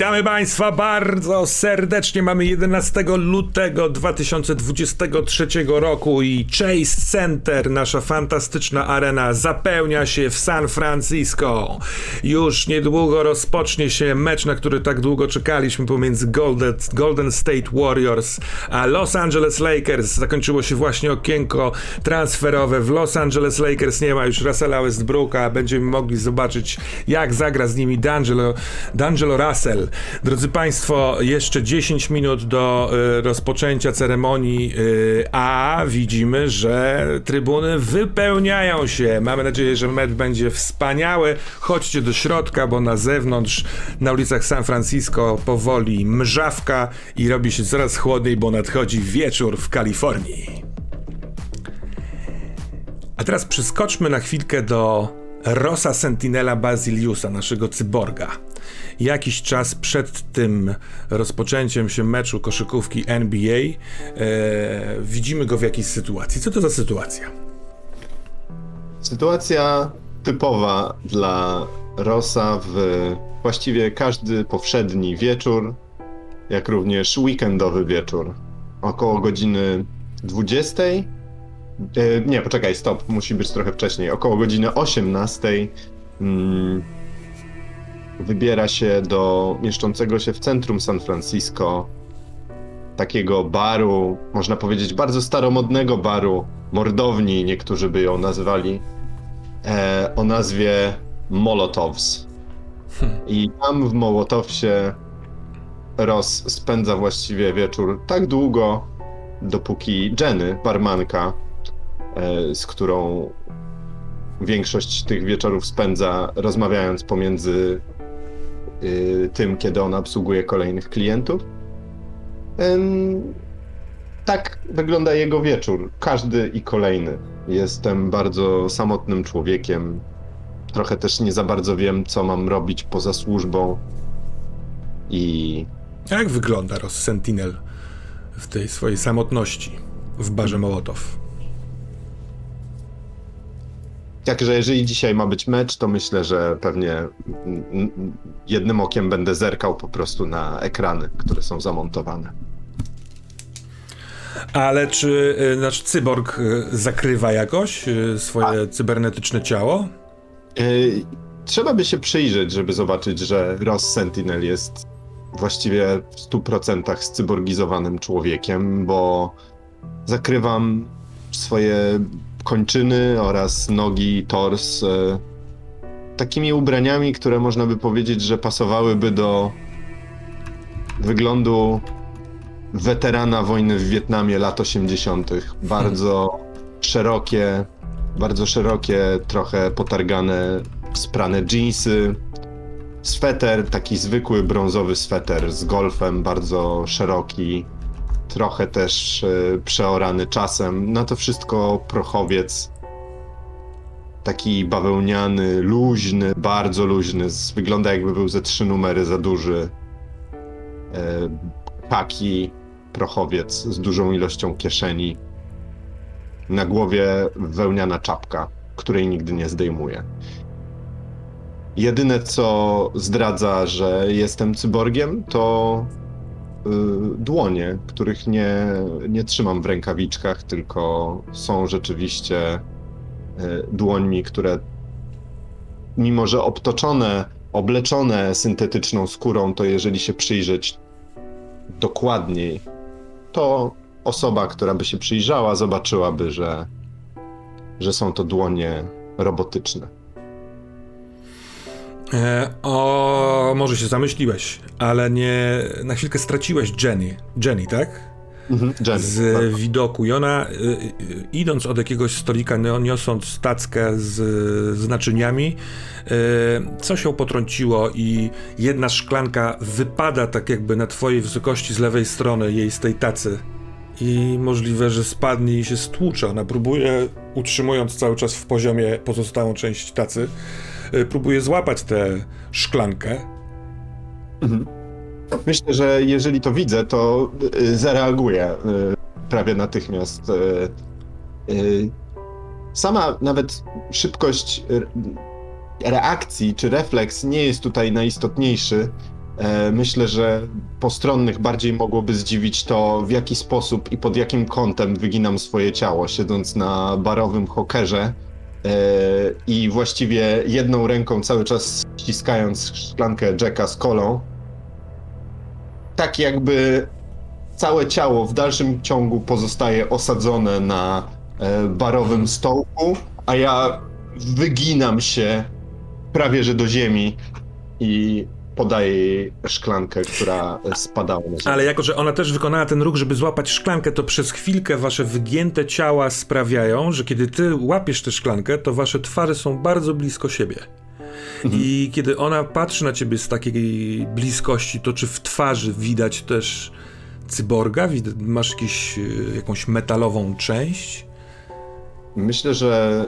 Witamy Państwa bardzo serdecznie. Mamy 11 lutego 2023 roku i Chase Center, nasza fantastyczna arena, zapełnia się w San Francisco. Już niedługo rozpocznie się mecz, na który tak długo czekaliśmy pomiędzy Golden, Golden State Warriors a Los Angeles Lakers. Zakończyło się właśnie okienko transferowe. W Los Angeles Lakers nie ma już Russella Westbrooka. Będziemy mogli zobaczyć, jak zagra z nimi D'Angelo, D'Angelo Russell. Drodzy Państwo, jeszcze 10 minut do y, rozpoczęcia ceremonii, y, a widzimy, że trybuny wypełniają się. Mamy nadzieję, że mecz będzie wspaniały. Chodźcie do środka, bo na zewnątrz, na ulicach San Francisco powoli mrzawka i robi się coraz chłodniej, bo nadchodzi wieczór w Kalifornii. A teraz przeskoczmy na chwilkę do Rosa Sentinela Basiliusa, naszego cyborga jakiś czas przed tym rozpoczęciem się meczu koszykówki NBA e, widzimy go w jakiejś sytuacji. Co to za sytuacja? Sytuacja typowa dla Rosa w właściwie każdy powszedni wieczór, jak również weekendowy wieczór. Około godziny 20. E, nie, poczekaj, stop, musi być trochę wcześniej. Około godziny 18 wybiera się do mieszczącego się w centrum San Francisco takiego baru, można powiedzieć bardzo staromodnego baru, mordowni niektórzy by ją nazywali, e, o nazwie Molotovs. Hmm. I tam w Molotowsie Ross spędza właściwie wieczór tak długo, dopóki Jenny, barmanka, z którą większość tych wieczorów spędza rozmawiając pomiędzy Y, tym, kiedy on obsługuje kolejnych klientów. Tak wygląda jego wieczór, każdy i kolejny. Jestem bardzo samotnym człowiekiem. Trochę też nie za bardzo wiem, co mam robić poza służbą. I. Jak wygląda Ross Sentinel w tej swojej samotności w barze Mołotow? Także jeżeli dzisiaj ma być mecz, to myślę, że pewnie jednym okiem będę zerkał po prostu na ekrany, które są zamontowane. Ale czy y, nasz cyborg y, zakrywa jakoś y, swoje A. cybernetyczne ciało? Trzeba by się przyjrzeć, żeby zobaczyć, że Ross Sentinel jest właściwie w 100% scyborgizowanym człowiekiem, bo zakrywam swoje kończyny oraz nogi, tors e, takimi ubraniami, które można by powiedzieć, że pasowałyby do wyglądu weterana wojny w Wietnamie lat 80. Bardzo szerokie, bardzo szerokie, trochę potargane, sprane jeansy, sweter, taki zwykły brązowy sweter z golfem, bardzo szeroki, trochę też e, przeorany czasem. Na to wszystko prochowiec. Taki bawełniany, luźny, bardzo luźny. Wygląda jakby był ze trzy numery za duży. E, taki prochowiec z dużą ilością kieszeni. Na głowie wełniana czapka, której nigdy nie zdejmuje. Jedyne co zdradza, że jestem cyborgiem, to dłonie, których nie, nie trzymam w rękawiczkach, tylko są rzeczywiście y, dłońmi, które mimo że obtoczone, obleczone syntetyczną skórą, to jeżeli się przyjrzeć dokładniej, to osoba, która by się przyjrzała, zobaczyłaby, że, że są to dłonie robotyczne. E, o, może się zamyśliłeś, ale nie. Na chwilkę straciłeś Jenny. Jenny, tak? Mhm, Jenny, z tak. widoku. I ona, y, y, idąc od jakiegoś stolika, niosąc tackę z, z naczyniami, coś ją potrąciło i jedna szklanka wypada tak jakby na twojej wysokości z lewej strony jej z tej tacy. I możliwe, że spadnie i się stłucze. Ona próbuje, utrzymując cały czas w poziomie pozostałą część tacy, próbuje złapać tę szklankę. Mhm. Myślę, że jeżeli to widzę, to y, zareaguję y, prawie natychmiast. Sama nawet szybkość reakcji czy refleks nie jest tutaj najistotniejszy. E, myślę, że postronnych bardziej mogłoby zdziwić to, w jaki sposób i pod jakim kątem wyginam swoje ciało, siedząc na barowym hokerze e, i właściwie jedną ręką cały czas ściskając szklankę Jacka z kolą. Tak jakby całe ciało w dalszym ciągu pozostaje osadzone na e, barowym stołku, a ja wyginam się prawie że do ziemi i podaję jej szklankę, która spadała na ziemię. Ale jako, że ona też wykonała ten ruch, żeby złapać szklankę, to przez chwilkę wasze wygięte ciała sprawiają, że kiedy ty łapiesz tę szklankę, to wasze twarze są bardzo blisko siebie. I kiedy ona patrzy na ciebie z takiej bliskości, to czy w twarzy widać też cyborga? Masz jakiś, y, jakąś metalową część? Myślę, że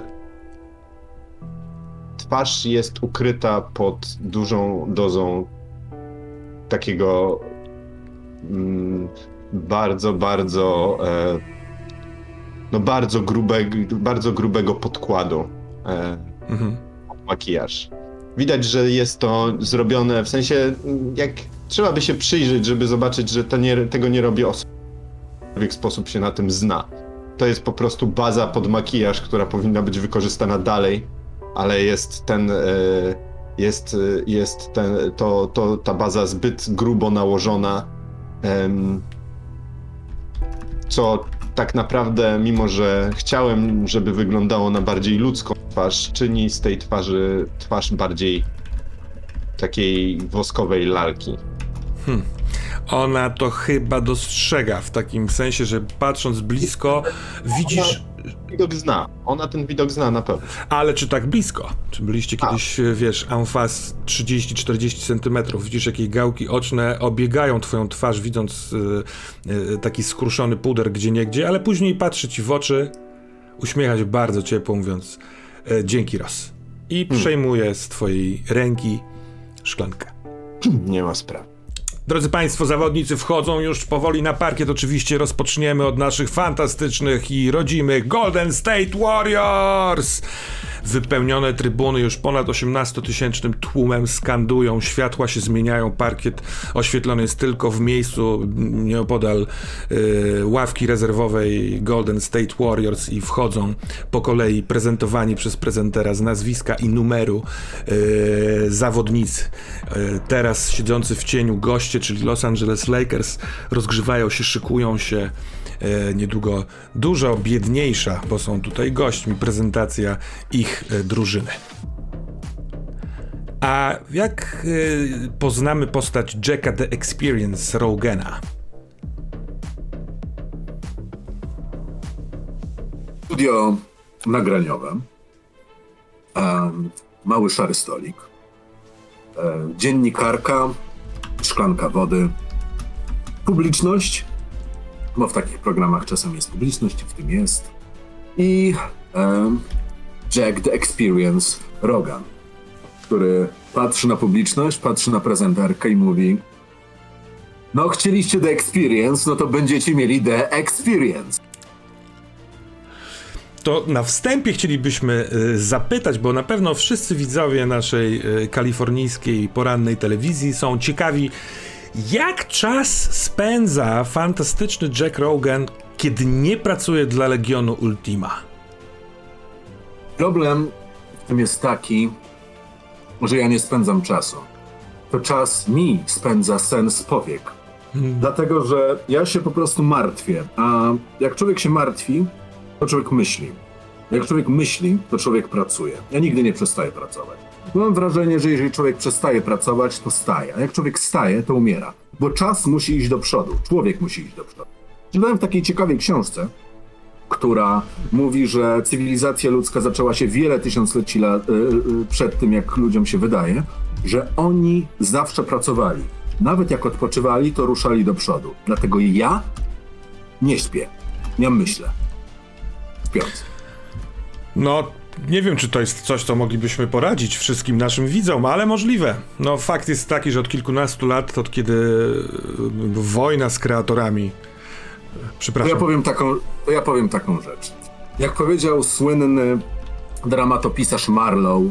twarz jest ukryta pod dużą dozą takiego mm, bardzo, bardzo e, no bardzo grubego, bardzo grubego podkładu e, Mhm. makijaż. Widać, że jest to zrobione w sensie, jak trzeba by się przyjrzeć, żeby zobaczyć, że to nie, tego nie robi osoba, w sposób się na tym zna. To jest po prostu baza pod makijaż, która powinna być wykorzystana dalej, ale jest ten, e, jest, e, jest ten, to, to, ta baza zbyt grubo nałożona, co tak naprawdę, mimo że chciałem, żeby wyglądało na bardziej ludzką twarz, czyni z tej twarzy twarz bardziej takiej woskowej lalki. Ona to chyba dostrzega w takim sensie, że patrząc blisko, widzisz. Widok zna. Ona ten widok zna na pewno. Ale czy tak blisko? Czy byliście kiedyś, wiesz, en face 30-40 centymetrów? Widzisz, jakie gałki oczne obiegają twoją twarz, widząc y, y, taki skruszony puder gdzie niegdzie, ale później patrzy ci w oczy, uśmiecha się bardzo ciepło, mówiąc y, dzięki raz. I przejmuje z twojej ręki szklankę. Nie ma sprawy. Drodzy Państwo, zawodnicy wchodzą już powoli na parkiet. Oczywiście rozpoczniemy od naszych fantastycznych i rodzimych Golden State Warriors. Wypełnione trybuny już ponad 18-tysięcznym tłumem skandują, światła się zmieniają, parkiet oświetlony jest tylko w miejscu nieopodal y, ławki rezerwowej Golden State Warriors i wchodzą po kolei prezentowani przez prezentera z nazwiska i numeru y, zawodnicy. Y, teraz siedzący w cieniu goście, czyli Los Angeles Lakers, rozgrzewają się, szykują się. E, niedługo dużo biedniejsza, bo są tutaj gośćmi, prezentacja ich e, drużyny. A jak e, poznamy postać Jacka The Experience Rogena? Studio nagraniowe. Em, mały szary stolik. Dziennikarka, szklanka wody. Publiczność, bo w takich programach czasem jest publiczność, w tym jest. I em, Jack the Experience Rogan, który patrzy na publiczność, patrzy na prezenterkę i mówi no chcieliście The Experience, no to będziecie mieli The Experience. To na wstępie chcielibyśmy y, zapytać, bo na pewno wszyscy widzowie naszej y, kalifornijskiej porannej telewizji są ciekawi, jak czas spędza fantastyczny Jack Rogan, kiedy nie pracuje dla Legionu Ultima. Problem w tym jest taki, że ja nie spędzam czasu. To czas mi spędza sen z powiek. Dlatego, że ja się po prostu martwię. A jak człowiek się martwi, to człowiek myśli. Jak człowiek myśli, to człowiek pracuje. Ja nigdy nie przestaję pracować. Mam wrażenie, że jeżeli człowiek przestaje pracować, to staje. A jak człowiek staje, to umiera. Bo czas musi iść do przodu. Człowiek musi iść do przodu. Czytałem w takiej ciekawej książce, która mówi, że cywilizacja ludzka zaczęła się wiele tysiącleci lat y, y, przed tym, jak ludziom się wydaje, że oni zawsze pracowali. Nawet jak odpoczywali, to ruszali do przodu. Dlatego ja nie śpię, nie myślę. No, nie wiem, czy to jest coś, co moglibyśmy poradzić wszystkim naszym widzom, ale możliwe. No, fakt jest taki, że od kilkunastu lat, od kiedy y, wojna z kreatorami. To Przepraszam. ja powiem taką, ja powiem taką rzecz. Jak powiedział słynny dramatopisarz Marlowe,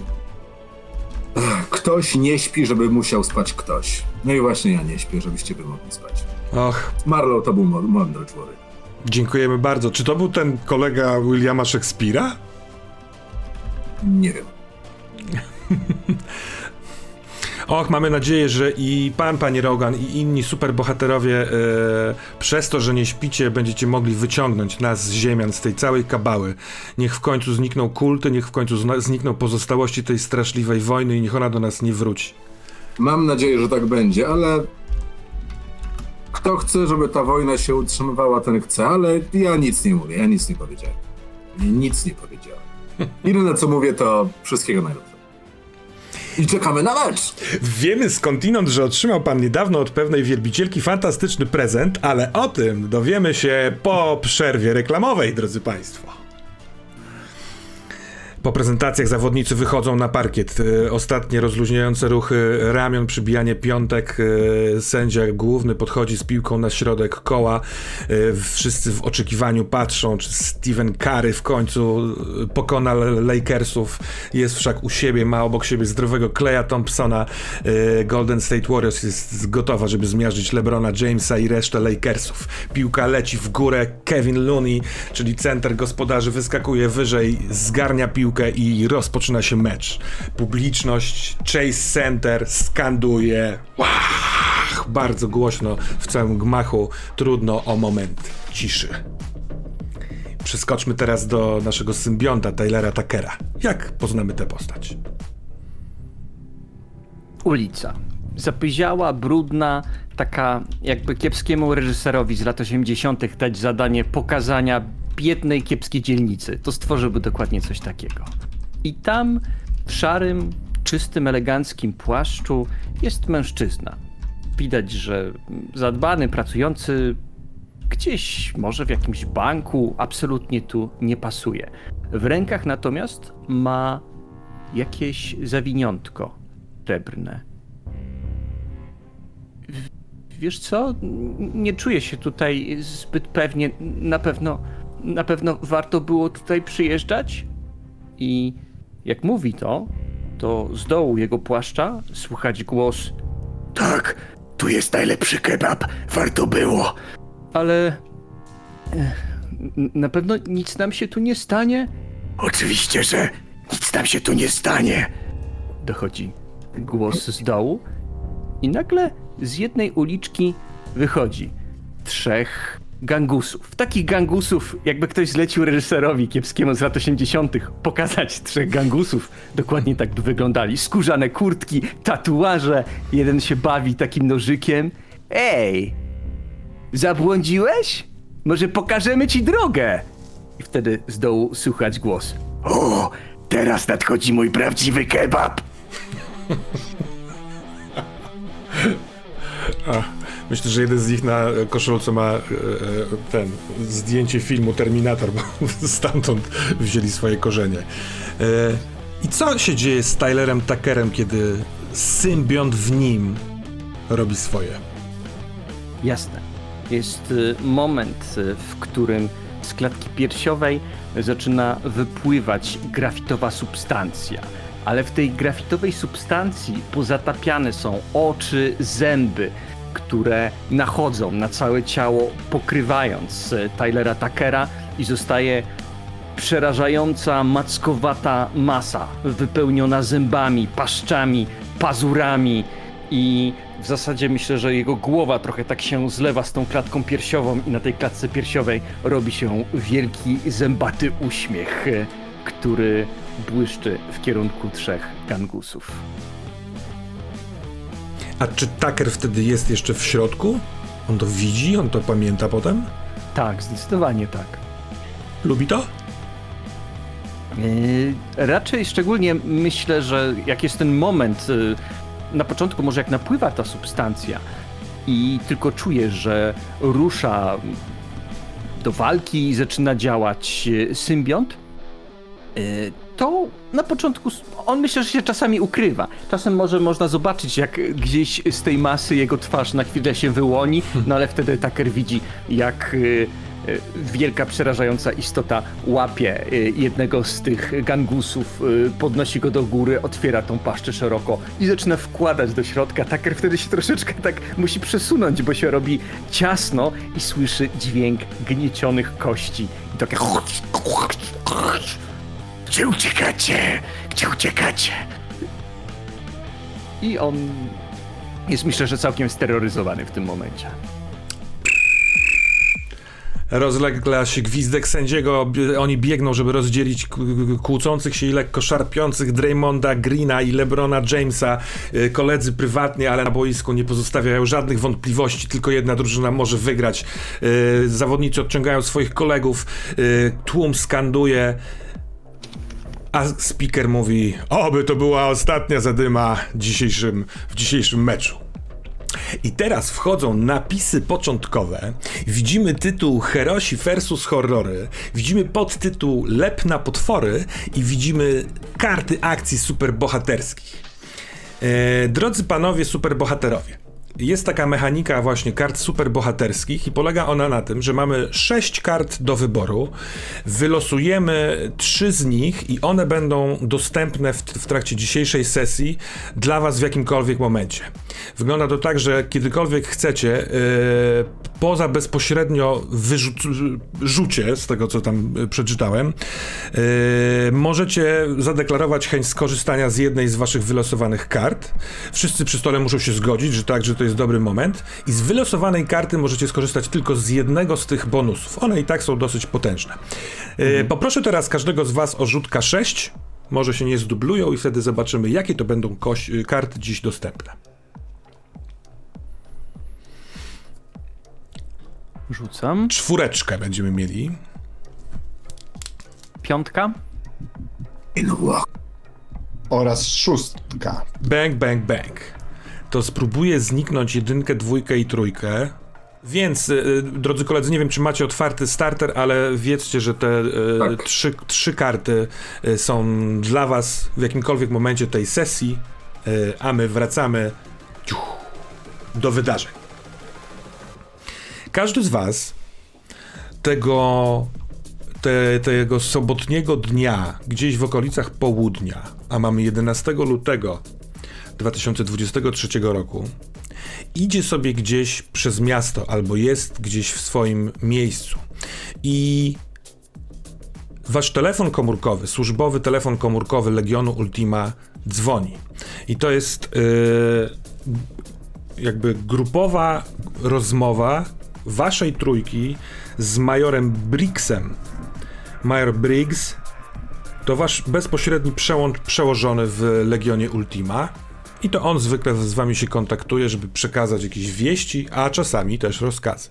"Ech, kto ktoś nie śpi, żeby musiał spać ktoś. No i właśnie ja nie śpię, żebyście wy mogli spać. Och, Marlow to był mądry człowiek. Dziękujemy bardzo. Czy to był ten kolega Williama Shakespeare'a? Nie. Och, mamy nadzieję, że i pan, panie Rogan, i inni superbohaterowie e, przez to, że nie śpicie, będziecie mogli wyciągnąć nas z ziemian, z tej całej kabały. Niech w końcu znikną kulty, niech w końcu znikną pozostałości tej straszliwej wojny i niech ona do nas nie wróci. Mam nadzieję, że tak będzie, ale kto chce, żeby ta wojna się utrzymywała, ten chce, ale ja nic nie mówię, ja nic nie powiedziałem. Nic nie powiedziałem. Jedyne co mówię to wszystkiego najlepszego. I czekamy na mecz! Wiemy skądinąd, że otrzymał pan niedawno od pewnej wielbicielki fantastyczny prezent, ale o tym dowiemy się po przerwie reklamowej, drodzy państwo. Po prezentacjach zawodnicy wychodzą na parkiet. E, Ostatnie rozluźniające ruchy ramion, przybijanie piątek. e, Sędzia główny podchodzi z piłką na środek koła. E, Wszyscy w oczekiwaniu patrzą, czy Steven Curry w końcu pokona Lakersów. Jest wszak u siebie, ma obok siebie zdrowego Kleja Thompsona. Golden State Warriors jest gotowa, żeby zmiażdżyć LeBrona Jamesa i resztę Lakersów. Piłka leci w górę. Kevin Looney, czyli center gospodarzy, wyskakuje wyżej, zgarnia piłkę i rozpoczyna się mecz. Publiczność, Chase Center skanduje. Bardzo głośno w całym gmachu. Trudno o moment ciszy. Przeskoczmy teraz do naszego symbionta Taylora Tuckera. Jak poznamy tę postać? Ulica. Zapyziała, brudna, taka jakby kiepskiemu reżyserowi z lat 80. dać zadanie pokazania biednej, kiepskiej dzielnicy. To stworzyłby dokładnie coś takiego. I tam w szarym, czystym, eleganckim płaszczu jest mężczyzna. Widać, że zadbany, pracujący gdzieś, może w jakimś banku, absolutnie tu nie pasuje. W rękach natomiast ma jakieś zawiniątko srebrne. Wiesz co? Nie czuję się tutaj zbyt pewnie. Na pewno, na pewno warto było tutaj przyjeżdżać? I jak mówi to, to z dołu jego płaszcza słychać głos Tak, tu jest najlepszy kebab, warto było. Ale... eh, Na pewno nic nam się tu nie stanie? Oczywiście, że nic nam się tu nie stanie. dochodzi głos z dołu i nagle z jednej uliczki wychodzi trzech gangusów. Takich gangusów, jakby ktoś zlecił reżyserowi kiepskiemu z lat 80. pokazać trzech gangusów. Dokładnie tak by wyglądali. Skórzane kurtki, tatuaże. Jeden się bawi takim nożykiem. Ej, zabłądziłeś? Może pokażemy ci drogę? I wtedy z dołu słychać głos. O, teraz nadchodzi mój prawdziwy kebab. Myślę, że jeden z nich na koszulce ma e, e, ten zdjęcie filmu Terminator, bo stamtąd wzięli swoje korzenie. E, I co się dzieje z Tylerem Tuckerem, kiedy symbiont w nim robi swoje? Jasne. Jest y, moment, y, w którym z klatki piersiowej zaczyna wypływać grafitowa substancja. Ale w tej grafitowej substancji pozatapiane są oczy, zęby, które nachodzą na całe ciało, pokrywając y, Tylera Tuckera i zostaje przerażająca, mackowata masa, wypełniona zębami, paszczami, pazurami i w zasadzie myślę, że jego głowa trochę tak się zlewa z tą klatką piersiową i na tej klatce piersiowej robi się wielki, zębaty uśmiech, e, który błyszczy w kierunku trzech gangusów. A czy Tucker wtedy jest jeszcze w środku? On to widzi? On to pamięta potem? Tak, zdecydowanie tak. Lubi to? Yy, raczej szczególnie myślę, że jak jest ten moment, yy, na początku może jak napływa ta substancja i tylko czuje, że rusza do walki i zaczyna działać yy, symbiont, to na początku on myślę, że się czasami ukrywa. Czasem może można zobaczyć, jak gdzieś z tej masy jego twarz na chwilę się wyłoni, no ale wtedy Tucker widzi, jak yy, wielka, przerażająca istota łapie e, jednego z tych gangusów, podnosi go do góry, otwiera tą paszczę szeroko i zaczyna wkładać do środka. Taker wtedy się troszeczkę tak musi przesunąć, bo się robi ciasno i słyszy dźwięk gniecionych kości. I takie... Gdzie uciekacie? Gdzie uciekacie? I on jest myślę, że całkiem steroryzowany w tym momencie. Rozlegla się gwizdek sędziego, oni biegną, żeby rozdzielić kłócących się i lekko szarpiących Draymonda Greena i LeBrona Jamesa. Y, Koledzy prywatnie, ale na boisku nie pozostawiają żadnych wątpliwości, tylko jedna drużyna może wygrać. Y, Zawodnicy odciągają swoich kolegów, y, tłum skanduje. A speaker mówi, oby to była ostatnia zadyma dzisiejszym, w dzisiejszym meczu. I teraz wchodzą napisy początkowe. Widzimy tytuł Herosi versus Horrory. Widzimy podtytuł Lep na potwory i widzimy karty akcji superbohaterskich. E, drodzy panowie superbohaterowie, jest taka mechanika właśnie kart superbohaterskich i polega ona na tym, że mamy sześć kart do wyboru, wylosujemy trzy z nich i one będą dostępne w, w trakcie dzisiejszej sesji dla was w jakimkolwiek momencie. Wygląda to tak, że kiedykolwiek chcecie, e, poza bezpośrednio wyrzucie, z tego co tam e, przeczytałem, e, możecie zadeklarować chęć skorzystania z jednej z waszych wylosowanych kart. Wszyscy przy stole muszą się zgodzić, że tak, że to jest dobry moment. I z wylosowanej karty możecie skorzystać tylko z jednego z tych bonusów. One i tak są dosyć potężne. E, Poproszę teraz każdego z was o rzut K6. Może się nie zdublują i wtedy zobaczymy, jakie to będą koś- karty dziś dostępne. Rzucam. Czwóreczkę będziemy mieli. Piątka. Oraz szóstka. Bang, bang, bang. To spróbuję zniknąć jedynkę, dwójkę i trójkę. Więc, y, drodzy koledzy, nie wiem, czy macie otwarty starter, ale wiedzcie, że te y, Tak. trzy, trzy karty y, są dla was w jakimkolwiek momencie tej sesji, y, a my wracamy ciuch, do wydarzeń. Każdy z was tego, te, tego sobotniego dnia, gdzieś w okolicach południa, a mamy 11 lutego 2023 roku, idzie sobie gdzieś przez miasto albo jest gdzieś w swoim miejscu i wasz telefon komórkowy, służbowy telefon komórkowy Legionu Ultima dzwoni. I to jest yy, jakby grupowa rozmowa waszej trójki z majorem Briggsem. Major Briggs to wasz bezpośredni przełącz, przełożony w Legionie Ultima. I to on zwykle z wami się kontaktuje, żeby przekazać jakieś wieści, a czasami też rozkazy.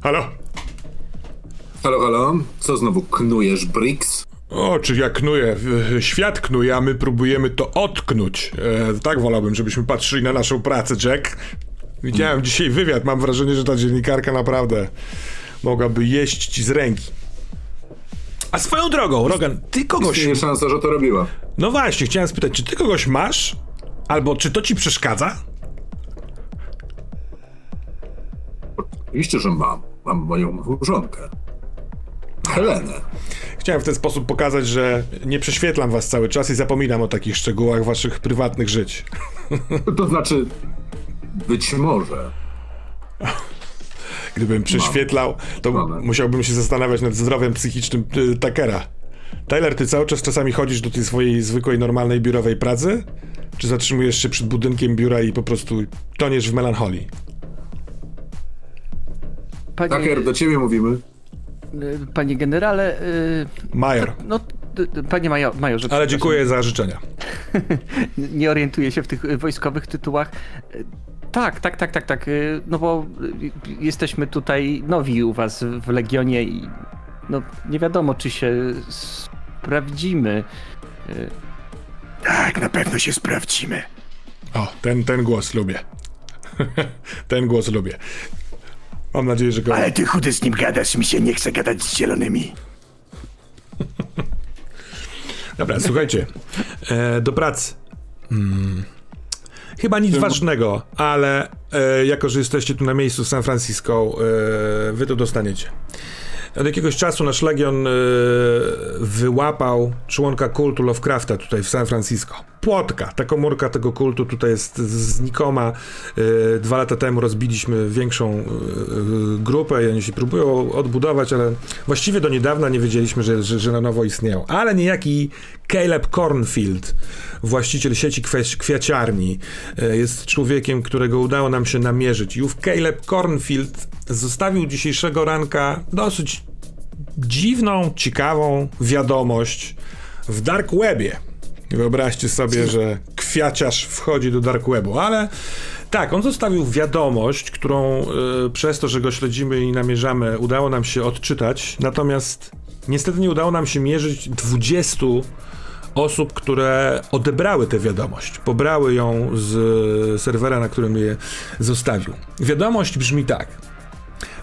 Halo? Halo, halo? Co znowu knujesz, Brix? O, czy ja knuję? Świat knuje, a my próbujemy to odknąć. E, tak wolałbym, żebyśmy patrzyli na naszą pracę, Jack. Widziałem dzisiaj wywiad, mam wrażenie, że ta dziennikarka naprawdę mogłaby jeść ci z ręki. A swoją drogą, Rogan, ty kogoś... Istnieje szansa, że to robiła. No właśnie, chciałem spytać, czy ty kogoś masz? Albo czy to ci przeszkadza? Oczywiście, że mam. Mam moją małżonkę. Helenę. Chciałem w ten sposób pokazać, że nie prześwietlam was cały czas i zapominam o takich szczegółach waszych prywatnych żyć. To znaczy, być może. Gdybym prześwietlał, to Mamy. musiałbym się zastanawiać nad zdrowiem psychicznym y, Takera. Tyler, ty cały czas czasami chodzisz do tej swojej zwykłej, normalnej biurowej pracy? Czy zatrzymujesz się przed budynkiem biura i po prostu toniesz w melancholii? Panie, Taker, do ciebie mówimy. y, panie generale, y, Major. no, panie major, majorze, Ale dziękuję za życzenia. nie orientuję się w tych wojskowych tytułach. Tak, tak, tak, tak, tak, y, no bo y, jesteśmy tutaj nowi u was w Legionie i no nie wiadomo, czy się sprawdzimy. Y, Tak, na pewno się sprawdzimy. O, ten, ten głos lubię. ten głos lubię. Mam nadzieję, że go... Ale ty chudy z nim gadasz, mi się nie chce gadać z zielonymi. Dobra, słuchajcie. E, do pracy. Mm. Chyba nic ważnego, ale e, jako, że jesteście tu na miejscu w San Francisco, e, wy to dostaniecie. Od jakiegoś czasu nasz Legion e, wyłapał członka kultu Lovecrafta tutaj w San Francisco. Płotka, ta komórka tego kultu tutaj jest znikoma. E, dwa lata temu rozbiliśmy większą e, grupę i oni się próbują odbudować, ale właściwie do niedawna nie wiedzieliśmy, że, że, że na nowo istnieją. Ale niejaki Caleb Cornfield, właściciel sieci kwiaciarni, e, jest człowiekiem, którego udało nam się namierzyć. I ów Caleb Cornfield zostawił dzisiejszego ranka dosyć dziwną, ciekawą wiadomość w Dark Webie. Wyobraźcie sobie, że kwiaciarz wchodzi do Dark Webu, ale tak, on zostawił wiadomość, którą y, przez to, że go śledzimy i namierzamy, udało nam się odczytać, natomiast niestety nie udało nam się mierzyć 20 osób, które odebrały tę wiadomość, pobrały ją z serwera, na którym je zostawił. Wiadomość brzmi tak.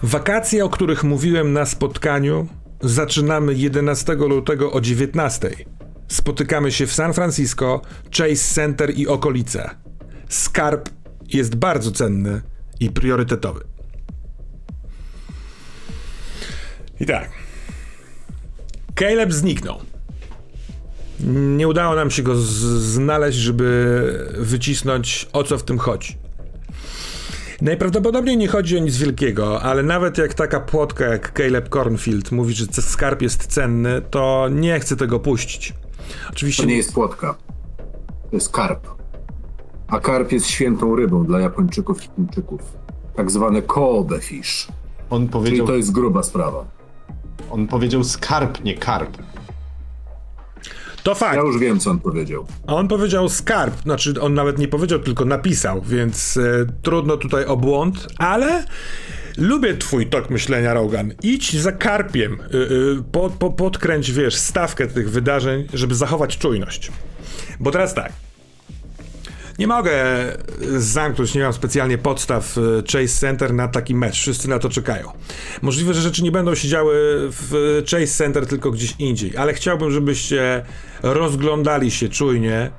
Wakacje, o których mówiłem na spotkaniu, zaczynamy 11 lutego o 19. Spotykamy się w San Francisco, Chase Center i okolice. Skarb jest bardzo cenny i priorytetowy. I tak. Caleb zniknął. Nie udało nam się go znaleźć, żeby wycisnąć o co w tym chodzi. Najprawdopodobniej nie chodzi o nic wielkiego, ale nawet jak taka płotka jak Caleb Cornfield mówi, że skarb jest cenny, to nie chce tego puścić. Oczywiście To nie jest płotka. To jest karp. A karp jest świętą rybą dla Japończyków i Chińczyków. Tak zwane kobe fish. On Czyli powiedział, to jest gruba sprawa. on powiedział skarb, nie karp. to fakt. Ja już wiem, co on powiedział. A on powiedział skarb, znaczy on nawet nie powiedział, tylko napisał, więc e, trudno tutaj o błąd, ale lubię twój tok myślenia, Rogan. Idź za karpiem, y, y, po, po, podkręć, wiesz, stawkę tych wydarzeń, żeby zachować czujność. Bo teraz tak. Nie mogę zamknąć, nie mam specjalnie podstaw y, Chase Center na taki mecz. Wszyscy na to czekają. Możliwe, że rzeczy nie będą się działy w Chase Center, tylko gdzieś indziej, ale chciałbym, żebyście rozglądali się czujnie,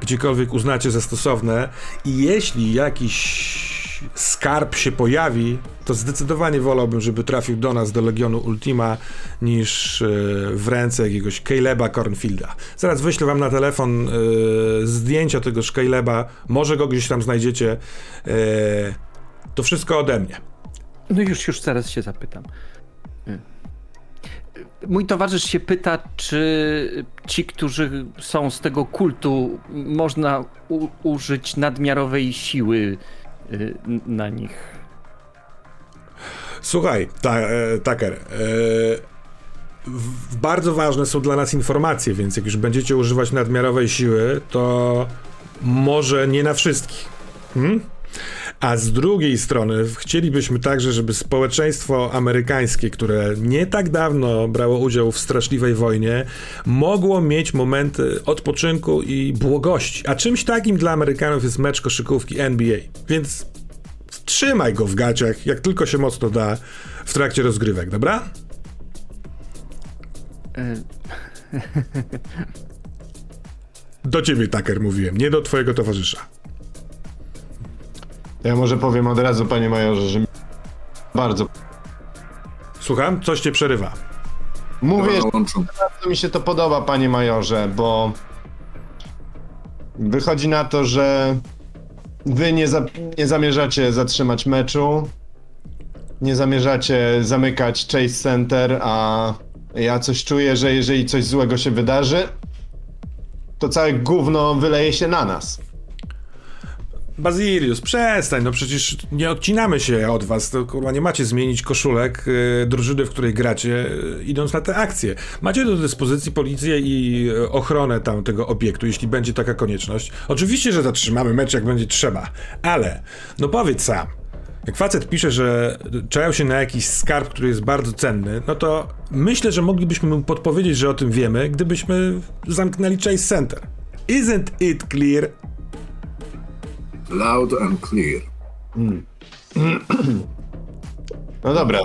gdziekolwiek uznacie za stosowne i jeśli jakiś skarb się pojawi, to zdecydowanie wolałbym, żeby trafił do nas, do Legionu Ultima, niż e, w ręce jakiegoś Caleba Cornfielda. Zaraz wyślę wam na telefon e, zdjęcia tegoż Caleba, może go gdzieś tam znajdziecie. E, to wszystko ode mnie. No już, już zaraz się zapytam. Y. Mój towarzysz się pyta, czy ci, którzy są z tego kultu, można użyć nadmiarowej siły na nich. Słuchaj, ta, e, Tucker, e, w- bardzo ważne są dla nas informacje, więc jak już będziecie używać nadmiarowej siły, to może nie na wszystkich. Hmm? A z drugiej strony chcielibyśmy także, żeby społeczeństwo amerykańskie, które nie tak dawno brało udział w straszliwej wojnie, mogło mieć momenty odpoczynku i błogości. A czymś takim dla Amerykanów jest mecz koszykówki NBA. Więc trzymaj go w gaciach, jak tylko się mocno da w trakcie rozgrywek, dobra? Y, Do ciebie, Tucker, mówiłem, nie do twojego towarzysza. Ja może powiem od razu, panie majorze, że mi bardzo Słucham? Coś cię przerywa. mówię, że bardzo mi się to podoba, panie majorze, bo wychodzi na to, że wy nie, za, nie zamierzacie zatrzymać meczu, nie zamierzacie zamykać Chase Center, a ja coś czuję, że jeżeli coś złego się wydarzy, to całe gówno wyleje się na nas. Bazilius, przestań, no przecież nie odcinamy się od was, to kurwa nie macie zmienić koszulek y, drużyny, w której gracie, y, idąc na te akcje. Macie do dyspozycji policję i y, ochronę tam tego obiektu, jeśli będzie taka konieczność. Oczywiście, że zatrzymamy mecz, jak będzie trzeba, ale, no powiedz sam, jak facet pisze, że czają się na jakiś skarb, który jest bardzo cenny, no to myślę, że moglibyśmy mu podpowiedzieć, że o tym wiemy, gdybyśmy zamknęli Chase Center. Isn't it clear? Loud and clear. No dobra.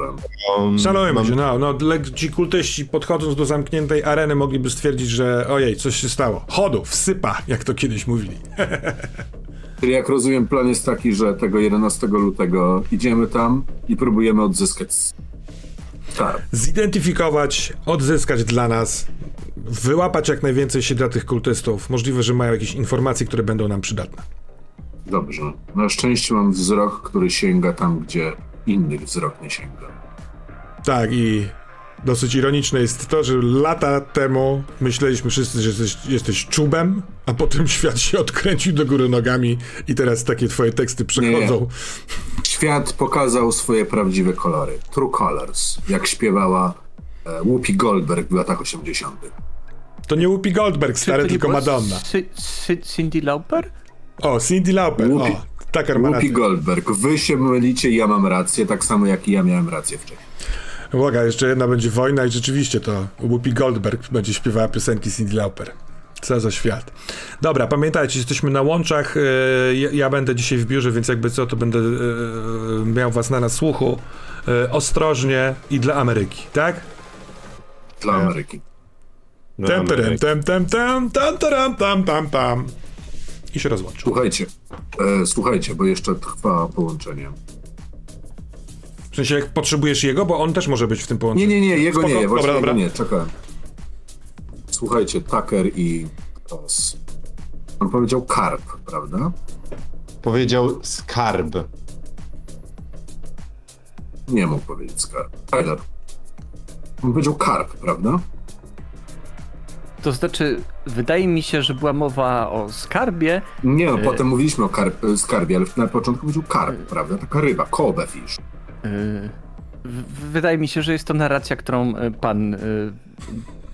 Um, Szanujmy mam- się, no, no ci kultyści podchodząc do zamkniętej areny mogliby stwierdzić, że ojej, coś się stało. Chodu, wsypa, jak to kiedyś mówili. Czyli jak rozumiem, plan jest taki, że tego 11 lutego idziemy tam i próbujemy odzyskać skarb. Zidentyfikować, odzyskać dla nas, wyłapać jak najwięcej siedlatych kultystów. Możliwe, że mają jakieś informacje, które będą nam przydatne. Dobrze. Na szczęście mam wzrok, który sięga tam, gdzie innych wzrok nie sięga. Tak, i dosyć ironiczne jest to, że lata temu myśleliśmy wszyscy, że jesteś, jesteś czubem, a potem świat się odkręcił do góry nogami i teraz takie twoje teksty przechodzą. Świat pokazał swoje prawdziwe kolory. True Colors, jak śpiewała e, Whoopi Goldberg w latach 80. To nie Whoopi Goldberg, stary, nie tylko Madonna. Cindy Lauper? O, Cindy Lauper. Whoopi- O, ma Whoopi. Goldberg. Wy się mylicie, ja mam rację, tak samo jak i ja miałem rację wcześniej. Uwaga, jeszcze jedna będzie wojna i rzeczywiście to Whoopi Goldberg będzie śpiewała piosenki Cindy Lauper. Co za świat. Dobra, pamiętajcie, jesteśmy na łączach. e, Ja, ja będę dzisiaj w biurze, więc jakby co, to będę e, miał was na nasłuchu. E, Ostrożnie i dla Ameryki, tak? Dla Ameryki. Tem, tem, tem, tem, tam, taram, tam, tam, tam. I się rozłączył. Słuchajcie, e, słuchajcie, bo jeszcze trwa połączenie. W sensie, jak potrzebujesz jego, bo on też może być w tym połączeniu. Nie, nie, nie, jego Spoko, nie, właśnie dobra, dobra. jego nie, czekałem. Słuchajcie, Tucker i Tos. On powiedział karp, prawda? Powiedział skarb. Nie mógł powiedzieć skarb. Tyler. On powiedział karp, prawda? To znaczy, wydaje mi się, że była mowa o skarbie. Nie, no, Y- potem mówiliśmy o karp, skarbie, ale na początku powiedział karp, prawda? Taka ryba, kobe fish. y, w- Wydaje mi się, że jest to narracja, którą pan, y,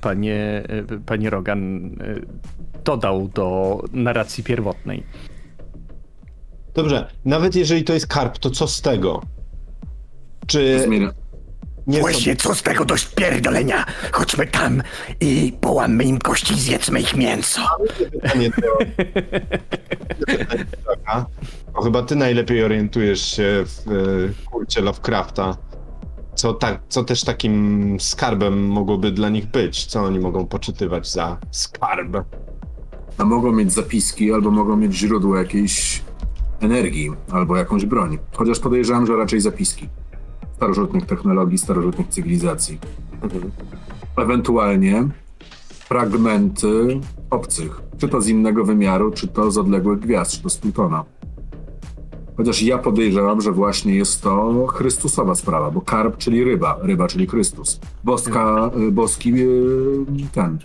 panie, y, panie Rogan y, dodał do narracji pierwotnej. Dobrze, nawet jeżeli to jest karp, to co z tego? Czy. Nie Właśnie co z tego dość pierdolenia? Chodźmy tam i połammy im kości i zjedzmy ich mięso. pytanie do... Bo chyba ty najlepiej orientujesz się w e, kulcie Lovecrafta. Co, tak, co też takim skarbem mogłoby dla nich być? Co oni mogą poczytywać za skarb? A mogą mieć zapiski, albo mogą mieć źródło jakiejś energii, albo jakąś broń. Chociaż podejrzewam, że raczej zapiski. Starożytnych technologii, starożytnych cywilizacji. Ewentualnie fragmenty obcych. Czy to z innego wymiaru, czy to z odległych gwiazd, czy to z Plutona. Chociaż ja podejrzewam, że właśnie jest to Chrystusowa sprawa, bo karp, czyli ryba, ryba, czyli Chrystus. Boska, y, boski y, ten,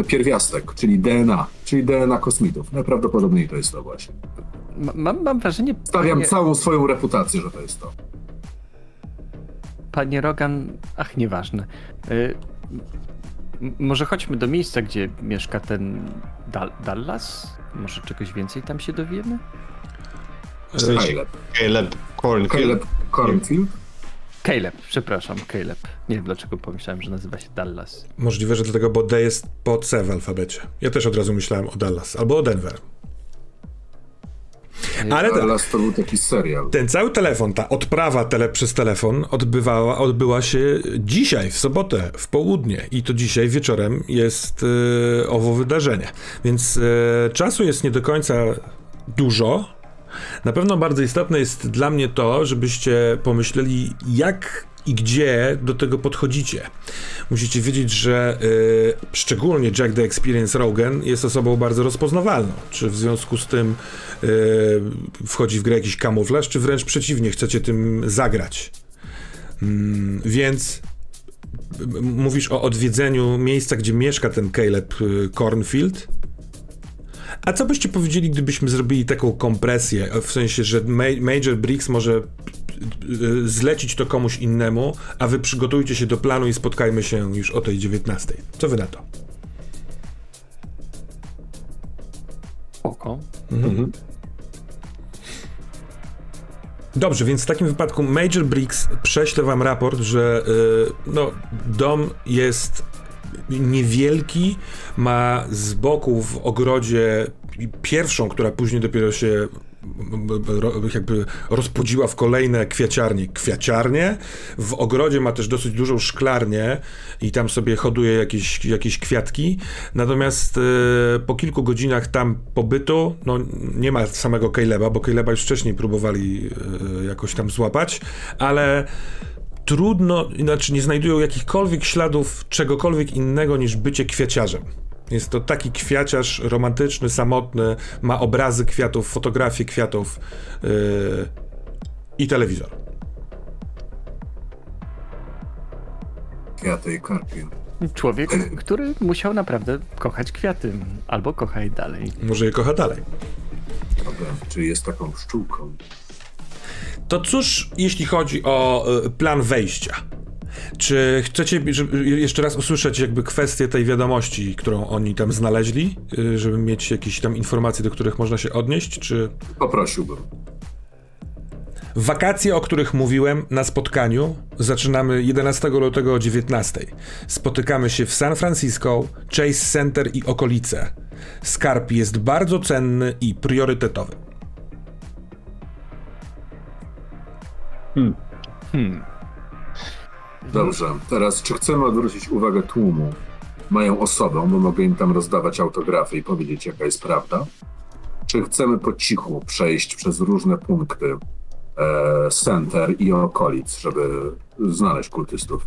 y, pierwiastek, czyli DNA, czyli DNA kosmitów. Najprawdopodobniej to jest to właśnie. Ma- Mam, mam wrażenie, Stawiam panie, całą swoją reputację, że to jest to. Panie Rogan, ach, nieważne. Y, może chodźmy do miejsca, gdzie mieszka ten Dal- Dallas? Może czegoś więcej tam się dowiemy? Caleb. Caleb Cornfield. Caleb Cornfield? Caleb, przepraszam, Caleb. Nie wiem dlaczego pomyślałem, że nazywa się Dallas. Możliwe, że dlatego, bo D jest po C w alfabecie. Ja też od razu myślałem o Dallas albo o Denver. Ale tak, to był taki serial. ten cały telefon, ta odprawa tele przez telefon odbywała, odbyła się dzisiaj, w sobotę, w południe. I to dzisiaj wieczorem jest e, owo wydarzenie. Więc e, czasu jest nie do końca dużo. Na pewno bardzo istotne jest dla mnie to, żebyście pomyśleli, jak i gdzie do tego podchodzicie. Musicie wiedzieć, że y, szczególnie Jack the Experience Rogan jest osobą bardzo rozpoznawalną. Czy w związku z tym y, wchodzi w grę jakiś kamuflaż, czy wręcz przeciwnie, chcecie tym zagrać. Mm, więc m- mówisz o odwiedzeniu miejsca, gdzie mieszka ten Caleb y, Cornfield. A co byście powiedzieli, gdybyśmy zrobili taką kompresję? W sensie, że Ma- Major Briggs może y, zlecić to komuś innemu, a wy przygotujcie się do planu i spotkajmy się już o tej 19. Co wy na to? Oko. Dobrze, więc w takim wypadku Major Briggs prześle wam raport, że y, no, dom jest niewielki, ma z boku w ogrodzie pierwszą, która później dopiero się jakby rozpudziła w kolejne kwiaciarnie. Kwiaciarnie. W ogrodzie ma też dosyć dużą szklarnię i tam sobie hoduje jakieś, jakieś kwiatki. Natomiast e, po kilku godzinach tam pobytu, no nie ma samego Caleba, bo Caleba już wcześniej próbowali e, jakoś tam złapać, ale trudno, znaczy nie znajdują jakichkolwiek śladów czegokolwiek innego niż bycie kwiaciarzem. Jest to taki kwiaciarz romantyczny, samotny, ma obrazy kwiatów, fotografie kwiatów yy, i telewizor. Kwiaty i karpie. Człowiek, który musiał naprawdę kochać kwiaty. Albo kocha je dalej. Może je kocha dalej. Dobra, czy jest taką pszczółką? To cóż, jeśli chodzi o y, plan wejścia? Czy chcecie żeby jeszcze raz usłyszeć jakby kwestię tej wiadomości, którą oni tam znaleźli, y, żeby mieć jakieś tam informacje, do których można się odnieść, czy... Poprosiłbym. Wakacje, o których mówiłem na spotkaniu, zaczynamy 11 lutego o 19. Spotykamy się w San Francisco, Chase Center i okolice. Skarb jest bardzo cenny i priorytetowy. Dobrze, teraz czy chcemy odwrócić uwagę tłumu moją osobą, bo mogę im tam rozdawać autografy i powiedzieć, jaka jest prawda? Czy chcemy po cichu przejść przez różne punkty e, center i okolic, żeby znaleźć kultystów?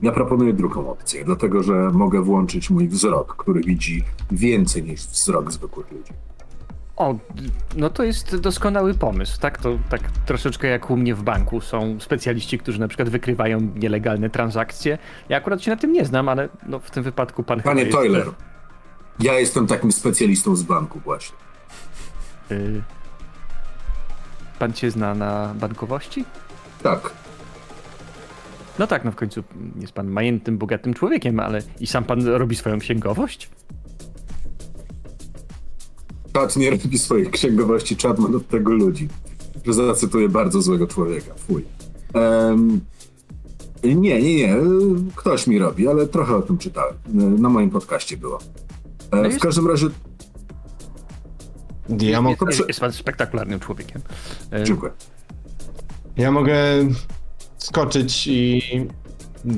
Ja proponuję drugą opcję, dlatego że mogę włączyć mój wzrok, który widzi więcej niż wzrok zwykłych ludzi. O, no to jest doskonały pomysł, tak? To tak troszeczkę jak u mnie w banku są specjaliści, którzy na przykład wykrywają nielegalne transakcje. Ja akurat się na tym nie znam, ale no, w tym wypadku pan Panie jest, Toiler, ja jestem takim specjalistą z banku właśnie. Y, pan cię zna na bankowości? Tak, No tak, no w końcu jest pan majętnym, bogatym człowiekiem, ale i sam pan robi swoją księgowość? Czad nie robi swojej księgowości, czad ma od tego ludzi. Że zacytuję bardzo złego człowieka. Fuj. Em, nie, nie, nie. Ktoś mi robi, ale trochę o tym czytałem. Na moim podcaście było. E, w jest- każdym razie, Ja, mo- Jest, jest pan spektakularnym człowiekiem. Y, dziękuję. ja mogę skoczyć i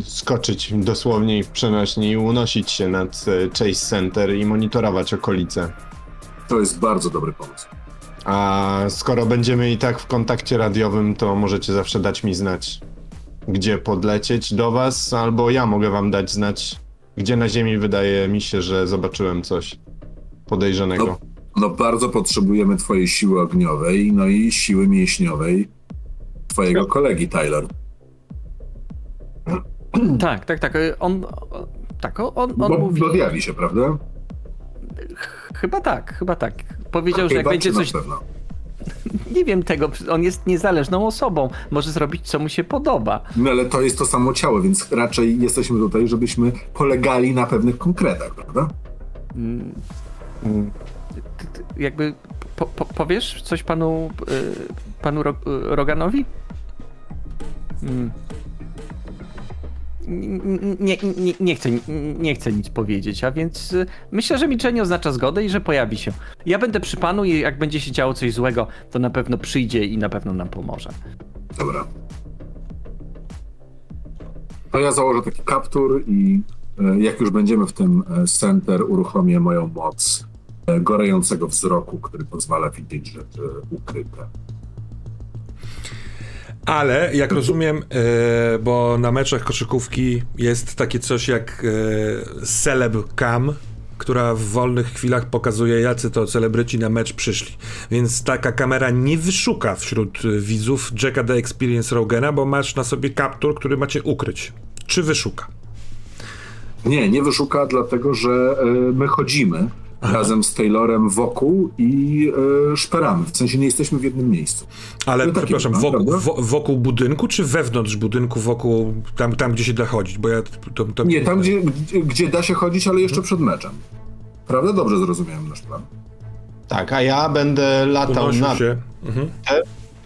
skoczyć dosłownie i w przenośni i unosić się nad e, Chase Center i monitorować okolice. To jest bardzo dobry pomysł. A skoro będziemy i tak w kontakcie radiowym, to możecie zawsze dać mi znać, gdzie podlecieć do was, albo ja mogę wam dać znać, gdzie na ziemi wydaje mi się, że zobaczyłem coś podejrzanego. No, no bardzo potrzebujemy twojej siły ogniowej, no i siły mięśniowej twojego kolegi, Tyler. Tak, tak, tak. On, tak, on, on Bo, mówi... się, prawda? Chyba tak, chyba tak. Powiedział, że jak będzie coś... Nie wiem tego, on jest niezależną osobą. Może zrobić, co mu się podoba. No ale to jest to samo ciało, więc raczej jesteśmy tutaj, żebyśmy polegali na pewnych konkretach, prawda? Mm, Ty, ty, jakby po, po, powiesz coś panu, y, panu Ro, Roganowi? Mm. Nie, nie, nie, chcę, nie chcę nic powiedzieć, a więc y, myślę, że milczenie oznacza zgodę i że pojawi się. Ja będę przy panu i jak będzie się działo coś złego, to na pewno przyjdzie i na pewno nam pomoże. Dobra. To ja założę taki kaptur i e, jak już będziemy w tym e, center, uruchomię moją moc e, gorejącego wzroku, który pozwala widzieć rzeczy ukryte. Ale jak rozumiem, e, bo na meczach koszykówki jest takie coś jak e, celeb cam, która w wolnych chwilach pokazuje, jacy to celebryci na mecz przyszli. Więc taka kamera nie wyszuka wśród widzów Jacka The Experience Rogena, bo masz na sobie kaptur, który macie ukryć. Czy wyszuka? Nie, nie wyszuka, dlatego że e, my chodzimy razem z Taylorem wokół i e, szperamy. W sensie nie jesteśmy w jednym miejscu. Ale No przepraszam, plan, wokół, wo, wokół budynku, czy wewnątrz budynku, wokół tam, tam gdzie się da chodzić? Bo ja to, to Nie, tam gdzie, gdzie, da się chodzić, ale jeszcze przed meczem. Prawda? Dobrze zrozumiałem nasz plan. Tak, a ja będę latał unosił nad się. Mhm.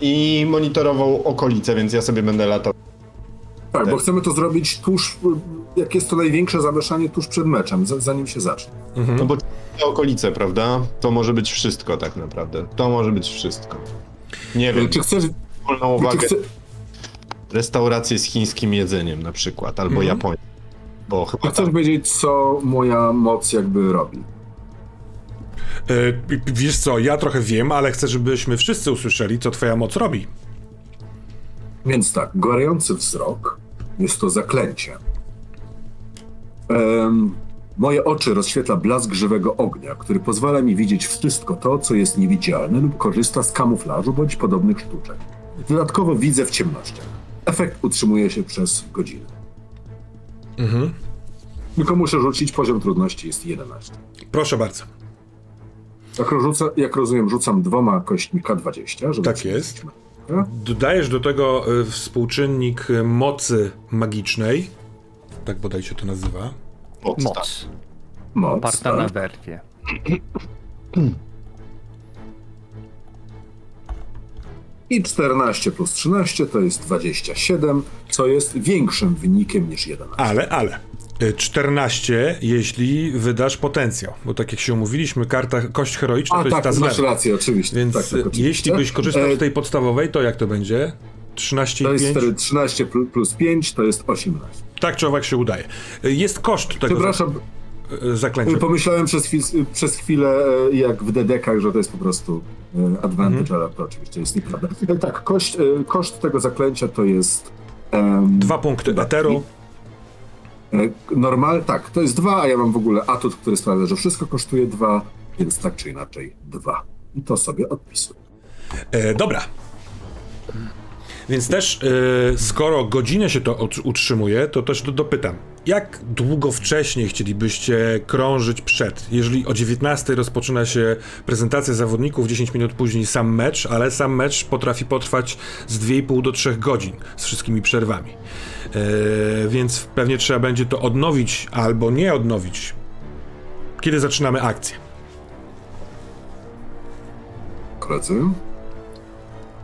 i monitorował okolice, więc ja sobie będę latał. Tak, bo chcemy to zrobić tuż jak jest to największe zamieszanie tuż przed meczem, za- zanim się zacznie. No bo te okolice, prawda? To może być wszystko tak naprawdę. To może być wszystko. Nie wiem, Czy chcesz... wspólną uwagę chce, restaurację z chińskim jedzeniem na przykład, albo Japonię. Bo chyba chcesz tak. wiedzieć, co moja moc jakby robi? E, p- wiesz co, ja trochę wiem, ale chcę, żebyśmy wszyscy usłyszeli, co twoja moc robi. Więc tak, gorący wzrok jest to zaklęcie. Em, moje oczy rozświetla blask żywego ognia, który pozwala mi widzieć wszystko to, co jest niewidzialne lub korzysta z kamuflażu bądź podobnych sztuczek. Dodatkowo widzę w ciemnościach. Efekt utrzymuje się przez godzinę. Tylko muszę rzucić, poziom trudności jest 11. Proszę bardzo. Jak, rzuca, jak rozumiem, rzucam dwoma kośćmi K20, żeby Tak jest. Dodajesz do tego e, współczynnik mocy magicznej. Tak bodaj się to nazywa. Moc, tak. Moc. Oparta na tak. werwie. I 14 plus 13 to jest 27, co jest większym wynikiem niż 11. Ale, ale. e, 14, jeśli wydasz potencjał. Bo tak jak się umówiliśmy, karta kość heroiczna A to jest tak, ta z masz rację, oczywiście. Więc tak, tak, e, oczywiście. jeśli byś korzystał E, z tej podstawowej, to jak to będzie? 13 To i jest 5? wtedy 13 plu- plus 5 to jest 18. Tak czy owak się udaje. Jest koszt tego Przepraszam, za- e, zaklęcia. pomyślałem przez, chwil, przez chwilę, e, jak w dedekach, że to jest po prostu e, advantage, Mhm. ale to oczywiście jest nieprawda. Tak, koszt, koszt tego zaklęcia to jest... em, Dwa punkty eteru. Normal, tak, to jest dwa, a ja mam w ogóle atut, który sprawia, że wszystko kosztuje dwa, więc tak czy inaczej dwa. I to sobie odpisuję. E, dobra. Więc też, e, skoro godzinę się to ut- utrzymuje, to też do, dopytam. Jak długo wcześniej chcielibyście krążyć przed? Jeżeli o 19 rozpoczyna się prezentacja zawodników, 10 minut później sam mecz, ale sam mecz potrafi potrwać z 2,5 do 3 godzin z wszystkimi przerwami. E, więc pewnie trzeba będzie to odnowić albo nie odnowić. Kiedy zaczynamy akcję? Koledzy?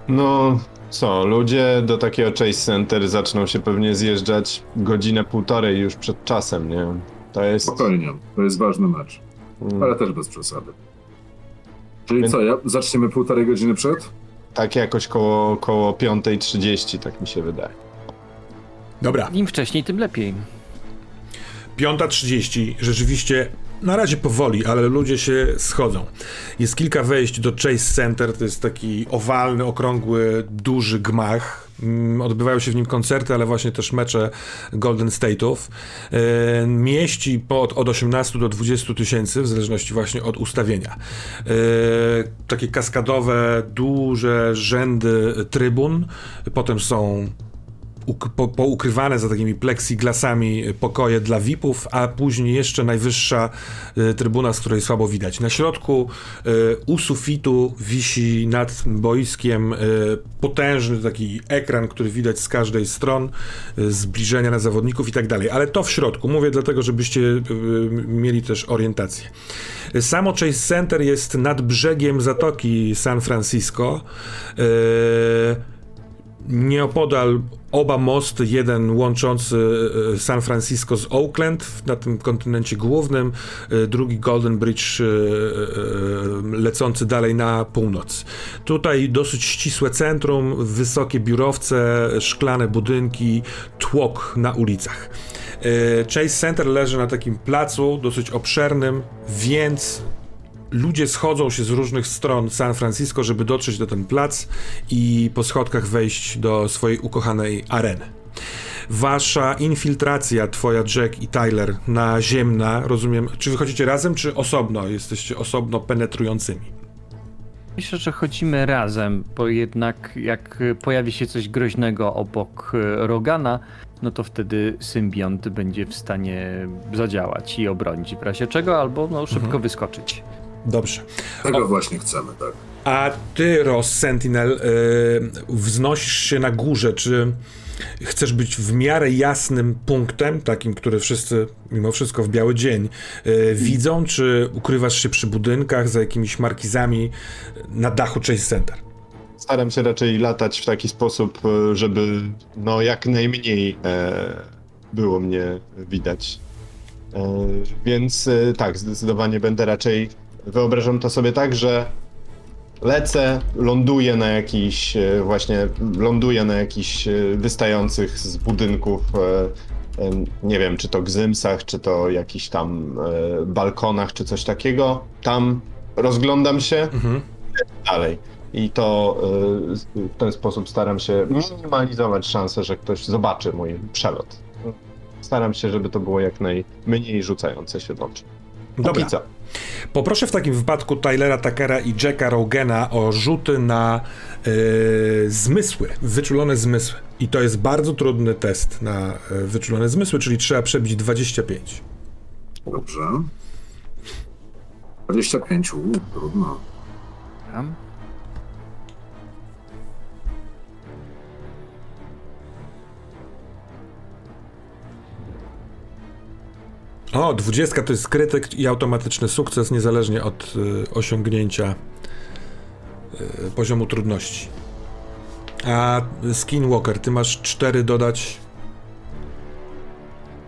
No co, ludzie do takiego Chase Center zaczną się pewnie zjeżdżać godzinę, półtorej już przed czasem, nie? To jest... Spokojnie, to jest ważny mecz, mm, ale też bez przesady. Czyli Więc- co, ja, zaczniemy półtorej godziny przed? Tak jakoś koło, koło 5.30, tak mi się wydaje. Dobra. Im wcześniej, tym lepiej. 5.30, rzeczywiście na razie powoli, ale ludzie się schodzą. Jest kilka wejść do Chase Center, to jest taki owalny, okrągły, duży gmach. Mm, Odbywają się w nim koncerty, ale właśnie też mecze Golden State'ów. E, Mieści pod, od 18 do 20 tysięcy, w zależności właśnie od ustawienia. E, Takie kaskadowe, duże rzędy trybun. Potem są po, poukrywane za takimi plexiglasami pokoje dla VIP-ów, a później jeszcze najwyższa y, trybuna, z której słabo widać. Na środku y, u sufitu wisi nad boiskiem y, potężny taki ekran, który widać z każdej stron, y, zbliżenia na zawodników i tak dalej. Ale to w środku. Mówię dlatego, żebyście y, mieli też orientację. Samo Chase Center jest nad brzegiem Zatoki San Francisco. Y, Nieopodal oba mosty, jeden łączący e, San Francisco z Oakland na tym kontynencie głównym, e, drugi Golden Bridge e, lecący dalej na północ. Tutaj dosyć ścisłe centrum, wysokie biurowce, szklane budynki, tłok na ulicach. Chase Center leży na takim placu dosyć obszernym, więc ludzie schodzą się z różnych stron San Francisco, żeby dotrzeć do ten plac i po schodkach wejść do swojej ukochanej areny. Wasza infiltracja, twoja Jack i Tyler, naziemna, rozumiem, czy wychodzicie razem, czy osobno? Jesteście osobno penetrującymi. Myślę, że chodzimy razem, bo jednak jak pojawi się coś groźnego obok y, Rogana, no to wtedy symbiont będzie w stanie zadziałać i obronić w razie czego, albo no, szybko wyskoczyć. Dobrze. Tego właśnie chcemy, tak. A ty, Ross Sentinel, yy, wznosisz się na górze. Czy chcesz być w miarę jasnym punktem, takim, który wszyscy, mimo wszystko w biały dzień, yy, widzą, czy ukrywasz się przy budynkach, za jakimiś markizami na dachu Chase Center? Staram się raczej latać w taki sposób, e, żeby no jak najmniej e, było mnie widać. E, Więc e, tak, zdecydowanie będę raczej. Wyobrażam to sobie tak, że lecę, ląduję na jakiś, e, właśnie ląduję na jakichś e, wystających z budynków, e, nie wiem, czy to gzymsach, czy to jakichś tam balkonach, czy coś takiego. Tam rozglądam się Mhm. dalej. I to w ten sposób staram się minimalizować szansę, że ktoś zobaczy mój przelot. Staram się, żeby to było jak najmniej rzucające się w oczy. Dobra. Poproszę w takim wypadku Tylera Tuckera i Jacka Rogena o rzuty na e, zmysły, wyczulone zmysły. I to jest bardzo trudny test na e, wyczulone zmysły, czyli trzeba przebić 25. Dobrze. 25, u, trudno. Tam. O, 20 to jest krytyk i automatyczny sukces, niezależnie od e, osiągnięcia e, poziomu trudności. A Skinwalker, ty masz 4 dodać.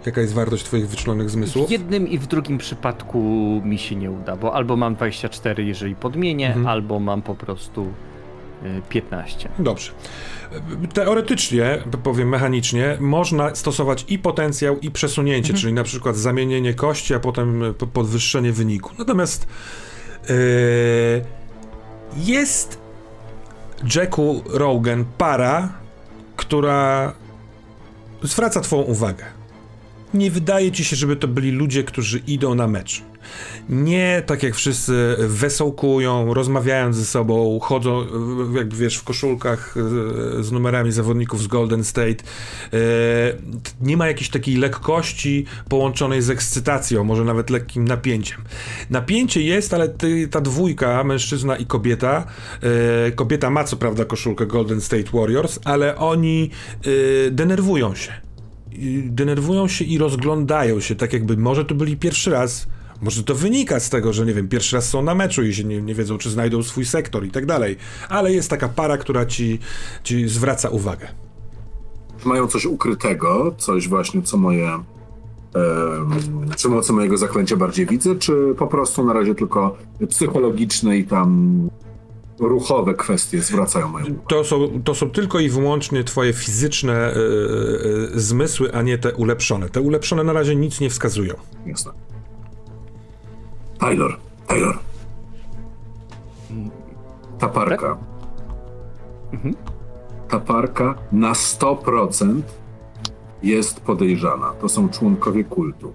Jaka jest wartość twoich wyczulonych zmysłów? W jednym i w drugim przypadku mi się nie uda, bo albo mam 24, jeżeli podmienię, Mhm. albo mam po prostu y, 15. Dobrze. Teoretycznie, powiem mechanicznie, można stosować i potencjał, i przesunięcie, czyli na przykład zamienienie kości, a potem po- podwyższenie wyniku. Natomiast yy, jest Jacku Rogan para, która zwraca twoją uwagę. Nie wydaje ci się, żeby to byli ludzie, którzy idą na mecz. Nie tak jak wszyscy wesołkują, rozmawiają ze sobą, chodzą, y, jak wiesz, w koszulkach y, z numerami zawodników z Golden State. Y, Nie ma jakiejś takiej lekkości połączonej z ekscytacją, może nawet lekkim napięciem. Napięcie jest, ale ta dwójka, mężczyzna i kobieta, y, kobieta ma co prawda koszulkę Golden State Warriors, ale oni denerwują się denerwują się i rozglądają się, tak jakby może to byli pierwszy raz. Może to wynika z tego, że nie wiem, pierwszy raz są na meczu i się nie, nie wiedzą, czy znajdą swój sektor i tak dalej. Ale jest taka para, która ci, ci zwraca uwagę. Mają coś ukrytego, coś właśnie, co moje. em, czy mocy mojego zaklęcia bardziej widzę, czy po prostu na razie tylko psychologiczne i tam ruchowe kwestie zwracają moją uwagę. To są, to są tylko i wyłącznie twoje fizyczne y, y, zmysły, a nie te ulepszone. Te ulepszone na razie nic nie wskazują. Jasne. Taylor, Taylor. Ta parka. Ta parka na 100% jest podejrzana. To są członkowie kultu.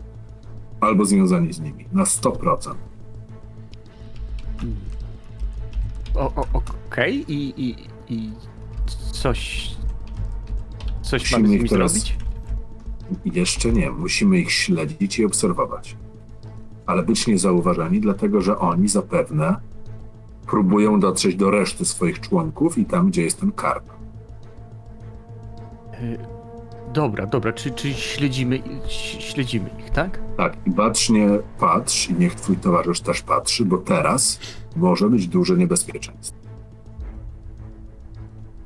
Albo związani z nimi. Na 100%. O, o, Okej, i, i, i coś. Coś Musimy mamy z nimi teraz- zrobić? Jeszcze nie. Musimy ich śledzić i obserwować. Ale być niezauważeni, dlatego że oni zapewne próbują dotrzeć do reszty swoich członków i tam, gdzie jest ten karp. Dobra, dobra, czyli, czyli śledzimy, śledzimy ich, tak? Tak, i bacznie patrz i niech twój towarzysz też patrzy, bo teraz może być duże niebezpieczeństwo.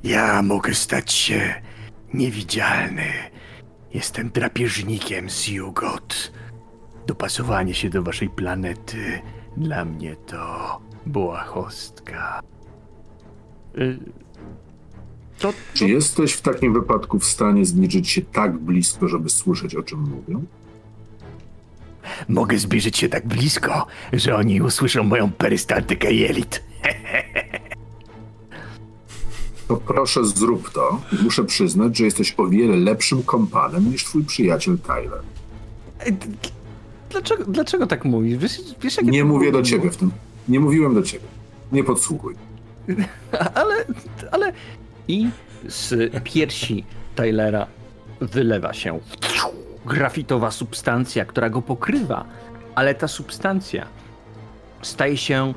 Ja mogę stać się niewidzialny. Jestem drapieżnikiem z Jugot. Dopasowanie się do waszej planety dla mnie to błahostka. Y, To, Czy jesteś w takim wypadku w stanie zbliżyć się tak blisko, żeby słyszeć, o czym mówią? Mogę zbliżyć się tak blisko, że oni usłyszą moją perystaltykę jelit. To proszę zrób to. Muszę przyznać, że jesteś o wiele lepszym kompanem niż twój przyjaciel Tyler. Dlaczego, dlaczego tak mówisz? Wiesz, wiesz Nie mówię do ciebie w tym. Nie mówiłem do ciebie. Nie podsłuchuj. Ale, ale... I z piersi Tylera wylewa się grafitowa substancja, która go pokrywa, ale ta substancja staje się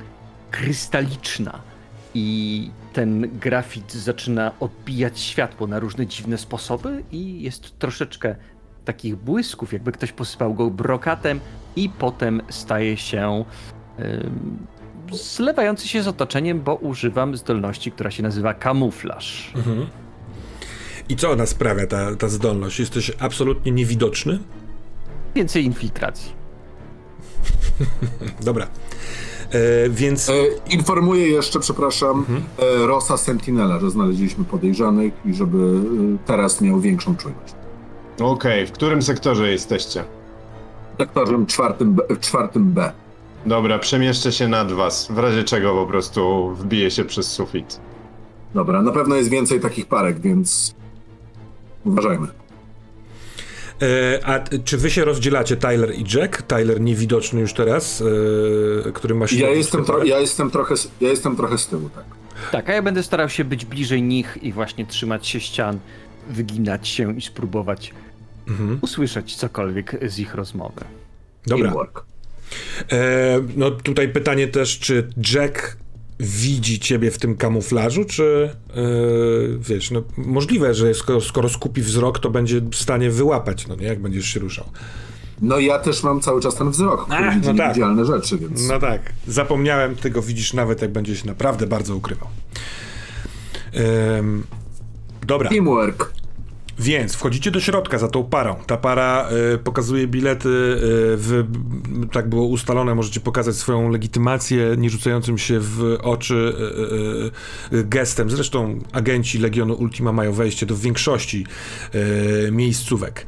krystaliczna i ten grafit zaczyna odbijać światło na różne dziwne sposoby i jest troszeczkę takich błysków, jakby ktoś posypał go brokatem i potem staje się ym, zlewający się z otoczeniem, bo używam zdolności, która się nazywa kamuflaż. I co ona sprawia, ta, ta zdolność? Jesteś absolutnie niewidoczny? Więcej infiltracji. Dobra. E, więc. E, informuję jeszcze, przepraszam, Mhm. e, Rosa Sentinela, że znaleźliśmy podejrzanych i żeby e, teraz miał większą czujność. Okej, w którym sektorze jesteście? Sektorem czwartym B, czwartym B. Dobra, przemieszczę się nad was, w razie czego po prostu wbiję się przez sufit. Dobra, na pewno jest więcej takich parek, więc uważajmy. E, a t- czy wy się rozdzielacie, Tyler i Jack? Tyler niewidoczny już teraz, e, który ma Ja jestem, te tro, ja, jestem trochę, s- ja jestem trochę z tyłu, tak. Tak, a ja będę starał się być bliżej nich i właśnie trzymać się ścian, wyginać się i spróbować Mhm. usłyszeć cokolwiek z ich rozmowy. Dobra. Teamwork. E, no tutaj pytanie też, czy Jack widzi ciebie w tym kamuflażu, czy e, wiesz, no możliwe, że skoro, skoro skupi wzrok, to będzie w stanie wyłapać, no nie, jak będziesz się ruszał. No ja też mam cały czas ten wzrok, który Ach, widzi no tak. niewidzialne rzeczy, więc... No tak, zapomniałem, ty go widzisz nawet, jak będzie się naprawdę bardzo ukrywał. Dobra. Teamwork. Więc wchodzicie do środka za tą parą. Ta para e, pokazuje bilety, e, w, tak było ustalone, możecie pokazać swoją legitymację, nie rzucającym się w oczy e, e, gestem. Zresztą agenci Legionu Ultima mają wejście do większości e, miejscówek.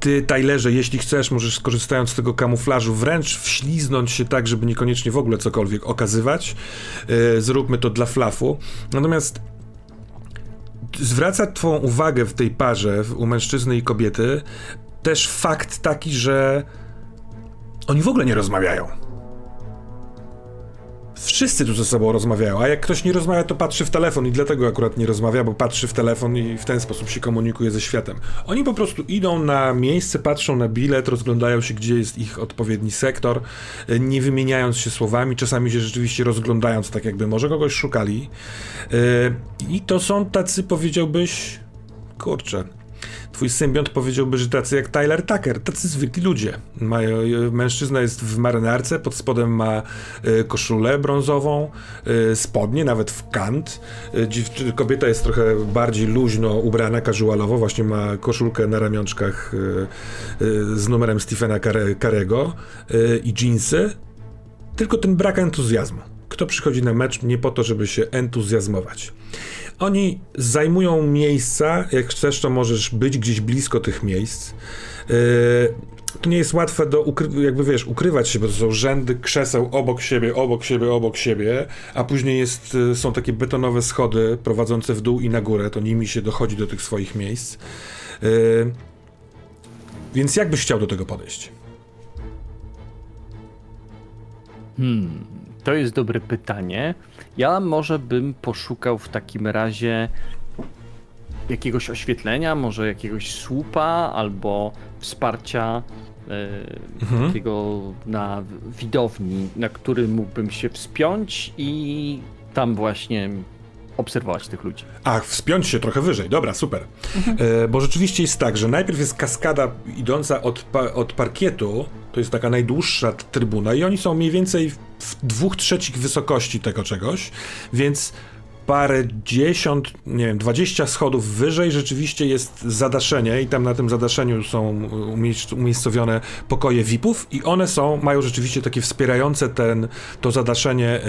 Ty, Tylerze, jeśli chcesz, możesz skorzystając z tego kamuflażu wręcz wśliznąć się tak, żeby niekoniecznie w ogóle cokolwiek okazywać. Zróbmy to dla flafu. Natomiast zwraca twoją uwagę w tej parze u mężczyzny i kobiety też fakt taki, że oni w ogóle nie rozmawiają. Wszyscy tu ze sobą rozmawiają, a jak ktoś nie rozmawia, to patrzy w telefon i dlatego akurat nie rozmawia, bo patrzy w telefon i w ten sposób się komunikuje ze światem. Oni po prostu idą na miejsce, patrzą na bilet, rozglądają się, gdzie jest ich odpowiedni sektor, y, nie wymieniając się słowami, czasami się rzeczywiście rozglądając, tak jakby może kogoś szukali. Y, I to są tacy, powiedziałbyś, kurczę, twój symbiont powiedziałby, że tacy jak Tyler Tucker, tacy zwykli ludzie. Mają, y, mężczyzna jest w marynarce, pod spodem ma y, koszulę brązową, y, spodnie, nawet w kant. Y, kobieta jest trochę bardziej luźno ubrana, casualowo, właśnie ma koszulkę na ramionczkach z numerem Stephena Care- Carego i jeansy. Tylko ten brak entuzjazmu. Kto przychodzi na mecz nie po to, żeby się entuzjazmować. Oni zajmują miejsca, jak chcesz, to możesz być gdzieś blisko tych miejsc. Yy, to nie jest łatwe do, ukry- jakby wiesz, ukrywać się, bo to są rzędy krzeseł obok siebie, obok siebie, obok siebie, a później jest, y, są takie betonowe schody prowadzące w dół i na górę, to nimi się dochodzi do tych swoich miejsc. Yy, więc jak byś chciał do tego podejść? To jest dobre pytanie. Ja może bym poszukał w takim razie jakiegoś oświetlenia, może jakiegoś słupa albo wsparcia e, takiego na widowni, na który mógłbym się wspiąć i tam właśnie obserwować tych ludzi. Ach, wspiąć się trochę wyżej, dobra, super. E, bo rzeczywiście jest tak, że najpierw jest kaskada idąca od, pa, od parkietu, to jest taka najdłuższa trybuna i oni są mniej więcej w dwóch trzecich wysokości tego czegoś, więc parę dziesiąt, nie wiem, dwadzieścia schodów wyżej rzeczywiście jest zadaszenie i tam na tym zadaszeniu są umiejsc- umiejscowione pokoje VIP-ów i one są, mają rzeczywiście takie wspierające ten, to zadaszenie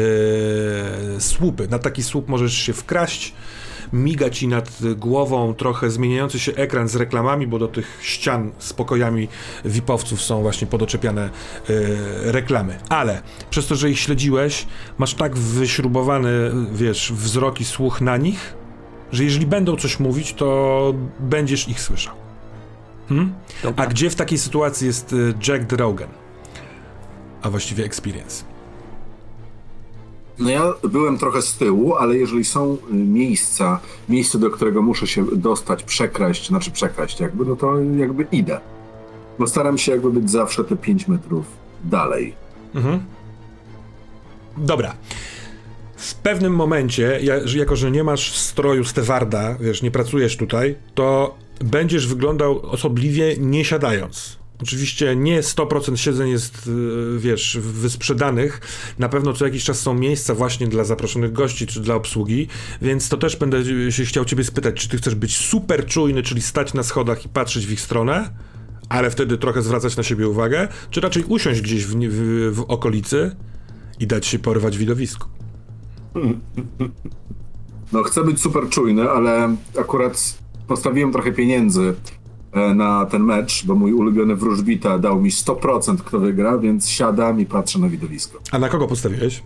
yy, słupy. Na taki słup możesz się wkraść, miga ci nad głową trochę zmieniający się ekran z reklamami, bo do tych ścian z pokojami VIP-owców są właśnie podoczepiane e, reklamy. Ale przez to, że ich śledziłeś, masz tak wyśrubowany, wiesz, wzrok i słuch na nich, że jeżeli będą coś mówić, to będziesz ich słyszał. Hmm? A gdzie w takiej sytuacji jest e, Jack Drogan? A właściwie Experience. No ja byłem trochę z tyłu, ale jeżeli są y, miejsca, miejsce, do którego muszę się dostać, przekraść, znaczy przekraść jakby, no to jakby idę. Bo staram się jakby być zawsze te 5 metrów dalej. Mhm. Dobra. W pewnym momencie, jako że nie masz stroju stewarda, wiesz, nie pracujesz tutaj, to będziesz wyglądał osobliwie nie siadając. Oczywiście nie 100% siedzeń jest, y, wiesz, wysprzedanych. Na pewno co jakiś czas są miejsca właśnie dla zaproszonych gości czy dla obsługi, więc to też będę się chciał ciebie spytać, czy ty chcesz być super czujny, czyli stać na schodach i patrzeć w ich stronę, ale wtedy trochę zwracać na siebie uwagę, czy raczej usiąść gdzieś w, w, w okolicy i dać się porwać widowisku? No, chcę być super czujny, ale akurat postawiłem trochę pieniędzy na ten mecz, bo mój ulubiony wróżbita dał mi 100% kto wygra, więc siadam i patrzę na widowisko. A na kogo postawiłeś?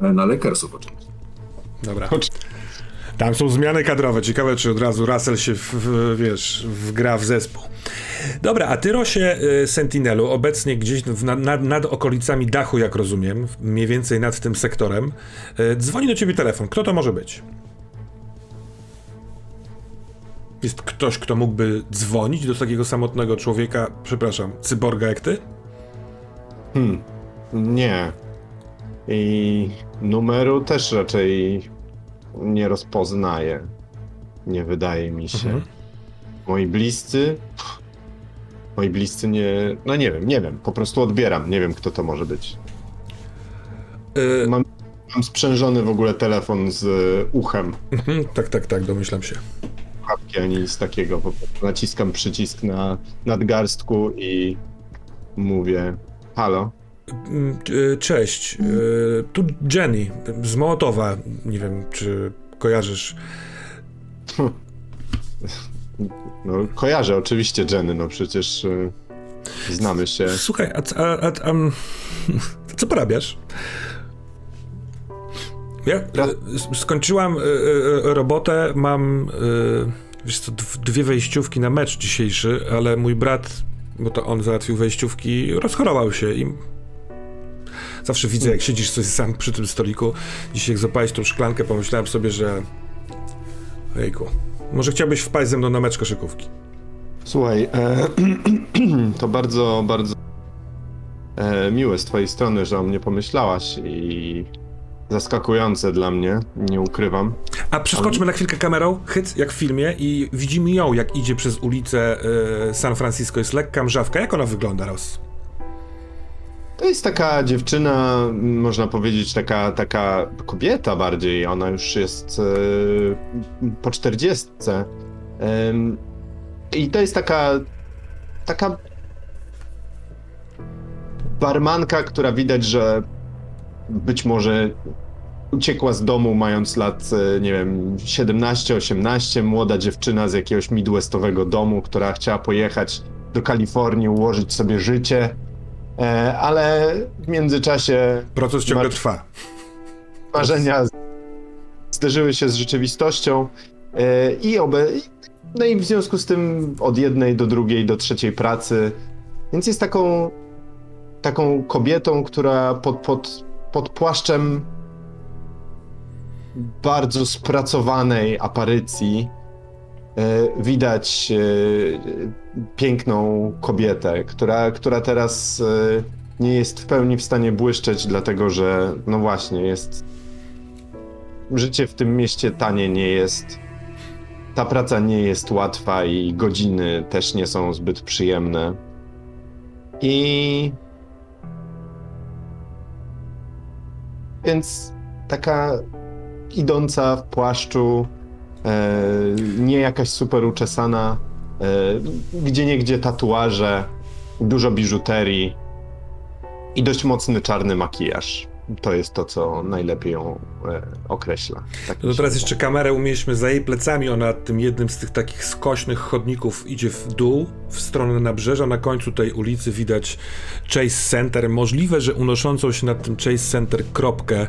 E, Na Lakersów oczywiście. Dobra. Tam są zmiany kadrowe. Ciekawe, czy od razu Russell się, w, w, wiesz, wgra w zespół. Dobra, a ty, Rosie Sentinelu, obecnie gdzieś w, nad, nad, okolicami dachu, jak rozumiem, mniej więcej nad tym sektorem, y, dzwoni do ciebie telefon. Kto to może być? Jest ktoś, kto mógłby dzwonić do takiego samotnego człowieka, przepraszam, cyborga jak ty? Nie. I numeru też raczej nie rozpoznaję. Nie wydaje mi się. Mhm. Moi bliscy. Pff, moi bliscy nie. No nie wiem, nie wiem. Po prostu odbieram. Nie wiem, kto to może być. Y, Mam, mam sprzężony w ogóle telefon z uchem. mhm, tak, tak, tak, domyślam się. Łapki ani nic takiego. Po prostu naciskam przycisk na nadgarstku i mówię: Halo. Mm, y, Cześć, y, tu Jenny z Mołotowa. Nie wiem, czy kojarzysz. No, kojarzę oczywiście Jenny, no przecież y, znamy się. Słuchaj, a, a, a, a mm, co porabiasz? Ja skończyłam robotę, mam wiesz co, dw- dwie wejściówki na mecz dzisiejszy, ale mój brat, bo to on załatwił wejściówki, rozchorował się i zawsze widzę, jak siedzisz sobie sam przy tym stoliku. Dzisiaj jak zapalić tą szklankę, pomyślałem sobie, że ojejku, może chciałbyś wpaść ze mną na mecz koszykówki. Słuchaj, e, to bardzo, bardzo e, miłe z twojej strony, że o mnie pomyślałaś i zaskakujące dla mnie, nie ukrywam. A przeskoczmy na chwilkę kamerą, hyc, jak w filmie i widzimy ją, jak idzie przez ulicę e, San Francisco. Jest lekka mrzawka. Jak ona wygląda, Ross? To jest taka dziewczyna, można powiedzieć, taka, taka kobieta bardziej. Ona już jest e, po czterdziestce. I to jest taka, taka barmanka, która widać, że być może uciekła z domu mając lat, e, nie wiem, 17-18, młoda dziewczyna z jakiegoś midwestowego domu, która chciała pojechać do Kalifornii, ułożyć sobie życie. E, ale w międzyczasie Proces ciągle Marcz- trwa. marzenia zderzyły się z rzeczywistością e, i obe... No i w związku z tym od jednej do drugiej, do trzeciej pracy. Więc jest taką taką kobietą, która pod, pod, pod płaszczem bardzo spracowanej aparycji e, widać e, piękną kobietę, która, która teraz e, nie jest w pełni w stanie błyszczeć, dlatego że, no właśnie, jest. Życie w tym mieście tanie nie jest. Ta praca nie jest łatwa i godziny też nie są zbyt przyjemne. I. Więc taka idąca w płaszczu, e, nie jakaś super uczesana, e, gdzie niegdzie tatuaże, dużo biżuterii i dość mocny czarny makijaż. To jest to, co najlepiej ją e, określa. Tak No to teraz jeszcze kamerę umieśćmy za jej plecami. Ona tym jednym z tych takich skośnych chodników idzie w dół, w stronę nabrzeża. Na końcu tej ulicy widać Chase Center. Możliwe, że unoszącą się nad tym Chase Center kropkę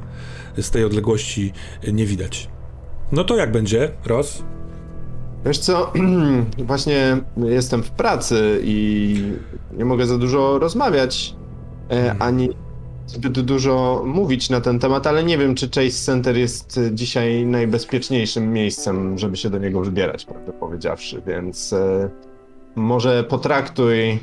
z tej odległości nie widać. No to jak będzie, Ross? Wiesz co, właśnie jestem w pracy i nie mogę za dużo rozmawiać, e, ani zbyt dużo mówić na ten temat, ale nie wiem, czy Chase Center jest e, dzisiaj najbezpieczniejszym miejscem, żeby się do niego wybierać, prawdę powiedziawszy, więc e, może potraktuj,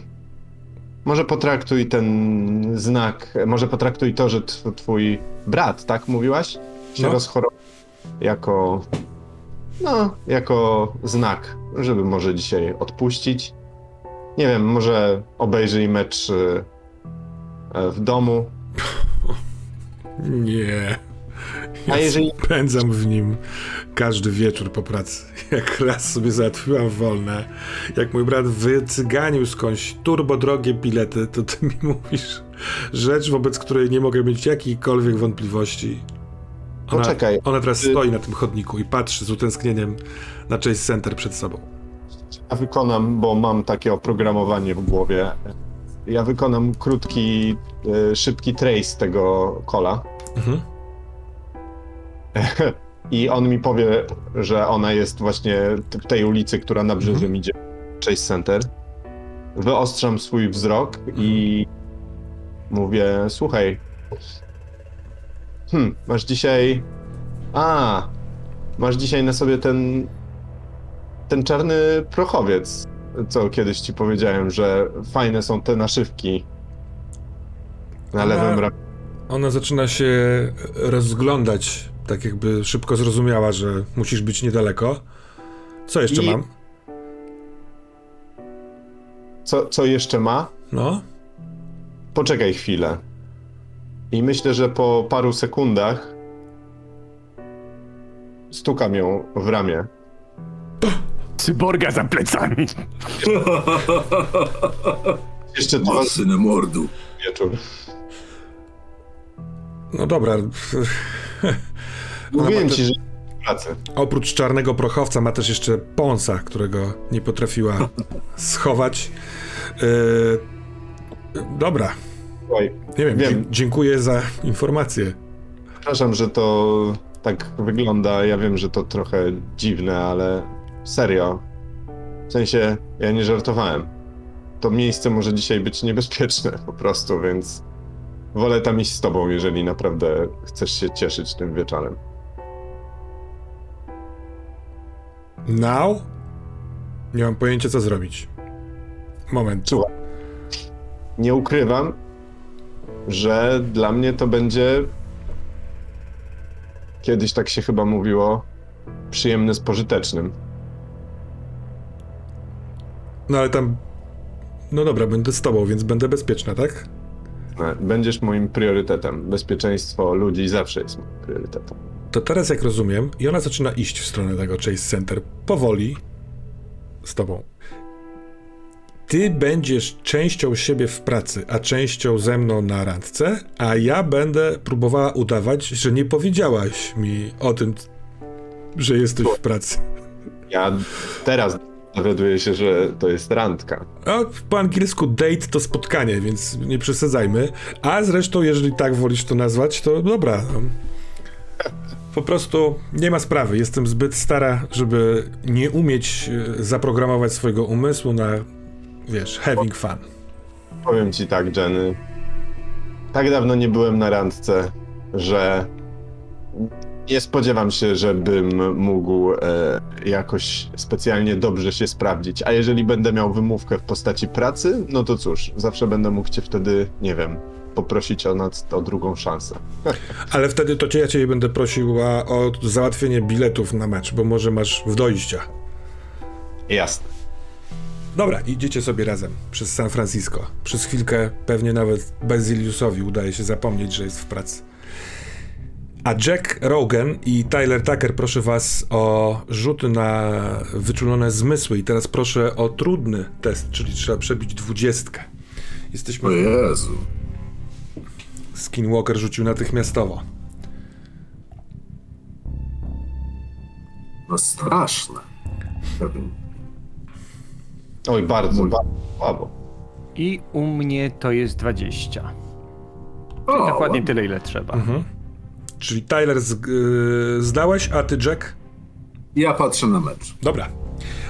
może potraktuj ten znak, może potraktuj to, że tw- twój brat, tak mówiłaś, się No. rozchorował jako no, jako znak, żeby może dzisiaj odpuścić. Nie wiem, może obejrzyj mecz y, w domu. Nie. Ja A jeżeli- spędzam w nim każdy wieczór po pracy. Jak raz sobie załatwiłam wolne, jak mój brat wycyganił skądś turbo drogie bilety, to ty mi mówisz rzecz, wobec której nie mogę mieć jakichkolwiek wątpliwości. Ona, Poczekaj. Ona teraz Y- stoi na tym chodniku i patrzy z utęsknieniem na Chase Center przed sobą. Ja wykonam, bo mam takie oprogramowanie w głowie. Ja wykonam krótki, y, szybki trace tego kola. Mhm. I on mi powie, że ona jest właśnie w tej ulicy, która na brzeżem Mhm. idzie. Chase Center. Wyostrzam swój wzrok i mówię, słuchaj, hmm, masz dzisiaj, a, masz dzisiaj na sobie ten, ten czarny prochowiec, co kiedyś ci powiedziałem, że fajne są te naszywki na Ona- lewym ramieniu. Ona zaczyna się rozglądać, tak jakby szybko zrozumiała, że musisz być niedaleko. Co jeszcze I- mam? Co, co jeszcze ma? No? Poczekaj chwilę. I myślę, że po paru sekundach stukam ją w ramię. Cyborga za plecami. Jeszcze dwa O, syny mordu. wieczór. No dobra. Mówiłem te- ci, że w pracy. Oprócz czarnego prochowca ma też jeszcze Ponsa, którego nie potrafiła schować. Yy, dobra. Oj, Nie wiem, Wiem. dziękuję za informację. przepraszam, że to tak wygląda. Ja wiem, że to trochę dziwne, ale serio. W sensie, ja nie żartowałem. To miejsce może dzisiaj być niebezpieczne po prostu, więc wolę tam iść z tobą, jeżeli naprawdę chcesz się cieszyć tym wieczorem. Now? Nie mam pojęcia, co zrobić. Moment. Słuchaj, nie ukrywam, że dla mnie to będzie. Kiedyś tak się chyba mówiło, przyjemne z pożytecznym. No ale tam... No dobra, będę z tobą, więc będę bezpieczna, tak? Będziesz moim priorytetem. Bezpieczeństwo ludzi zawsze jest moim priorytetem. To teraz jak rozumiem, i ona zaczyna iść w stronę tego Chase Center powoli z tobą. Ty będziesz częścią siebie w pracy, a częścią ze mną na randce, a ja będę próbowała udawać, że nie powiedziałaś mi o tym, że jesteś w pracy. Ja teraz dowiaduję się, że to jest randka. A po angielsku date to spotkanie, więc nie przesadzajmy. A zresztą, jeżeli tak wolisz to nazwać, to dobra. Po prostu nie ma sprawy. Jestem zbyt stara, żeby nie umieć e, zaprogramować swojego umysłu na, wiesz, having fun. Powiem ci tak, Jenny. Tak dawno nie byłem na randce, że nie spodziewam się, żebym mógł e, jakoś specjalnie dobrze się sprawdzić. A jeżeli będę miał wymówkę w postaci pracy, no to cóż, zawsze będę mógł cię wtedy, nie wiem, poprosić o, nad, o drugą szansę. Ale wtedy to cię, ja cię będę prosiła o załatwienie biletów na mecz, bo może masz w dojścia. Jasne. Dobra, idziecie sobie razem przez San Francisco. Przez chwilkę pewnie nawet Baziliusowi udaje się zapomnieć, że jest w pracy. A Jack Rogan i Tyler Tucker proszę was o rzuty na wyczulone zmysły i teraz proszę o trudny test, czyli trzeba przebić dwudziestkę. Jesteśmy... O Jezu. Skinwalker rzucił natychmiastowo. No straszne. Oj, bardzo, bardzo słabo. I u mnie to jest 20. O, Dokładnie ładnie. tyle, ile trzeba. Czyli Tyler z, yy, zdałeś, a ty Jack? Ja patrzę na mecz. Dobra.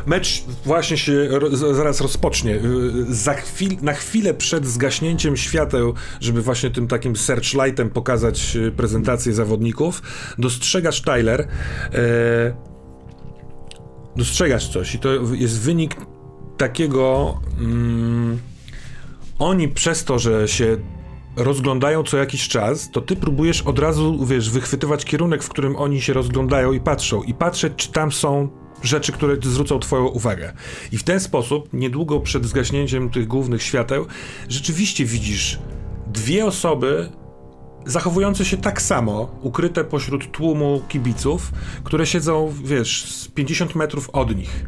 Mecz właśnie się ro, zaraz rozpocznie. Yy, Za chwil, na chwilę przed zgaśnięciem świateł, żeby właśnie tym takim searchlightem pokazać yy, prezentację zawodników, dostrzegasz Tyler. Yy, dostrzegasz coś i to jest wynik takiego. Mm, oni przez to, że się rozglądają co jakiś czas, to ty próbujesz od razu, wiesz, wychwytywać kierunek, w którym oni się rozglądają i patrzą. I patrzeć, czy tam są rzeczy, które zwrócą twoją uwagę. I w ten sposób, niedługo przed zgaśnięciem tych głównych świateł, rzeczywiście widzisz dwie osoby zachowujące się tak samo, ukryte pośród tłumu kibiców, które siedzą, wiesz, z 50 metrów od nich.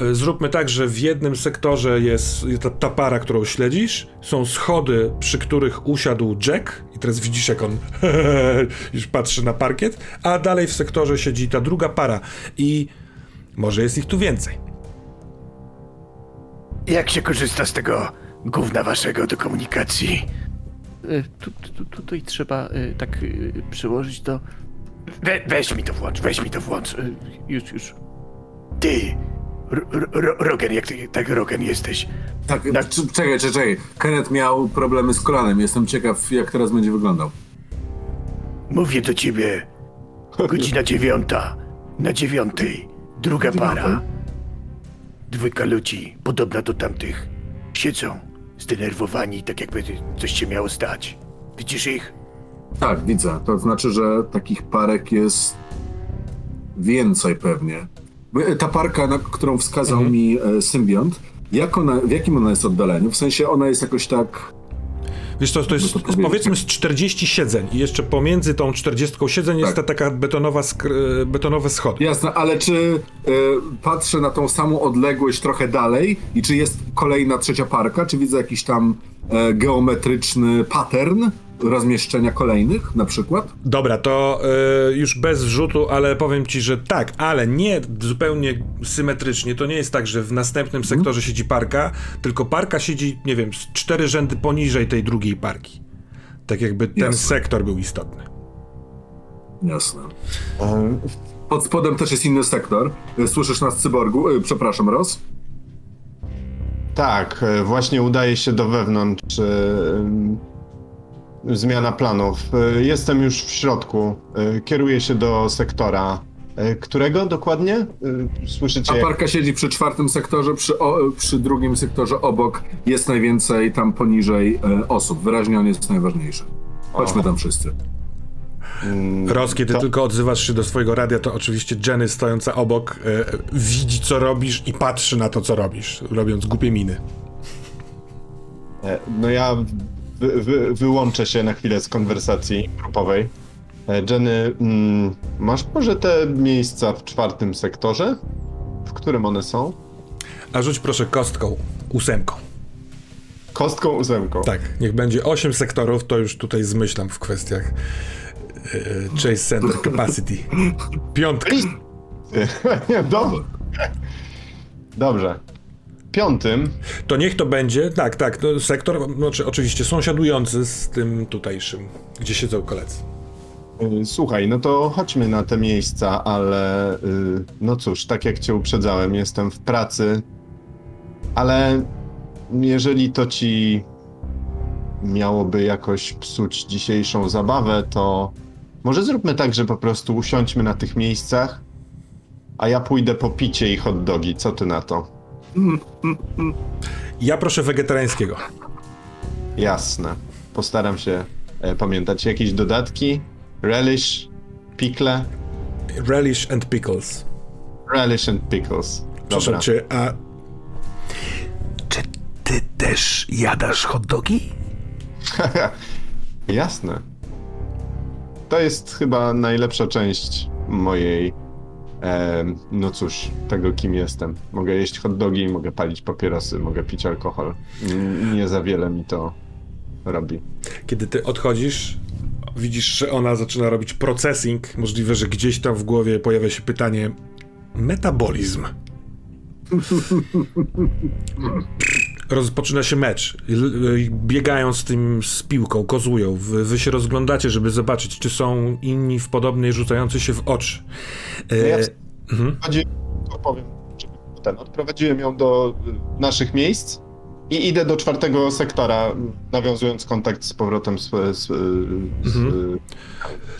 E, Zróbmy tak, że w jednym sektorze jest ta, ta para, którą śledzisz, są schody, przy których usiadł Jack i teraz widzisz, jak on już patrzy na parkiet, a dalej w sektorze siedzi ta druga para i może jest ich tu więcej. Jak się korzysta z tego gówna waszego do komunikacji? Y, Tu, tu, tutaj trzeba y, tak y, przyłożyć to. We, weź mi to włącz, weź mi to włącz. y, Już, już. Ty, Rogen, jak ty tak Rogen jesteś? Tak, Na- czekaj, czekaj. Kenneth miał problemy z kolanem. Jestem ciekaw, jak teraz będzie wyglądał. Mówię do ciebie. Godzina dziewiąta. Na dziewiątej. Druga para. Dwójka ludzi, podobna do tamtych. Siedzą, zdenerwowani, tak jakby coś się miało stać. Widzisz ich? Tak, widzę. To znaczy, że takich parek jest więcej pewnie. E, Ta parka, na którą wskazał mi e, symbiont, jak ona, w jakim ona jest oddaleniu? W sensie ona jest jakoś tak... Wiesz co, to jest No to powiedz. powiedzmy z 40 siedzeń i jeszcze pomiędzy tą 40 siedzeń jest ta Tak. taka betonowa skr- betonowe schody. Jasne, ale czy e, patrzę na tą samą odległość trochę dalej i czy jest kolejna trzecia parka? Czy widzę jakiś tam e, geometryczny pattern rozmieszczenia kolejnych na przykład? Dobra, to y, już bez wrzutu, ale powiem ci, że tak, ale nie zupełnie symetrycznie. To nie jest tak, że w następnym sektorze siedzi parka, tylko parka siedzi, nie wiem, cztery rzędy poniżej tej drugiej parki. Tak jakby ten Jasne. sektor był istotny. Jasne. Pod spodem też jest inny sektor. Słyszysz nas, cyborgu? E, przepraszam, Ros? Tak, e, właśnie udaje się do wewnątrz. em, Zmiana planów. E, Jestem już w środku. E, Kieruję się do sektora. E, Którego dokładnie? Słyszycie? A parka siedzi przy czwartym sektorze, przy, o, przy drugim sektorze obok jest najwięcej tam poniżej e, osób. Wyraźnie on jest najważniejszy. Chodźmy tam wszyscy. Mm, Roz, kiedy to- tylko odzywasz się do swojego radia, to oczywiście Jenny stojąca obok e, widzi, co robisz i patrzy na to, co robisz, robiąc głupie miny. E, No ja wy, wy, wyłączę się na chwilę z konwersacji grupowej. E, Jenny, mm, masz może te miejsca w czwartym sektorze? W którym one są? A rzuć proszę kostką, ósemką. Kostką ósemką. Tak, niech będzie 8 sektorów, to już tutaj zmyślam w kwestiach e, Chase Center Capacity. Piątka. Dobrze. Dobrze. Piątym. To niech to będzie, tak, tak, to sektor, znaczy oczywiście sąsiadujący z tym tutejszym, gdzie siedzą koledzy. y, Słuchaj, no to chodźmy na te miejsca, ale y, no cóż, tak jak cię uprzedzałem, jestem w pracy, ale jeżeli to ci miałoby jakoś psuć dzisiejszą zabawę, to może zróbmy tak, że po prostu usiądźmy na tych miejscach, a ja pójdę po picie i hot dogi. Co ty na to? Ja proszę wegetariańskiego. Jasne. Postaram się e, pamiętać. Jakieś dodatki? Relish, pickle? Relish and pickles. Relish and pickles. Proszę Dobra. cię, a Czy ty też jadasz hot dogi? Jasne. To jest chyba najlepsza część mojej. E, no cóż, tego kim jestem. Mogę jeść hot dogi, mogę palić papierosy, mogę pić alkohol. N- Nie za wiele mi to robi. kiedy ty odchodzisz, widzisz, że ona zaczyna robić processing. Możliwe, że gdzieś tam w głowie pojawia się pytanie: metabolizm. Rozpoczyna się mecz. Y, Biegają z tym z piłką, kozują. Wy, wy się rozglądacie, żeby zobaczyć, czy są inni w podobnej rzucającej się w oczy. E, Ja Odprowadziłem, to powiem, ten, odprowadziłem ją do y, naszych miejsc i idę do czwartego sektora, nawiązując kontakt z powrotem z, z, z, Mhm.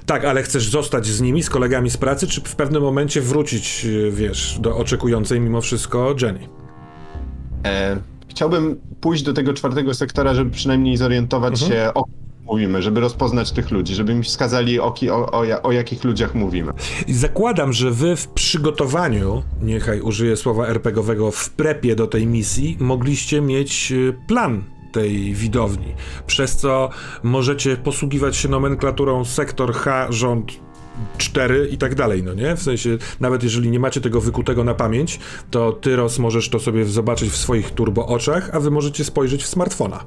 Tak, ale chcesz zostać z nimi, z kolegami z pracy, czy w pewnym momencie wrócić, wiesz, do oczekującej mimo wszystko Jenny? E, chciałbym pójść do tego czwartego sektora, żeby przynajmniej zorientować Mhm. się, o mówimy, żeby rozpoznać tych ludzi, żeby mi wskazali o, o, o jakich ludziach mówimy. I zakładam, że wy w przygotowaniu, niechaj użyję słowa RPGowego, w prepie do tej misji, mogliście mieć y, plan tej widowni, przez co możecie posługiwać się nomenklaturą sektor H, rząd 4 i tak dalej, no nie? W sensie, nawet jeżeli nie macie tego wykutego na pamięć, to ty, Ros, możesz to sobie zobaczyć w swoich turbo oczach, a wy możecie spojrzeć w smartfona.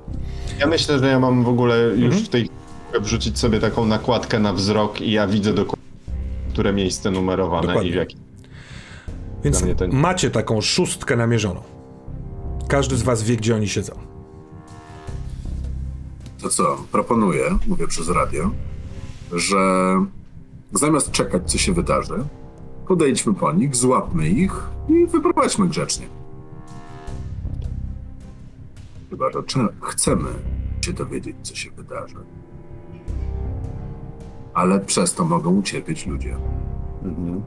Ja myślę, że ja mam w ogóle już w tej wrzucić sobie taką nakładkę na wzrok i ja widzę dokładnie, które miejsce numerowane Dokładnie. i w jakim. Więc nie- macie taką szóstkę namierzoną. Każdy z was wie, gdzie oni siedzą. To co, proponuję, mówię przez radio, że zamiast czekać, co się wydarzy, podejdźmy po nich, złapmy ich i wyprowadźmy grzecznie. Chyba, że chcemy się dowiedzieć, co się wydarzy. Ale przez to mogą ucierpieć ludzie. Mhm.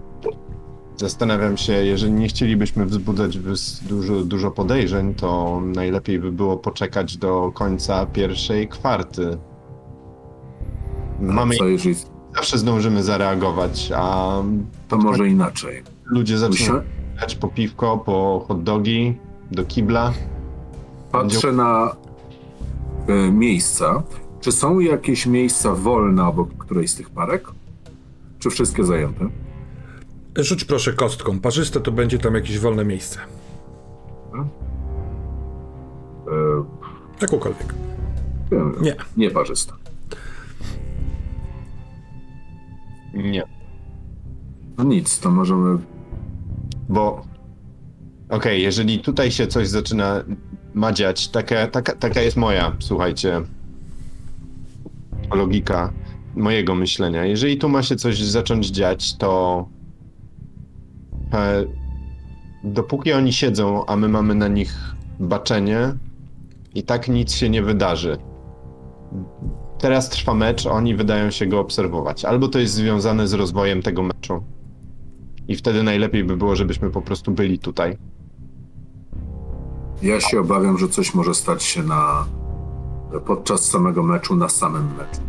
Zastanawiam się, jeżeli nie chcielibyśmy wzbudzać dużo, dużo podejrzeń, to najlepiej by było poczekać do końca pierwszej kwarty. Mamy Co jeżeli zawsze zdążymy zareagować, a to może inaczej? ludzie zaczną jechać po piwko, po hot dogi, do kibla. patrzę na e, miejsca. Czy są jakieś miejsca wolne obok którejś z tych parek? Czy wszystkie zajęte? Rzuć proszę kostką. Parzyste to będzie tam jakieś wolne miejsce. E, Jakąkolwiek. wiem, Nie. Nieparzyste. Nie. No nic, to możemy. Bo okej, jeżeli tutaj się coś zaczyna madziać, taka, taka, taka jest moja, słuchajcie, logika mojego myślenia. Jeżeli tu ma się coś zacząć dziać, to e, dopóki oni siedzą, a my mamy na nich baczenie, i tak nic się nie wydarzy. Teraz trwa mecz, oni wydają się go obserwować. Albo to jest związane z rozwojem tego meczu. I wtedy najlepiej by było, żebyśmy po prostu byli tutaj. Ja się obawiam, że coś może stać się na. podczas samego meczu, na samym meczu.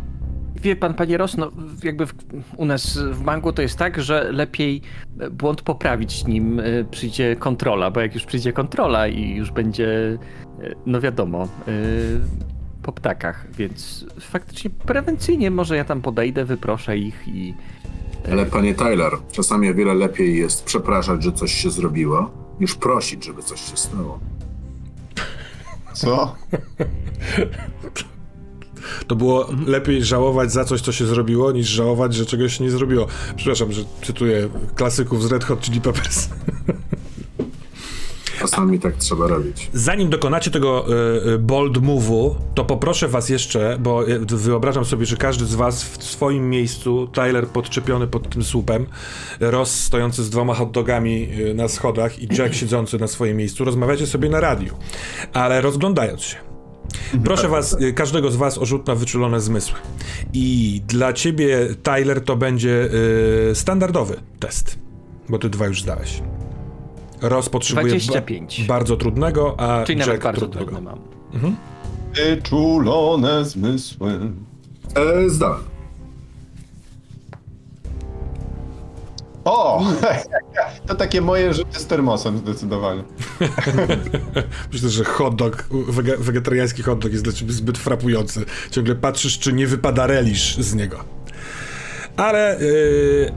Wie pan, panie Ros, no jakby w, u nas w banku to jest tak, że lepiej błąd poprawić, nim e, przyjdzie kontrola, bo jak już przyjdzie kontrola i już będzie, e, no wiadomo, e, po ptakach, więc faktycznie prewencyjnie może ja tam podejdę, wyproszę ich i Ale panie Tyler, czasami o wiele lepiej jest przepraszać, że coś się zrobiło, niż prosić, żeby coś się stało. Co? To było lepiej żałować za coś, co się zrobiło, niż żałować, że czegoś się nie zrobiło. Przepraszam, że cytuję klasyków z Red Hot Chili Peppers. Czasami tak trzeba robić. Zanim dokonacie tego y, y, bold move'u, to poproszę was jeszcze, bo y, wyobrażam sobie, że każdy z was w swoim miejscu, Tyler podczepiony pod tym słupem, Ross stojący z dwoma hot dogami y, na schodach i Jack siedzący na swoim miejscu, rozmawiacie sobie na radiu, ale rozglądając się. Proszę was, każdego z was o rzut na wyczulone zmysły. I dla ciebie, Tyler, to będzie y, standardowy test, bo ty dwa już zdałeś. Ross potrzebuje ba- 25. bardzo trudnego, a czyli Jack nawet bardzo trudnego. trudny mam. Wyczulone zmysły. E. O! To takie moje życie z termosem zdecydowanie. Myślę, że hot dog, wege, wegetariański hot dog jest dla ciebie zbyt frapujący. Ciągle patrzysz, czy nie wypada relisz z niego. Ale yy,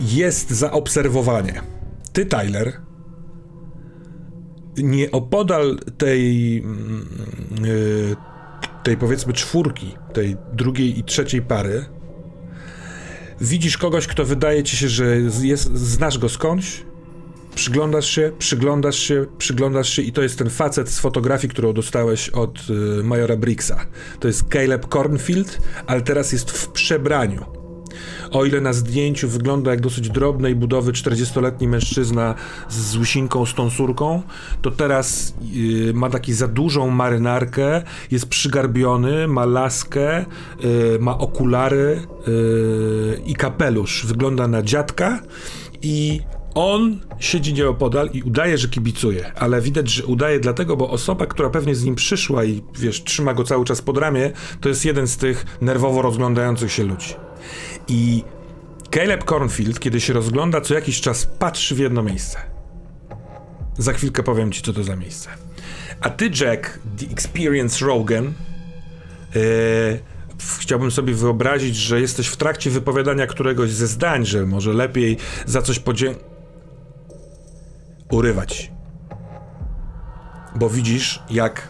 jest zaobserwowanie. Ty, Tyler, nie opodal tej, mm, yy, tej powiedzmy czwórki, tej drugiej i trzeciej pary, widzisz kogoś, kto wydaje ci się, że jest, znasz go skądś, Przyglądasz się, przyglądasz się, przyglądasz się i to jest ten facet z fotografii, którą dostałeś od y, Majora Briggsa. To jest Caleb Cornfield, ale teraz jest w przebraniu. O ile na zdjęciu wygląda jak dosyć drobnej budowy 40-letni mężczyzna z łysinką, z tą surką, to teraz y, ma taki za dużą marynarkę, jest przygarbiony, ma laskę, y, ma okulary y, i kapelusz. Wygląda na dziadka i On siedzi nieopodal i udaje, że kibicuje, ale widać, że udaje dlatego, bo osoba, która pewnie z nim przyszła i wiesz, trzyma go cały czas pod ramię, to jest jeden z tych nerwowo rozglądających się ludzi. I Caleb Cornfield, kiedy się rozgląda, co jakiś czas patrzy w jedno miejsce. Za chwilkę powiem ci, co to za miejsce. A ty, Jack, The Experience Rogan, yy, chciałbym sobie wyobrazić, że jesteś w trakcie wypowiadania któregoś ze zdań, że może lepiej za coś podziękować. Urywać. Bo widzisz, jak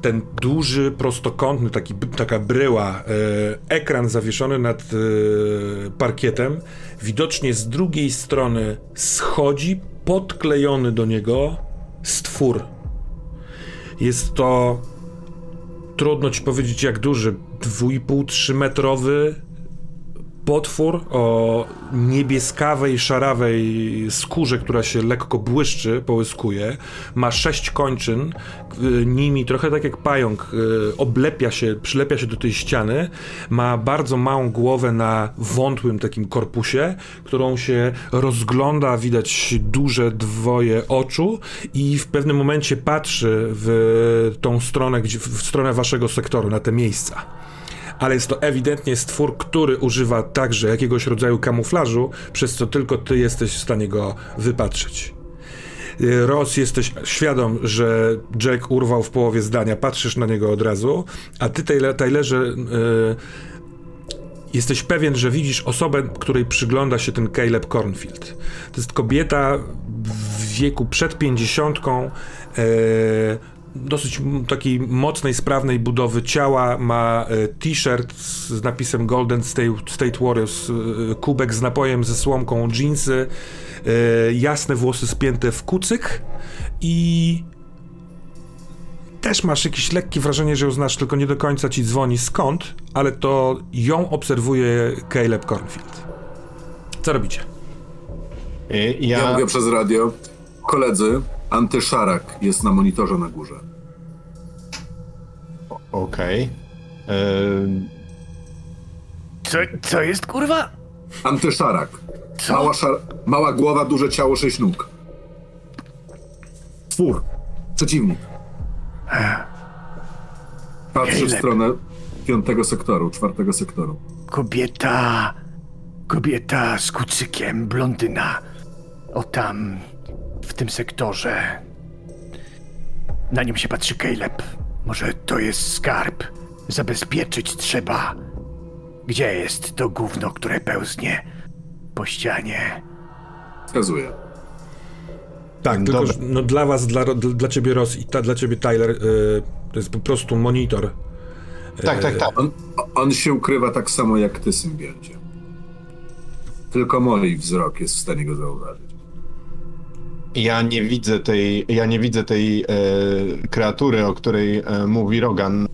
ten duży, prostokątny, taki, taka bryła, e, ekran zawieszony nad e, parkietem, widocznie z drugiej strony schodzi podklejony do niego stwór. Jest to trudno ci powiedzieć jak duży, 2,5-3 metrowy potwór o niebieskawej, szarawej skórze, która się lekko błyszczy, połyskuje. Ma sześć kończyn, nimi trochę tak jak pająk, y, oblepia się, przylepia się do tej ściany. Ma bardzo małą głowę na wątłym takim korpusie, którą się rozgląda, widać duże dwoje oczu i w pewnym momencie patrzy w tą stronę, w stronę waszego sektoru, na te miejsca ale jest to ewidentnie stwór, który używa także jakiegoś rodzaju kamuflażu, przez co tylko ty jesteś w stanie go wypatrzeć. Y, Ross, jesteś świadom, że Jack urwał w połowie zdania, patrzysz na niego od razu, a ty, Tylerze, yy, jesteś pewien, że widzisz osobę, której przygląda się ten Caleb Cornfield. To jest kobieta w wieku przed pięćdziesiątką, yy, dosyć takiej mocnej, sprawnej budowy ciała, ma e, t-shirt z napisem Golden State, State Warriors, e, kubek z napojem ze słomką, jeansy, e, jasne włosy spięte w kucyk i też masz jakieś lekkie wrażenie, że ją znasz, tylko nie do końca ci dzwoni skąd, ale to ją obserwuje Caleb Cornfield. Co robicie? Ja, ja mówię przez radio. Koledzy, Antyszarak jest na monitorze na górze. Okej. Okay. Co, co jest kurwa? Antyszarak. Mała, szar... Mała głowa, duże ciało, sześć nóg. Twór. Przeciwnik. Patrzy w stronę piątego sektoru, czwartego sektoru. Kobieta. Kobieta z kucykiem, blondyna. O tam, w tym sektorze. Na nim się patrzy Caleb. Może to jest skarb. Zabezpieczyć trzeba. Gdzie jest to gówno, które pełznie po ścianie? Wskazuję. Tak, tylko no, dla was, dla, dla ciebie Ross i ta, dla ciebie Tyler, yy, to jest po prostu monitor. Tak, tak, tak. On, on się ukrywa tak samo jak ty, symbioncie. Tylko mój wzrok jest w stanie go zauważyć. Ja nie widzę tej, ja nie widzę tej e, kreatury, o której e, mówi Rogan.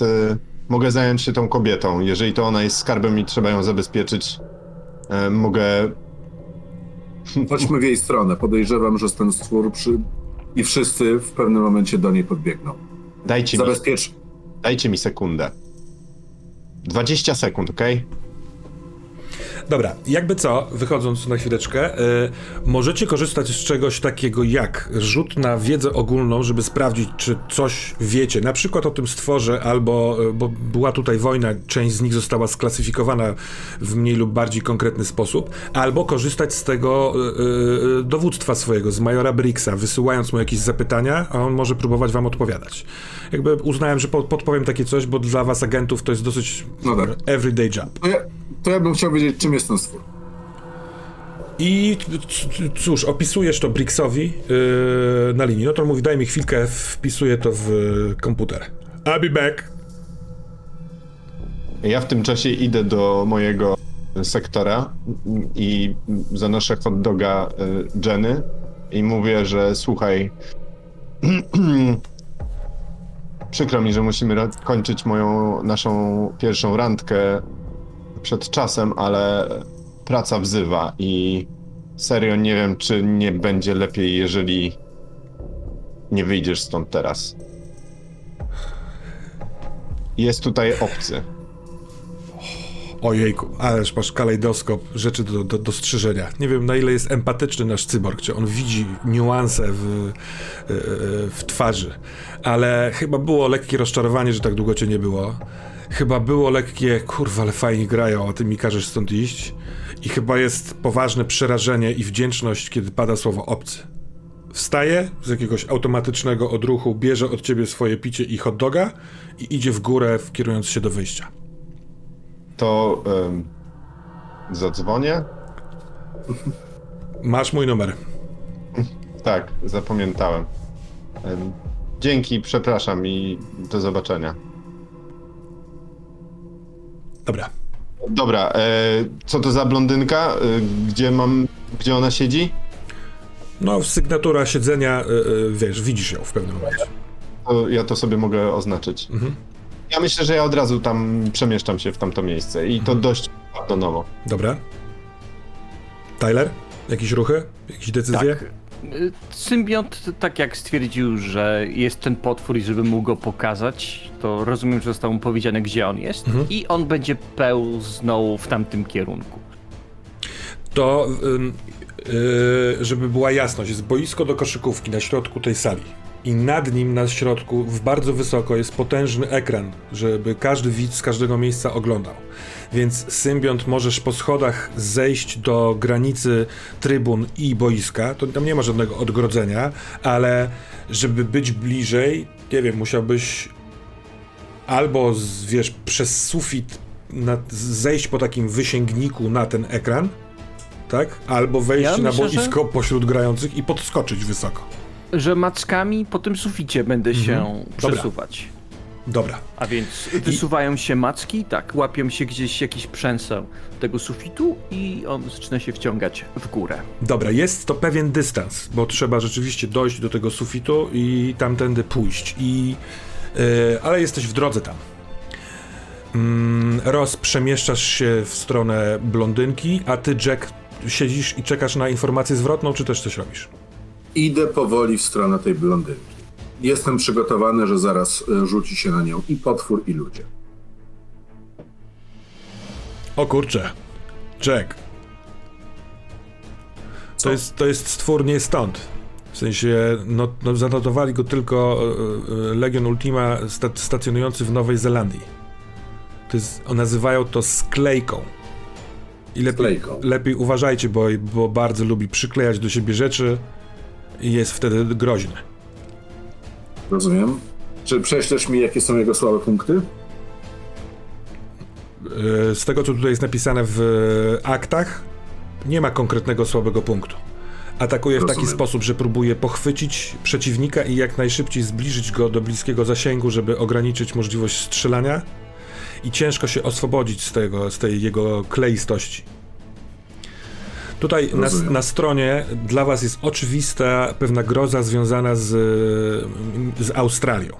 E, mogę zająć się tą kobietą. Jeżeli to ona jest skarbem i trzeba ją zabezpieczyć, e, mogę. Chodźmy w jej stronę. Podejrzewam, że ten stwór przy... i wszyscy w pewnym momencie do niej podbiegną. Dajcie Zabezpiecz... mi. Dajcie mi sekundę. 20 sekund, ok? Dobra, jakby co, wychodząc na chwileczkę, y, możecie korzystać z czegoś takiego jak rzut na wiedzę ogólną, żeby sprawdzić, czy coś wiecie, na przykład o tym stworze, albo, y, bo była tutaj wojna, część z nich została sklasyfikowana w mniej lub bardziej konkretny sposób, albo korzystać z tego y, dowództwa swojego, z majora Brixa, wysyłając mu jakieś zapytania, a on może próbować wam odpowiadać. Jakby uznałem, że podpowiem takie coś, bo dla was agentów to jest dosyć no tak. everyday job. To ja, to ja bym chciał wiedzieć, czym jest ten stwór. I cóż, opisujesz to Brixowi yy, na linii. No to mówi, daj mi chwilkę, wpisuję to w komputer. I'll be back. Ja w tym czasie idę do mojego sektora i zanoszę hot doga y, Jenny i mówię, że słuchaj, przykro mi, że musimy kończyć moją, naszą pierwszą randkę przed czasem, ale praca wzywa i serio nie wiem, czy nie będzie lepiej, jeżeli nie wyjdziesz stąd teraz. Jest tutaj obcy. Ojejku, ależ masz kalejdoskop rzeczy do, do dostrzeżenia. Nie wiem, na ile jest empatyczny nasz cyborg, czy on widzi niuanse w, w twarzy, ale chyba było lekkie rozczarowanie, że tak długo cię nie było. Chyba było lekkie, kurwa, ale fajnie grają, a ty mi każesz stąd iść. I chyba jest poważne przerażenie i wdzięczność, kiedy pada słowo obcy. Wstaje z jakiegoś automatycznego odruchu, bierze od ciebie swoje picie i hot doga i idzie w górę, kierując się do wyjścia. To um, zadzwonię? Masz mój numer. Tak, zapamiętałem. Um, dzięki, przepraszam i do zobaczenia. Dobra. Dobra, e, co to za blondynka? E, gdzie mam, gdzie ona siedzi? No, sygnatura siedzenia, e, wiesz, widzisz ją w pewnym momencie. To ja to sobie mogę oznaczyć. Mhm. Ja myślę, że ja od razu tam przemieszczam się w tamto miejsce i to mhm. dość nowo. Dobra. Tyler? Jakieś ruchy? Jakieś decyzje? Tak. Symbiont, tak jak stwierdził, że jest ten potwór i żeby mógł go pokazać, to rozumiem, że zostało mu powiedziane, gdzie on jest mhm. i on będzie pełznął w tamtym kierunku. To, yy, żeby była jasność, jest boisko do koszykówki na środku tej sali i nad nim na środku, w bardzo wysoko, jest potężny ekran, żeby każdy widz z każdego miejsca oglądał. Więc symbiont możesz po schodach zejść do granicy trybun i boiska, to tam nie ma żadnego odgrodzenia, ale żeby być bliżej, nie wiem, musiałbyś albo, wiesz, przez sufit na, zejść po takim wysięgniku na ten ekran, tak? Albo wejść ja na myślę, boisko że... pośród grających i podskoczyć wysoko że mackami po tym suficie będę mhm. się przesuwać. Dobra. A więc wysuwają I... się macki, tak, łapią się gdzieś jakiś przęseł tego sufitu i on zaczyna się wciągać w górę. Dobra, jest to pewien dystans, bo trzeba rzeczywiście dojść do tego sufitu i tamtędy pójść. I, yy, ale jesteś w drodze tam. Mm, Roz, przemieszczasz się w stronę blondynki, a ty, Jack, siedzisz i czekasz na informację zwrotną, czy też coś robisz? Idę powoli w stronę tej blondynki. Jestem przygotowany, że zaraz e, rzuci się na nią i potwór, i ludzie. O kurczę. Jack. To jest, to jest stwór nie stąd. W sensie, no, no zanotowali go tylko e, Legion Ultima sta stacjonujący w Nowej Zelandii. To jest, nazywają to sklejką. I lepiej, lepiej uważajcie, bo, bo bardzo lubi przyklejać do siebie rzeczy i jest wtedy groźny. Rozumiem. Czy prześlesz mi, jakie są jego słabe punkty? E, z tego, co tutaj jest napisane w aktach, nie ma konkretnego słabego punktu. Atakuje w taki sposób, że próbuje pochwycić przeciwnika i jak najszybciej zbliżyć go do bliskiego zasięgu, żeby ograniczyć możliwość strzelania i ciężko się oswobodzić z tego, z tej jego kleistości. Tutaj na, na, stronie dla was jest oczywista pewna groza związana z, z Australią.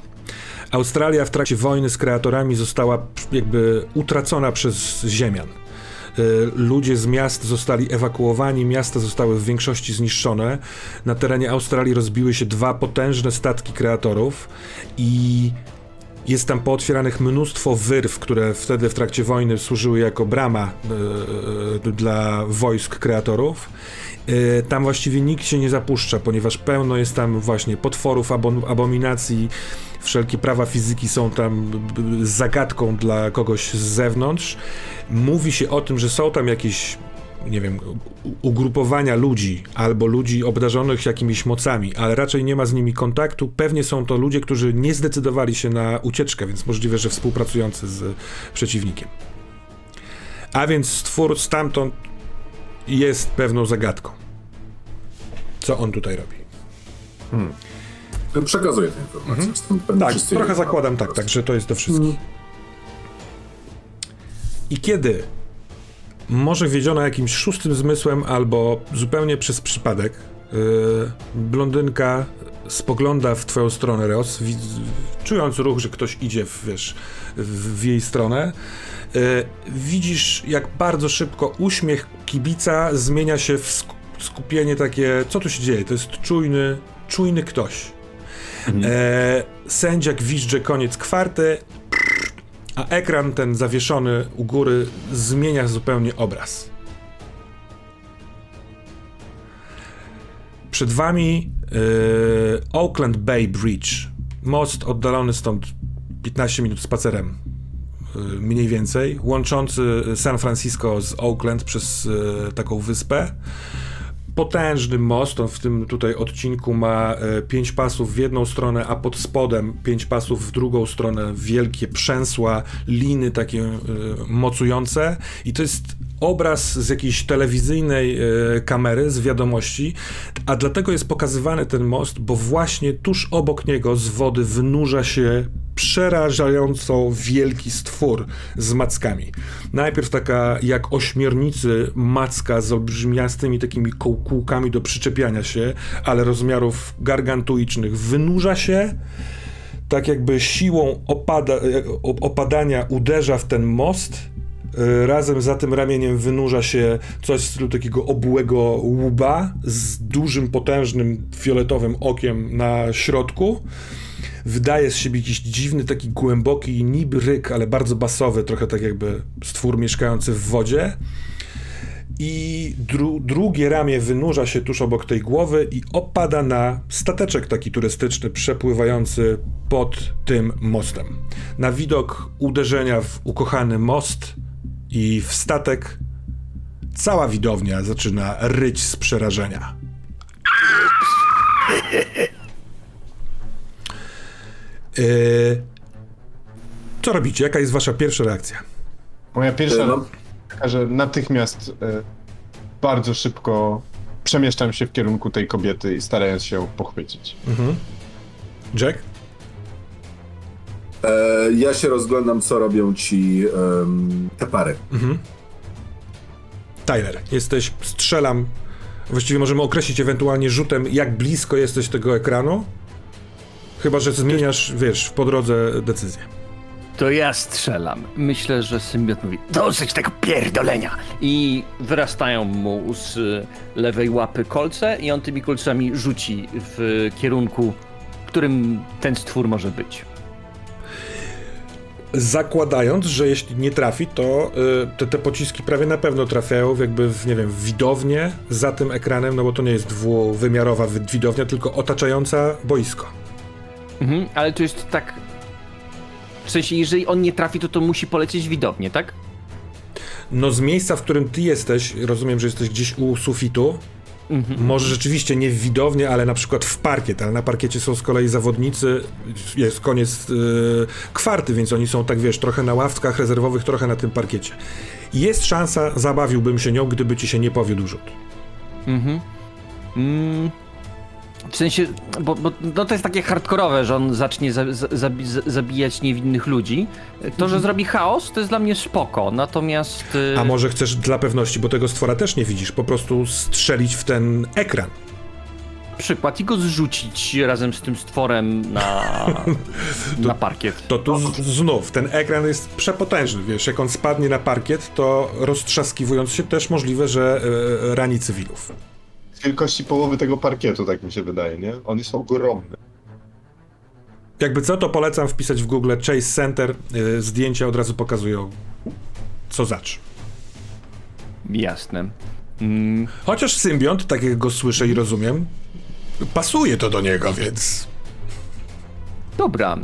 Australia w trakcie wojny z kreatorami została jakby utracona przez ziemian. E, ludzie z miast zostali ewakuowani, miasta zostały w większości zniszczone. Na terenie Australii rozbiły się dwa potężne statki kreatorów i jest tam pootwieranych mnóstwo wyrw, które wtedy w trakcie wojny służyły jako brama e, dla wojsk kreatorów. E, tam właściwie nikt się nie zapuszcza, ponieważ pełno jest tam właśnie potworów, abominacji, wszelkie prawa fizyki są tam zagadką dla kogoś z zewnątrz. Mówi się o tym, że są tam jakieś nie wiem, ugrupowania ludzi albo ludzi obdarzonych jakimiś mocami, ale raczej nie ma z nimi kontaktu. Pewnie są to ludzie, którzy nie zdecydowali się na ucieczkę, więc możliwe, że współpracujący z przeciwnikiem. A więc stwór stamtąd jest pewną zagadką. Co on tutaj robi? Hmm. Przekazuję tę informację. Mhm. Tak, trochę zakładam tak, tak, że to jest do wszystkich. Hmm. I kiedy może wiedziona jakimś szóstym zmysłem albo zupełnie przez przypadek. Yy, blondynka spogląda w twoją stronę, Ros, czując ruch, że ktoś idzie w, wiesz, w, w jej stronę. Yy, widzisz, jak bardzo szybko uśmiech kibica zmienia się w skupienie takie, co tu się dzieje? To jest czujny, czujny ktoś. Mhm. E, sędzia gwizdże koniec kwarty, a ekran ten zawieszony u góry zmienia zupełnie obraz. Przed wami yy, Oakland Bay Bridge. Most oddalony stąd 15 minut spacerem. Yy, mniej więcej. Łączący San Francisco z Oakland przez yy, taką wyspę. Potężny most, on w tym tutaj odcinku ma e, pięć pasów w jedną stronę, a pod spodem pięć pasów w drugą stronę, wielkie przęsła, liny takie e, mocujące. I to jest obraz z jakiejś telewizyjnej e, kamery, z wiadomości, a dlatego jest pokazywany ten most, bo właśnie tuż obok niego z wody wynurza się przerażająco wielki stwór z mackami. Najpierw taka jak ośmiornicy macka z olbrzymiastymi takimi kołkółkami do przyczepiania się, ale rozmiarów gargantuicznych. Wynurza się, tak jakby siłą opada, opadania uderza w ten most, Razem za tym ramieniem wynurza się coś w stylu takiego obłego łuba z dużym, potężnym, fioletowym okiem na środku wydaje z siebie jakiś dziwny, taki głęboki niby ryk, ale bardzo basowy, trochę tak jakby stwór mieszkający w wodzie. I dru drugie ramię wynurza się tuż obok tej głowy i opada na stateczek taki turystyczny przepływający pod tym mostem. Na widok uderzenia w ukochany most i w statek cała widownia zaczyna ryć z przerażenia. Yy, co robicie? Jaka jest wasza pierwsza reakcja? Moja pierwsza No. taka, że natychmiast e, bardzo szybko przemieszczam się w kierunku tej kobiety i starając się ją pochwycić. Jack? E, ja się rozglądam, co robią ci em, te pary. Tyler, jesteś, strzelam. Właściwie możemy określić ewentualnie rzutem, jak blisko jesteś tego ekranu. Chyba, że zmieniasz, wiesz, po drodze decyzję. To ja strzelam. Myślę, że symbiot mówi dosyć tego pierdolenia. I wyrastają mu z lewej łapy kolce i on tymi kolcami rzuci w kierunku, w którym ten stwór może być. Zakładając, że jeśli nie trafi, to y, te, te pociski prawie na pewno trafiają jakby w, nie wiem, w widownię za tym ekranem, no bo to nie jest dwuwymiarowa wi- widownia, tylko otaczająca boisko. Mhm, ale to jest tak... W sensie, jeżeli on nie trafi, to to musi polecieć widownie, tak? No z miejsca, w którym ty jesteś, rozumiem, że jesteś gdzieś u sufitu, może rzeczywiście nie w ale na przykład w parkiet, ale na parkiecie są z kolei zawodnicy, jest koniec yy, kwarty, więc oni są tak, wiesz, trochę na ławkach rezerwowych, trochę na tym parkiecie. Jest szansa, zabawiłbym się nią, gdyby ci się nie powiódł rzut. Mhm. Mm, w sensie, bo, bo no to jest takie hardkorowe, że on zacznie za, za, zabi, za, zabijać niewinnych ludzi. To, że zrobi chaos, to jest dla mnie spoko, natomiast... y, A może chcesz dla pewności, bo tego stwora też nie widzisz, po prostu strzelić w ten ekran. przykład i go zrzucić razem z tym stworem na, na parkiet. To tu z, znów, ten ekran jest przepotężny, wiesz, jak on spadnie na parkiet, to roztrzaskiwując się też możliwe, że e, rani cywilów. Wielkości połowy tego parkietu, tak mi się wydaje, nie? On jest ogromny. Jakby co, to polecam wpisać w Google Chase Center, y, zdjęcia od razu pokazują co zacz. Jasne. Mm, Chociaż symbiont, tak jak go słyszę i rozumiem, pasuje to do niego, więc... dobra,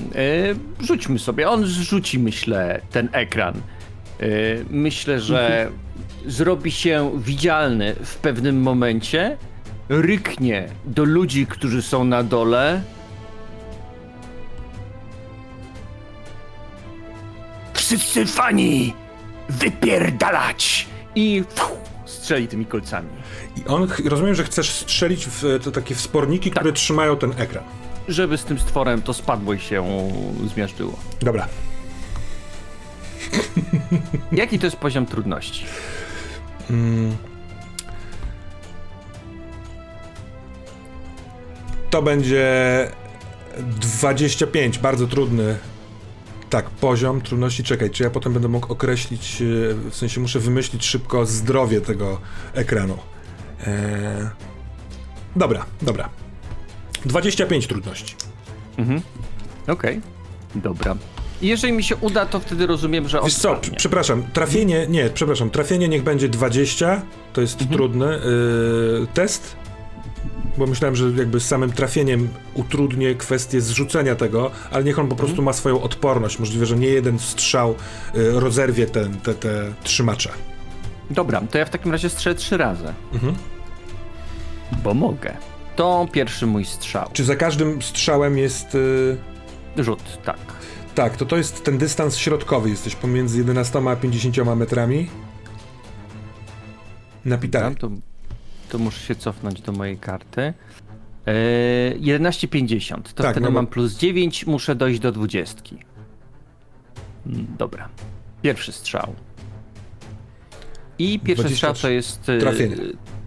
y, rzućmy sobie. On zrzuci, myślę, ten ekran. Y, myślę, że zrobi się widzialny w pewnym momencie, ryknie do ludzi, którzy są na dole. Wszyscy fani! Wypierdalać! I fuh, strzeli tymi kolcami. I on, rozumiem, że chcesz strzelić w te takie wsporniki, które trzymają ten ekran. Żeby z tym stworem to spadło i się zmiażdżyło. Dobra. Jaki to jest poziom trudności? To będzie 25, bardzo trudny. Tak, poziom trudności. Czekaj, czy ja potem będę mógł określić, e, w sensie muszę wymyślić szybko zdrowie tego ekranu. Eee... Dobra, dobra. 25 trudności. Okej, dobra. Jeżeli mi się uda, to wtedy rozumiem, że Wiesz co, przepraszam, trafienie, nie, przepraszam, trafienie niech będzie 20, to jest Mhm. trudny yy, test, bo myślałem, że jakby z samym trafieniem utrudnię kwestię zrzucenia tego, ale niech on po Mhm. prostu ma swoją odporność, możliwe, że nie jeden strzał yy, rozerwie ten, te, te trzymacze. Dobra, to ja w takim razie strzelę trzy razy. Mhm. Bo mogę. To pierwszy mój strzał. Czy za każdym strzałem jest... Yy, Rzut, tak. tak, to to jest ten dystans środkowy, jesteś pomiędzy 11 a 50 metrami. Na pitanie. To, to muszę się cofnąć do mojej karty. Eee, 11,50. To Tak, wtedy no bo- mam plus 9, muszę dojść do 20. Mm, Dobra. Pierwszy strzał. I pierwszy 23. strzał to jest. e, Trafienie.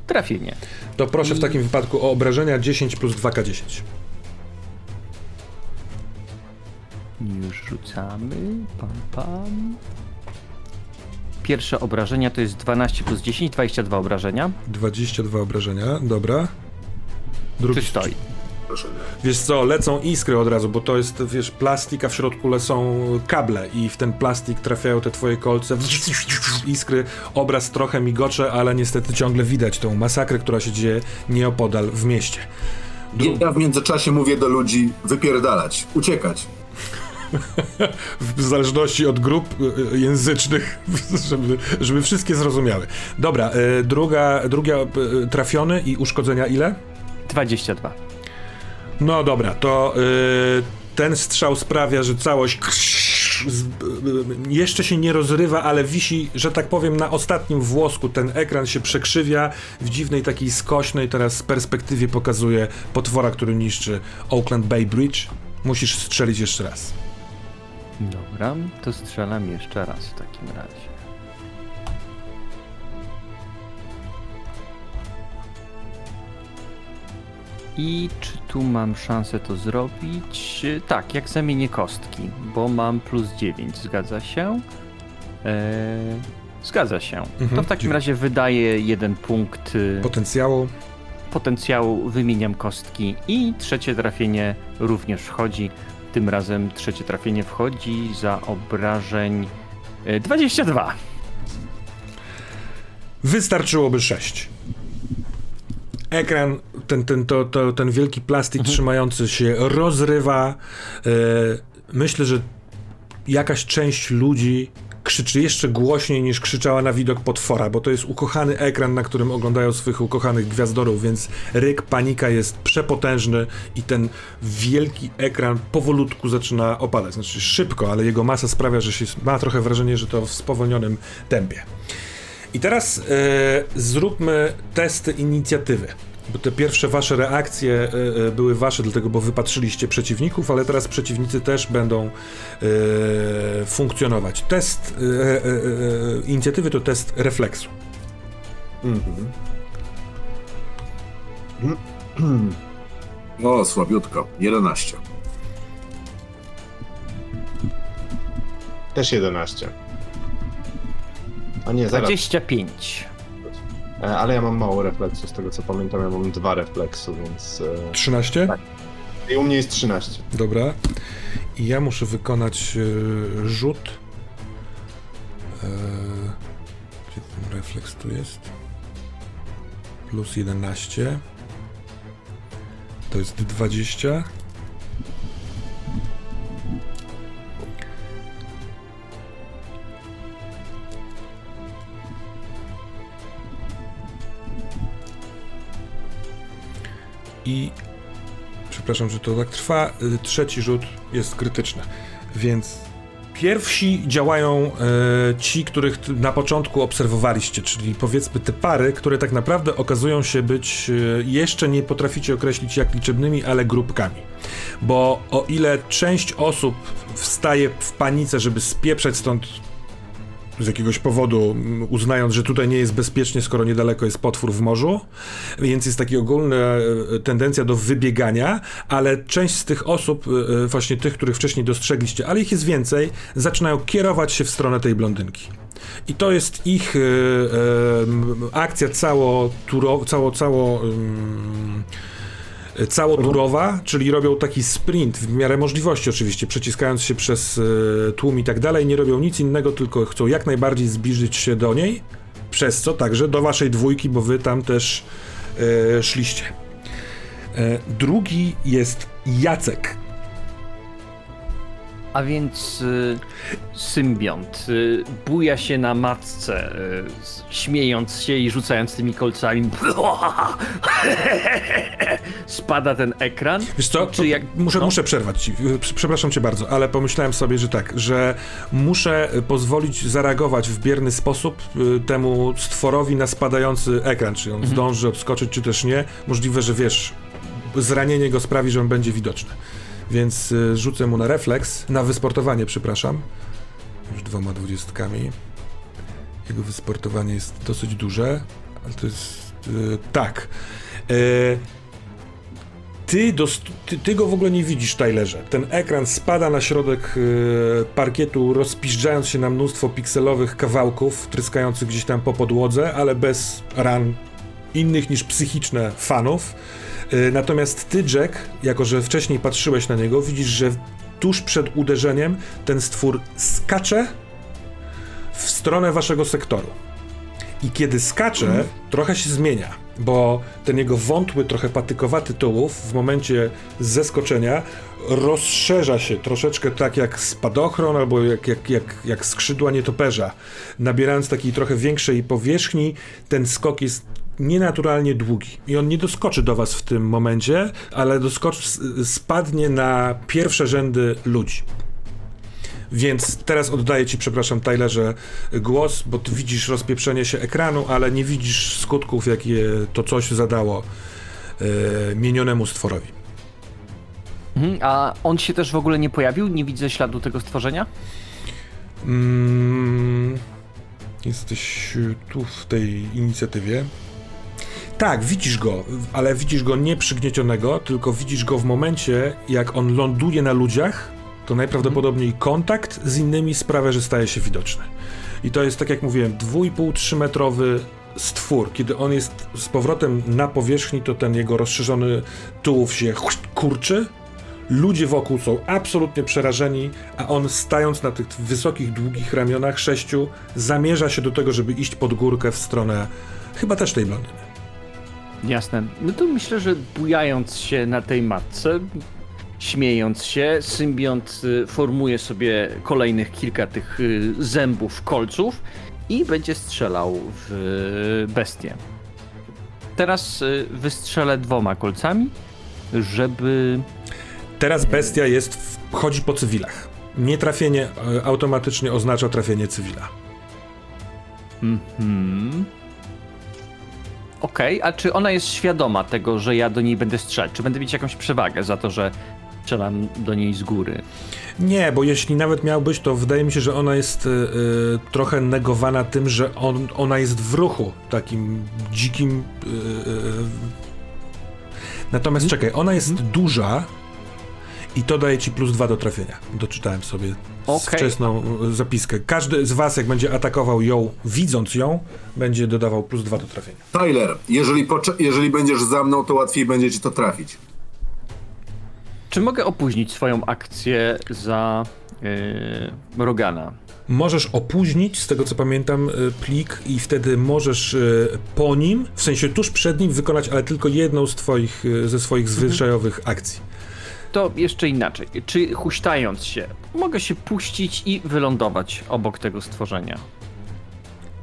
Trafienie. To proszę w I- takim wypadku o obrażenia 10 plus 2K10. Już rzucamy. Pam, pam. Pierwsze obrażenia to jest 12 plus 10, 22 obrażenia. 22 obrażenia, dobra. Drugi Czy stoi? Wiesz co, lecą iskry od razu, bo to jest, wiesz, plastik, a w środku lecą kable i w ten plastik trafiają te twoje kolce, iskry, obraz trochę migocze, ale niestety ciągle widać tą masakrę, która się dzieje nieopodal w mieście. Dru- Ja w międzyczasie mówię do ludzi wypierdalać, uciekać. W zależności od grup y, y, języcznych, żeby, żeby wszystkie zrozumiały. Dobra, y, druga, druga trafiony i uszkodzenia ile? 22. No dobra, to ten strzał sprawia, że całość jeszcze się nie rozrywa, ale wisi, że tak powiem, na ostatnim włosku. Ten ekran się przekrzywia w dziwnej takiej skośnej teraz perspektywie pokazuje potwora, który niszczy Oakland Bay Bridge. Musisz strzelić jeszcze raz. Dobra, to strzelam jeszcze raz w takim razie. I czy tu mam szansę to zrobić? Tak, jak zamienię kostki, bo mam plus 9, zgadza się? Eee, zgadza się. Mhm, To w takim dziękuję. razie wydaję jeden punkt y, Potencjału. potencjału, wymieniam kostki i trzecie trafienie również wchodzi. Tym razem trzecie trafienie wchodzi za obrażeń e, 22. Wystarczyłoby 6. Ekran, ten, ten, to, to, ten wielki plastik trzymający się rozrywa. E, myślę, że jakaś część ludzi krzyczy jeszcze głośniej niż krzyczała na widok potwora, bo to jest ukochany ekran, na którym oglądają swoich ukochanych gwiazdorów, więc ryk, panika jest przepotężny i ten wielki ekran powolutku zaczyna opadać. Znaczy szybko, ale jego masa sprawia, że się ma trochę wrażenie, że to w spowolnionym tempie. I teraz e, zróbmy testy inicjatywy. Bo te pierwsze wasze reakcje e, e, były wasze, dlatego, bo wypatrzyliście przeciwników, ale teraz przeciwnicy też będą e, funkcjonować. Test inicjatywy to test refleksu. Mhm. O, słabiutko. 11. Też 11. A nie, zaraz. 25. E, Ale ja mam mało refleksu, z tego co pamiętam, ja mam dwa refleksu, więc... e, 13? Tak. I u mnie jest 13. Dobra. I ja muszę wykonać e, rzut. E, gdzie ten refleks tu jest? Plus 11. To jest 20. I przepraszam, że to tak trwa. y, Trzeci rzut jest krytyczny. Więc pierwsi działają e, ci, których na początku obserwowaliście, czyli powiedzmy te pary, które tak naprawdę okazują się być e, jeszcze nie potraficie określić jak liczebnymi, ale grupkami. Bo o ile część osób wstaje w panice, żeby spieprzać stąd z jakiegoś powodu, mm, uznając, że tutaj nie jest bezpiecznie, skoro niedaleko jest potwór w morzu, więc jest taka ogólna e, tendencja do wybiegania, ale część z tych osób, e, e, właśnie tych, których wcześniej dostrzegliście, ale ich jest więcej, zaczynają kierować się w stronę tej blondynki. I to jest ich akcja cało, turo, cało, cało e, całoturowa, czyli robią taki sprint w miarę możliwości oczywiście, przeciskając się przez e, tłum i tak dalej, nie robią nic innego, tylko chcą jak najbardziej zbliżyć się do niej, przez co także do waszej dwójki, bo wy tam też e, szliście. E, drugi jest Jacek. A więc y, symbiont y, buja się na matce, y, śmiejąc się i rzucając tymi kolcami. Spada ten ekran. Wiesz co, Czy jak- muszę, no. muszę przerwać ci, Prze- przepraszam cię bardzo, ale pomyślałem sobie, że tak, że muszę pozwolić zareagować w bierny sposób temu stworowi na spadający ekran, czy on Mhm. zdąży odskoczyć, czy też nie. Możliwe, że wiesz, zranienie go sprawi, że on będzie widoczny. Więc y, rzucę mu na refleks, na wysportowanie, przepraszam. Już dwoma dwudziestkami. Jego wysportowanie jest dosyć duże, ale to jest... y, tak. Y, ty, ty, ty go w ogóle nie widzisz, Tylerze. Ten ekran spada na środek y, parkietu, rozpiżdżając się na mnóstwo pikselowych kawałków, tryskających gdzieś tam po podłodze, ale bez ran innych niż psychiczne fanów. Y, natomiast ty, Jack, jako że wcześniej patrzyłeś na niego, widzisz, że tuż przed uderzeniem ten stwór skacze w stronę waszego sektoru. I kiedy skacze, trochę się zmienia, bo ten jego wątły, trochę patykowaty tułów w momencie zeskoczenia rozszerza się troszeczkę tak jak spadochron albo jak, jak, jak, jak skrzydła nietoperza. Nabierając takiej trochę większej powierzchni, ten skok jest nienaturalnie długi. I on nie doskoczy do was w tym momencie, ale doskoczy, spadnie na pierwsze rzędy ludzi. Więc teraz oddaję ci, przepraszam, Tylerze, głos, bo ty widzisz rozpieprzenie się ekranu, ale nie widzisz skutków, jakie to coś zadało e, mienionemu stworowi. Mhm, A on się też w ogóle nie pojawił? Nie widzę śladu tego stworzenia? Mm, jesteś tu w tej inicjatywie. Tak, widzisz go, ale widzisz go nie przygniecionego, tylko widzisz go w momencie, jak on ląduje na ludziach, to najprawdopodobniej kontakt z innymi sprawia, że staje się widoczny. I to jest, tak jak mówiłem, 2,5-3 metrowy stwór. Kiedy on jest z powrotem na powierzchni, to ten jego rozszerzony tułów się kurczy, Ludzie wokół są absolutnie przerażeni, a on stając na tych wysokich, długich ramionach sześciu, zamierza się do tego, żeby iść pod górkę w stronę chyba też tej blondyny. Jasne. No to myślę, że bujając się na tej matce, śmiejąc się, symbiont y, formuje sobie kolejnych kilka tych y, zębów, kolców i będzie strzelał w bestię. Teraz y, wystrzelę dwoma kolcami, żeby Teraz bestia jest, w, chodzi po cywilach. Nietrafienie automatycznie oznacza trafienie cywila. Mhm. Okej, a czy ona jest świadoma tego, że ja do niej będę strzelać? Czy będę mieć jakąś przewagę za to, że strzelam do niej z góry? Nie, bo jeśli nawet miałbyś, to wydaje mi się, że ona jest e, e, trochę negowana tym, że on, ona jest w ruchu takim dzikim. e, Natomiast czekaj, ona jest duża i to daje ci plus dwa do trafienia. Doczytałem sobie Okej. wczesną e, zapiskę. Każdy z was, jak będzie atakował ją, widząc ją, będzie dodawał plus dwa do trafienia. Tyler, jeżeli, jeżeli będziesz za mną, to łatwiej będzie ci to trafić. Czy mogę opóźnić swoją akcję za yy, Rogana? Możesz opóźnić, z tego co pamiętam, y, plik i wtedy możesz y, po nim, w sensie tuż przed nim, wykonać ale tylko jedną z twoich, ze swoich zwyczajowych akcji. To jeszcze inaczej. Czy huśtając się, mogę się puścić i wylądować obok tego stworzenia?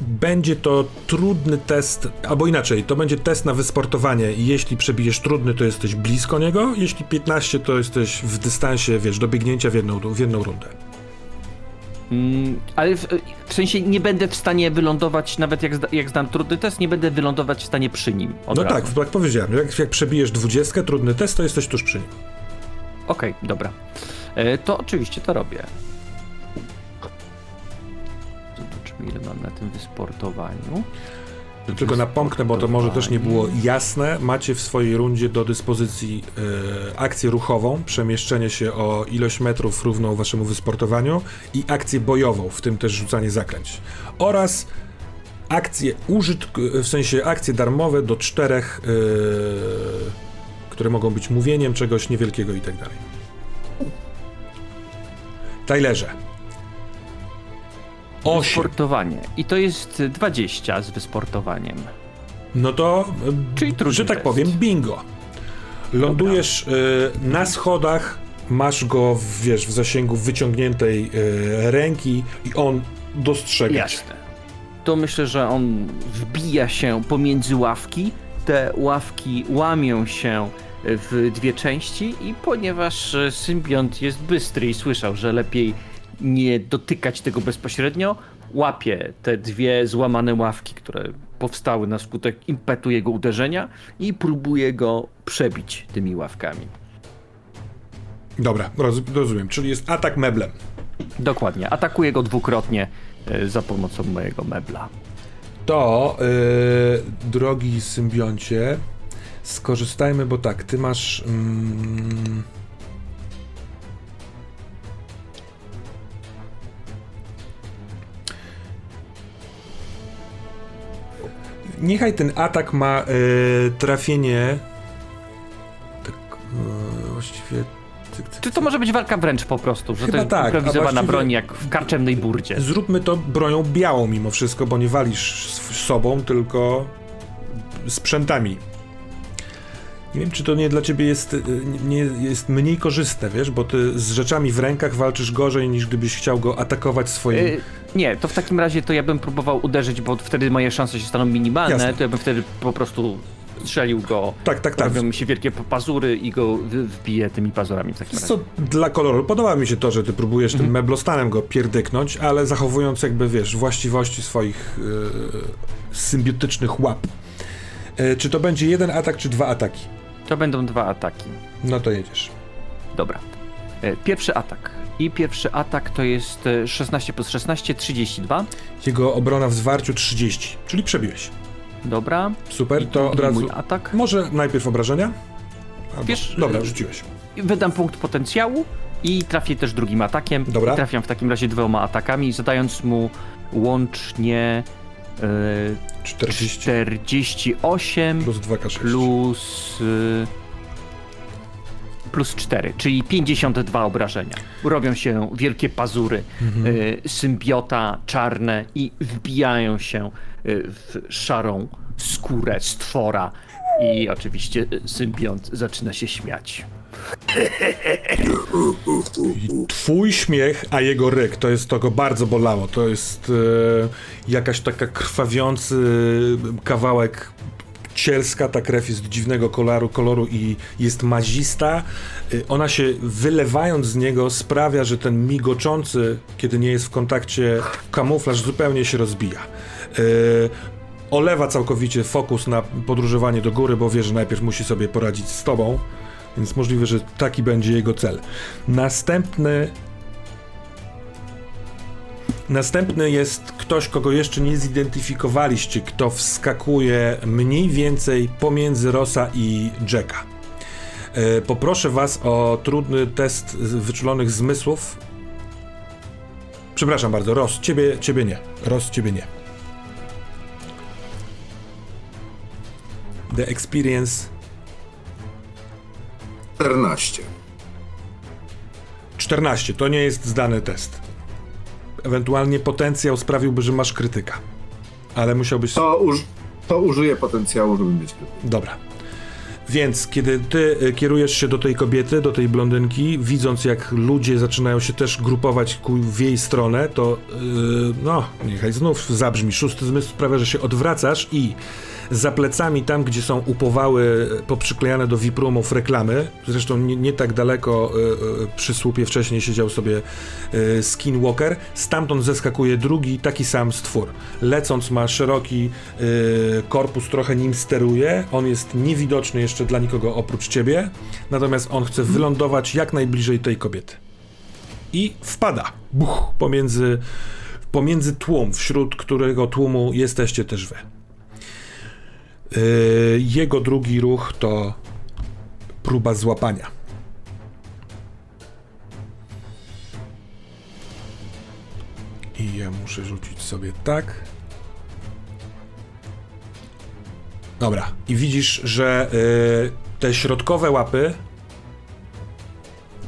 Będzie to trudny test, albo inaczej, to będzie test na wysportowanie. i Jeśli przebijesz trudny, to jesteś blisko niego, jeśli 15, to jesteś w dystansie, wiesz, do biegnięcia w jedną, w jedną rundę. Mm, ale w, w sensie nie będę w stanie wylądować, nawet jak, zda, jak zdam trudny test, nie będę wylądować w stanie przy nim. No razu. tak, jak powiedziałem, jak, jak przebijesz 20, trudny test, to jesteś tuż przy nim. Okej, dobra. E, to oczywiście to robię. Zobaczymy, ile mam na tym wysportowaniu. Tylko napomknę, bo to może też nie było jasne. Macie w swojej rundzie do dyspozycji e, akcję ruchową, przemieszczenie się o ilość metrów równą waszemu wysportowaniu i akcję bojową, w tym też rzucanie zaklęć. Oraz akcje użytk, w sensie akcje darmowe do czterech, e, które mogą być mówieniem czegoś niewielkiego i tak dalej. Tylerze. 8. Wysportowanie. I to jest 20 z wysportowaniem. No to, Czyli że tak test. powiem, bingo. Lądujesz e, na schodach, masz go, w, wiesz, w zasięgu wyciągniętej e, ręki i on dostrzega. Jasne. To myślę, że on wbija się pomiędzy ławki. Te ławki łamią się w dwie części i ponieważ e, symbiont jest bystry i słyszał, że lepiej nie dotykać tego bezpośrednio, łapie te dwie złamane ławki, które powstały na skutek impetu jego uderzenia i próbuje go przebić tymi ławkami. Dobra, roz, rozumiem, czyli jest atak meblem. Dokładnie. Atakuje go dwukrotnie e, za pomocą mojego mebla. To, e, drogi symbioncie, skorzystajmy, bo tak, ty masz... Mm, Niechaj ten atak ma e, trafienie. Tak, e, właściwie. cyk, cyk, Czy to może być walka wręcz po prostu, że Chyba to jest tak, improwizowana broń jak w karczemnej burdzie? Zróbmy to bronią białą mimo wszystko, bo nie walisz s- sobą, tylko sprzętami. Nie wiem, czy to nie dla ciebie jest, y, nie jest mniej korzystne, wiesz, bo ty z rzeczami w rękach walczysz gorzej niż gdybyś chciał go atakować swoim. Y, nie, to w takim razie to ja bym próbował uderzyć, bo wtedy moje szanse się staną minimalne, Jasne. to ja bym wtedy po prostu strzelił go, tak, tak, tak. robią mi się wielkie pazury i go wbiję tymi pazurami w takim razie. Co dla koloru. Podoba mi się to, że ty próbujesz tym meblostanem go pierdyknąć, ale zachowując jakby, wiesz, właściwości swoich yy, symbiotycznych łap. Yy, czy to będzie jeden atak, czy dwa ataki? To będą dwa ataki. No to jedziesz. Dobra. E, Pierwszy atak. I pierwszy atak to jest e, 16 plus 16, 32. Jego obrona w zwarciu 30, czyli przebiłeś. Dobra. Super, to od razu. atak. Może najpierw obrażenia? Albo... Wiesz, Dobra, y- rzuciłeś. Wydam punkt potencjału i trafię też drugim atakiem. Dobra. I trafiam w takim razie dwoma atakami, zadając mu łącznie e, 40 48 plus 2K6. plus, y, plus 4, czyli 52 obrażenia. Robią się wielkie pazury y, symbiota czarne i wbijają się y, w szarą skórę stwora. I oczywiście symbiont zaczyna się śmiać. Twój śmiech, a jego ryk, to jest to go bardzo bolało. To jest e, jakaś taka krwawiący kawałek cielska, ta krew jest dziwnego koloru, koloru i jest mazista. E, Ona się wylewając z niego sprawia, że ten migoczący, kiedy nie jest w kontakcie kamuflaż zupełnie się rozbija. E, olewa całkowicie fokus na podróżowanie do góry, bo wie, że najpierw musi sobie poradzić z tobą. Więc możliwe, że taki będzie jego cel. Następny. Następny jest ktoś, kogo jeszcze nie zidentyfikowaliście, kto wskakuje mniej więcej pomiędzy Rosa i Jacka. E, Poproszę Was o trudny test wyczulonych zmysłów. Przepraszam bardzo, Ros, ciebie, ciebie nie. Ros, ciebie nie. The experience 14. 14 to nie jest zdany test. Ewentualnie potencjał sprawiłby, że masz krytyka. Ale musiałbyś. To, uż, to użyję potencjału, żeby mieć krytykę. Dobra. Więc kiedy ty y, kierujesz się do tej kobiety, do tej blondynki, widząc jak ludzie zaczynają się też grupować ku w jej stronę, to yy, no, niechaj znów zabrzmi. Szósty zmysł sprawia, że się odwracasz i za plecami, tam gdzie są upowały poprzyklejane do wiprumów reklamy, zresztą nie, nie tak daleko y, y, przy słupie wcześniej siedział sobie y, Skinwalker, stamtąd zeskakuje drugi, taki sam stwór. Lecąc ma szeroki korpus, trochę nim steruje, on jest niewidoczny jeszcze dla nikogo oprócz ciebie, natomiast on chce wylądować jak najbliżej tej kobiety. I wpada, buch, pomiędzy, pomiędzy tłum, wśród którego tłumu jesteście też wy. Y, jego drugi ruch to próba złapania. I ja muszę rzucić sobie tak. Dobra, i widzisz, że te środkowe łapy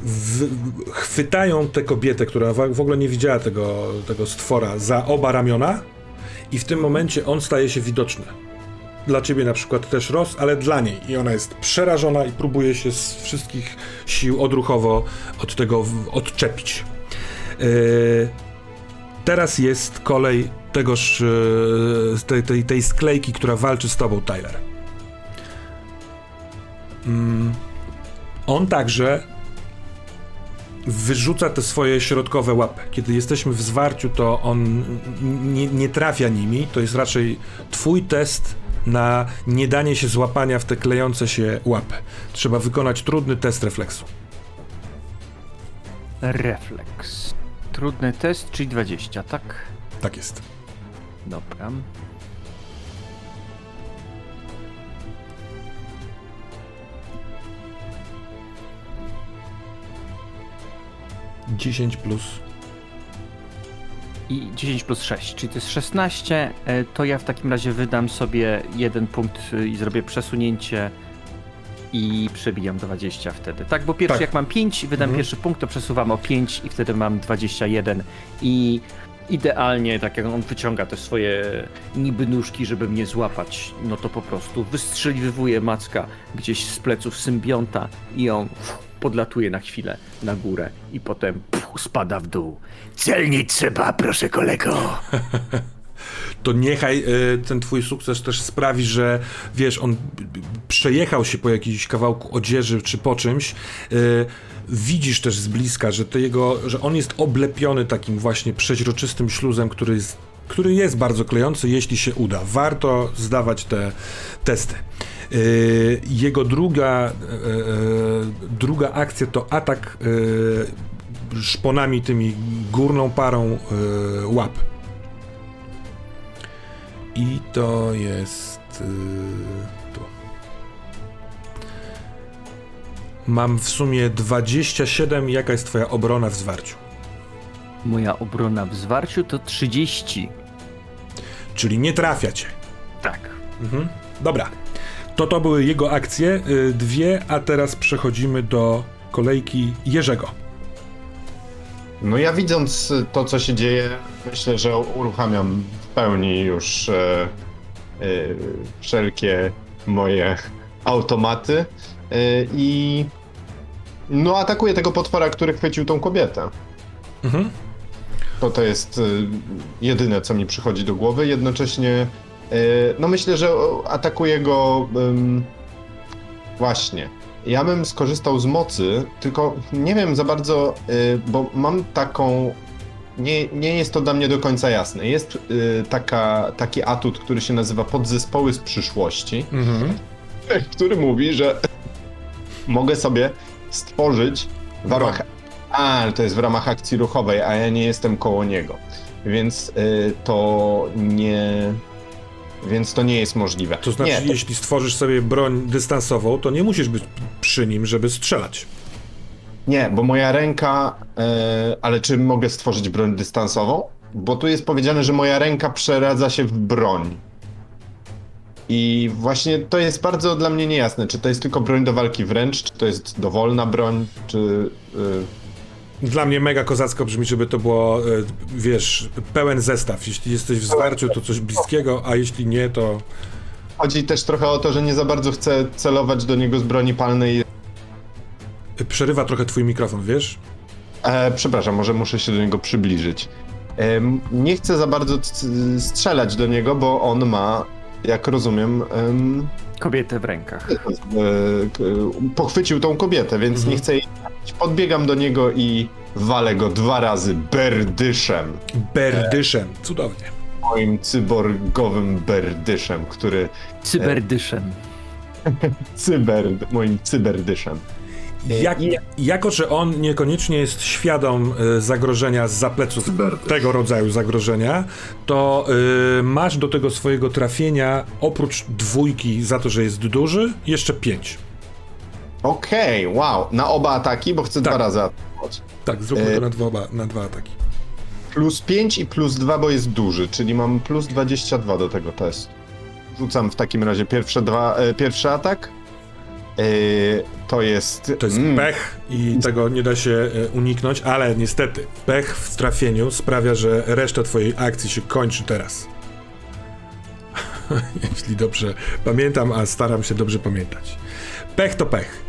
w, chwytają tę kobietę, która w, w ogóle nie widziała tego, tego stwora, za oba ramiona i w tym momencie on staje się widoczny. Dla ciebie na przykład też Ross, ale dla niej. I ona jest przerażona i próbuje się z wszystkich sił odruchowo od tego odczepić. Yy, teraz jest kolej tegoż, yy, tej, tej, tej sklejki, która walczy z tobą, Tyler. Mm, on także wyrzuca te swoje środkowe łapy. Kiedy jesteśmy w zwarciu, to on nie, nie trafia nimi. To jest raczej twój test na nie danie się złapania w te klejące się łapy. Trzeba wykonać trudny test refleksu. Refleks. Trudny test, czyli 20, tak? Tak jest. Dobra. Dziesięć plus. I 10 plus 6, czyli to jest 16. e, To ja w takim razie wydam sobie jeden punkt y, i zrobię przesunięcie i przebijam 20 wtedy. Tak, bo pierwszy Tak. jak mam 5, wydam Mhm. pierwszy punkt, to przesuwam o 5 i wtedy mam 21 i idealnie, tak jak on wyciąga te swoje niby nóżki, żeby mnie złapać, no to po prostu wystrzeliwuje macka gdzieś z pleców symbionta i on podlatuje na chwilę na górę i potem pff, spada w dół. Celnie trzeba, proszę kolego. to niechaj y, ten twój sukces też sprawi, że wiesz, on przejechał się po jakimś kawałku odzieży czy po czymś. Y, widzisz też z bliska, że to jego, że on jest oblepiony takim właśnie przeźroczystym śluzem, który jest, który jest bardzo klejący, jeśli się uda. Warto zdawać te testy. Y, jego druga, y, y, druga akcja to atak szponami tymi górną parą łap. I to jest. Tu. Mam w sumie 27. Jaka jest Twoja obrona w zwarciu? Moja obrona w zwarciu to 30. Czyli nie trafia cię. Tak. Mhm. Dobra. To to były jego akcje. Yy, dwie, a teraz przechodzimy do kolejki Jerzego. No ja widząc to, co się dzieje, myślę, że uruchamiam w pełni już e, e, wszelkie moje automaty e, i no atakuję tego potwora, który chwycił tą kobietę. Mhm. To to jest e, jedyne, co mi przychodzi do głowy. Jednocześnie, no myślę, że o, atakuję go em, właśnie. Ja bym skorzystał z mocy, tylko nie wiem za bardzo, y, bo mam taką. Nie, nie jest to dla mnie do końca jasne. Jest y, taka, taki atut, który się nazywa podzespoły z przyszłości, Mhm. który mówi, że mogę sobie stworzyć w ramach. A, to jest w ramach akcji ruchowej, a ja nie jestem koło niego. Więc y, to nie. Więc to nie jest możliwe. To znaczy, nie, to jeśli stworzysz sobie broń dystansową, to nie musisz być przy nim, żeby strzelać. Nie, bo moja ręka. e, ale czy mogę stworzyć broń dystansową? Bo tu jest powiedziane, że moja ręka przeradza się w broń. I właśnie to jest bardzo dla mnie niejasne, czy to jest tylko broń do walki wręcz, czy to jest dowolna broń, czy. y, Dla mnie mega kozacko brzmi, żeby to było, e, wiesz, pełen zestaw. Jeśli jesteś w zwarciu, to coś bliskiego, a jeśli nie, to Chodzi też trochę o to, że nie za bardzo chcę celować do niego z broni palnej. przerywa trochę twój mikrofon, wiesz? E, przepraszam, może muszę się do niego przybliżyć. Em, nie chcę za bardzo strzelać do niego, bo on ma, jak rozumiem, em, Kobietę w rękach. e, k- pochwycił tą kobietę, więc Mhm. nie chcę jej. Podbiegam do niego i walę go dwa razy berdyszem. Berdyszem. Cudownie. Moim cyborgowym berdyszem, który... Cyberdyszem. Cyber... moim cyberdyszem. Jak, jako, że on niekoniecznie jest świadom e, zagrożenia z zapleców tego rodzaju zagrożenia, to e, masz do tego swojego trafienia oprócz dwójki za to, że jest duży, jeszcze pięć. Okej, wow. Na oba ataki, bo chcę Tak. dwa razy atakować. Tak, zróbmy to na dwa, na dwa ataki. Plus 5 i plus 2, bo jest duży, czyli mam plus 22 do tego testu. Rzucam w takim razie pierwsze dwa, e, pierwszy atak. Yy, to jest. To jest mm, pech i tego nie da się e, uniknąć, ale niestety pech w trafieniu sprawia, że reszta twojej akcji się kończy teraz. Jeśli dobrze pamiętam, a staram się dobrze pamiętać. Pech to pech.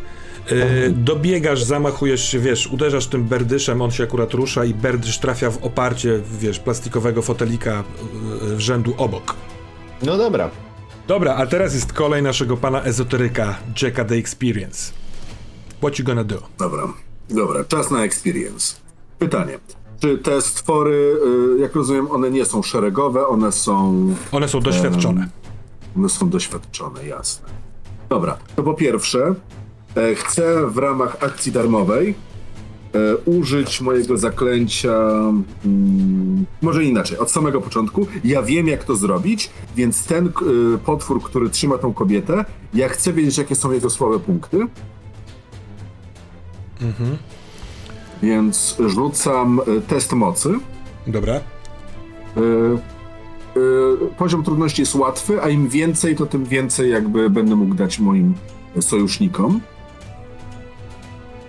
E, dobiegasz, zamachujesz się, wiesz, uderzasz tym berdyszem, on się akurat rusza i berdysz trafia w oparcie, wiesz, plastikowego fotelika e, rzędu obok. No dobra. Dobra, a teraz jest kolej naszego pana ezoteryka, Jacka the Experience. What you gonna do? Dobra, dobra, czas na experience. Pytanie. Czy te stwory, y, jak rozumiem, one nie są szeregowe, one są, One są doświadczone. one są doświadczone, jasne. Dobra, to po pierwsze, e, chcę w ramach akcji darmowej użyć mojego zaklęcia. Mm, może inaczej, od samego początku. Ja wiem, jak to zrobić, więc ten y, potwór, który trzyma tą kobietę, ja chcę wiedzieć, jakie są jego słabe punkty. Więc rzucam y, test mocy. Dobra. Y, y, poziom trudności jest łatwy, a im więcej, to tym więcej jakby będę mógł dać moim sojusznikom.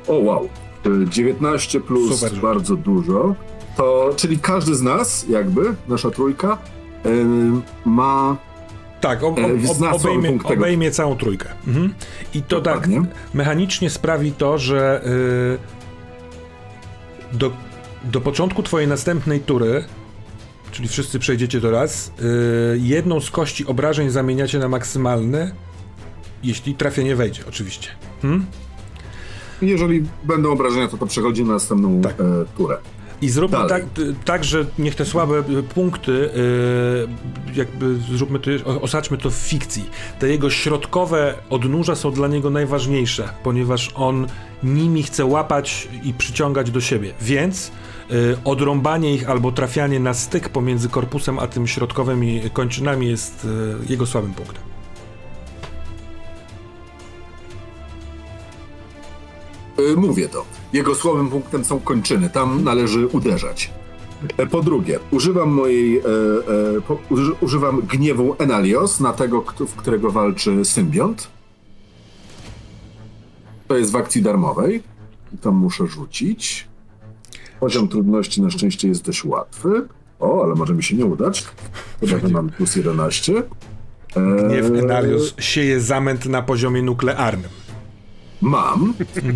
O wow, 19 plus Super. bardzo dużo. To, czyli każdy z nas, jakby, nasza trójka, y, ma Tak, ob, E, ob, obejmie, obejmie całą trójkę. Mhm. I to Dokładnie. tak mechanicznie sprawi to, że y, do, do początku twojej następnej tury, czyli wszyscy przejdziecie to raz, y, jedną z kości obrażeń zamieniacie na maksymalny, jeśli trafienie wejdzie, oczywiście. Hmm? Jeżeli będą obrażenia, to to przechodzi na następną Tak. e, turę. I zróbmy Dalej. tak, tak, że niech te słabe y, punkty, y, jakby zróbmy to, osadźmy to w fikcji. Te jego środkowe odnóża są dla niego najważniejsze, ponieważ on nimi chce łapać i przyciągać do siebie. Więc y, odrąbanie ich albo trafianie na styk pomiędzy korpusem a tym środkowymi kończynami jest jego słabym punktem. Mówię to. Jego słabym punktem są kończyny, tam należy uderzać. E, Po drugie, używam mojej. E, e, po, uży, używam gniewu Enalios na tego, w którego walczy symbiont. To jest w akcji darmowej. I tam muszę rzucić. Poziom trudności na szczęście jest dość łatwy. O, ale może mi się nie udać. Chyba, że mam plus 11. Gniew Eee, Enalius sieje zamęt na poziomie nuklearnym. Mam.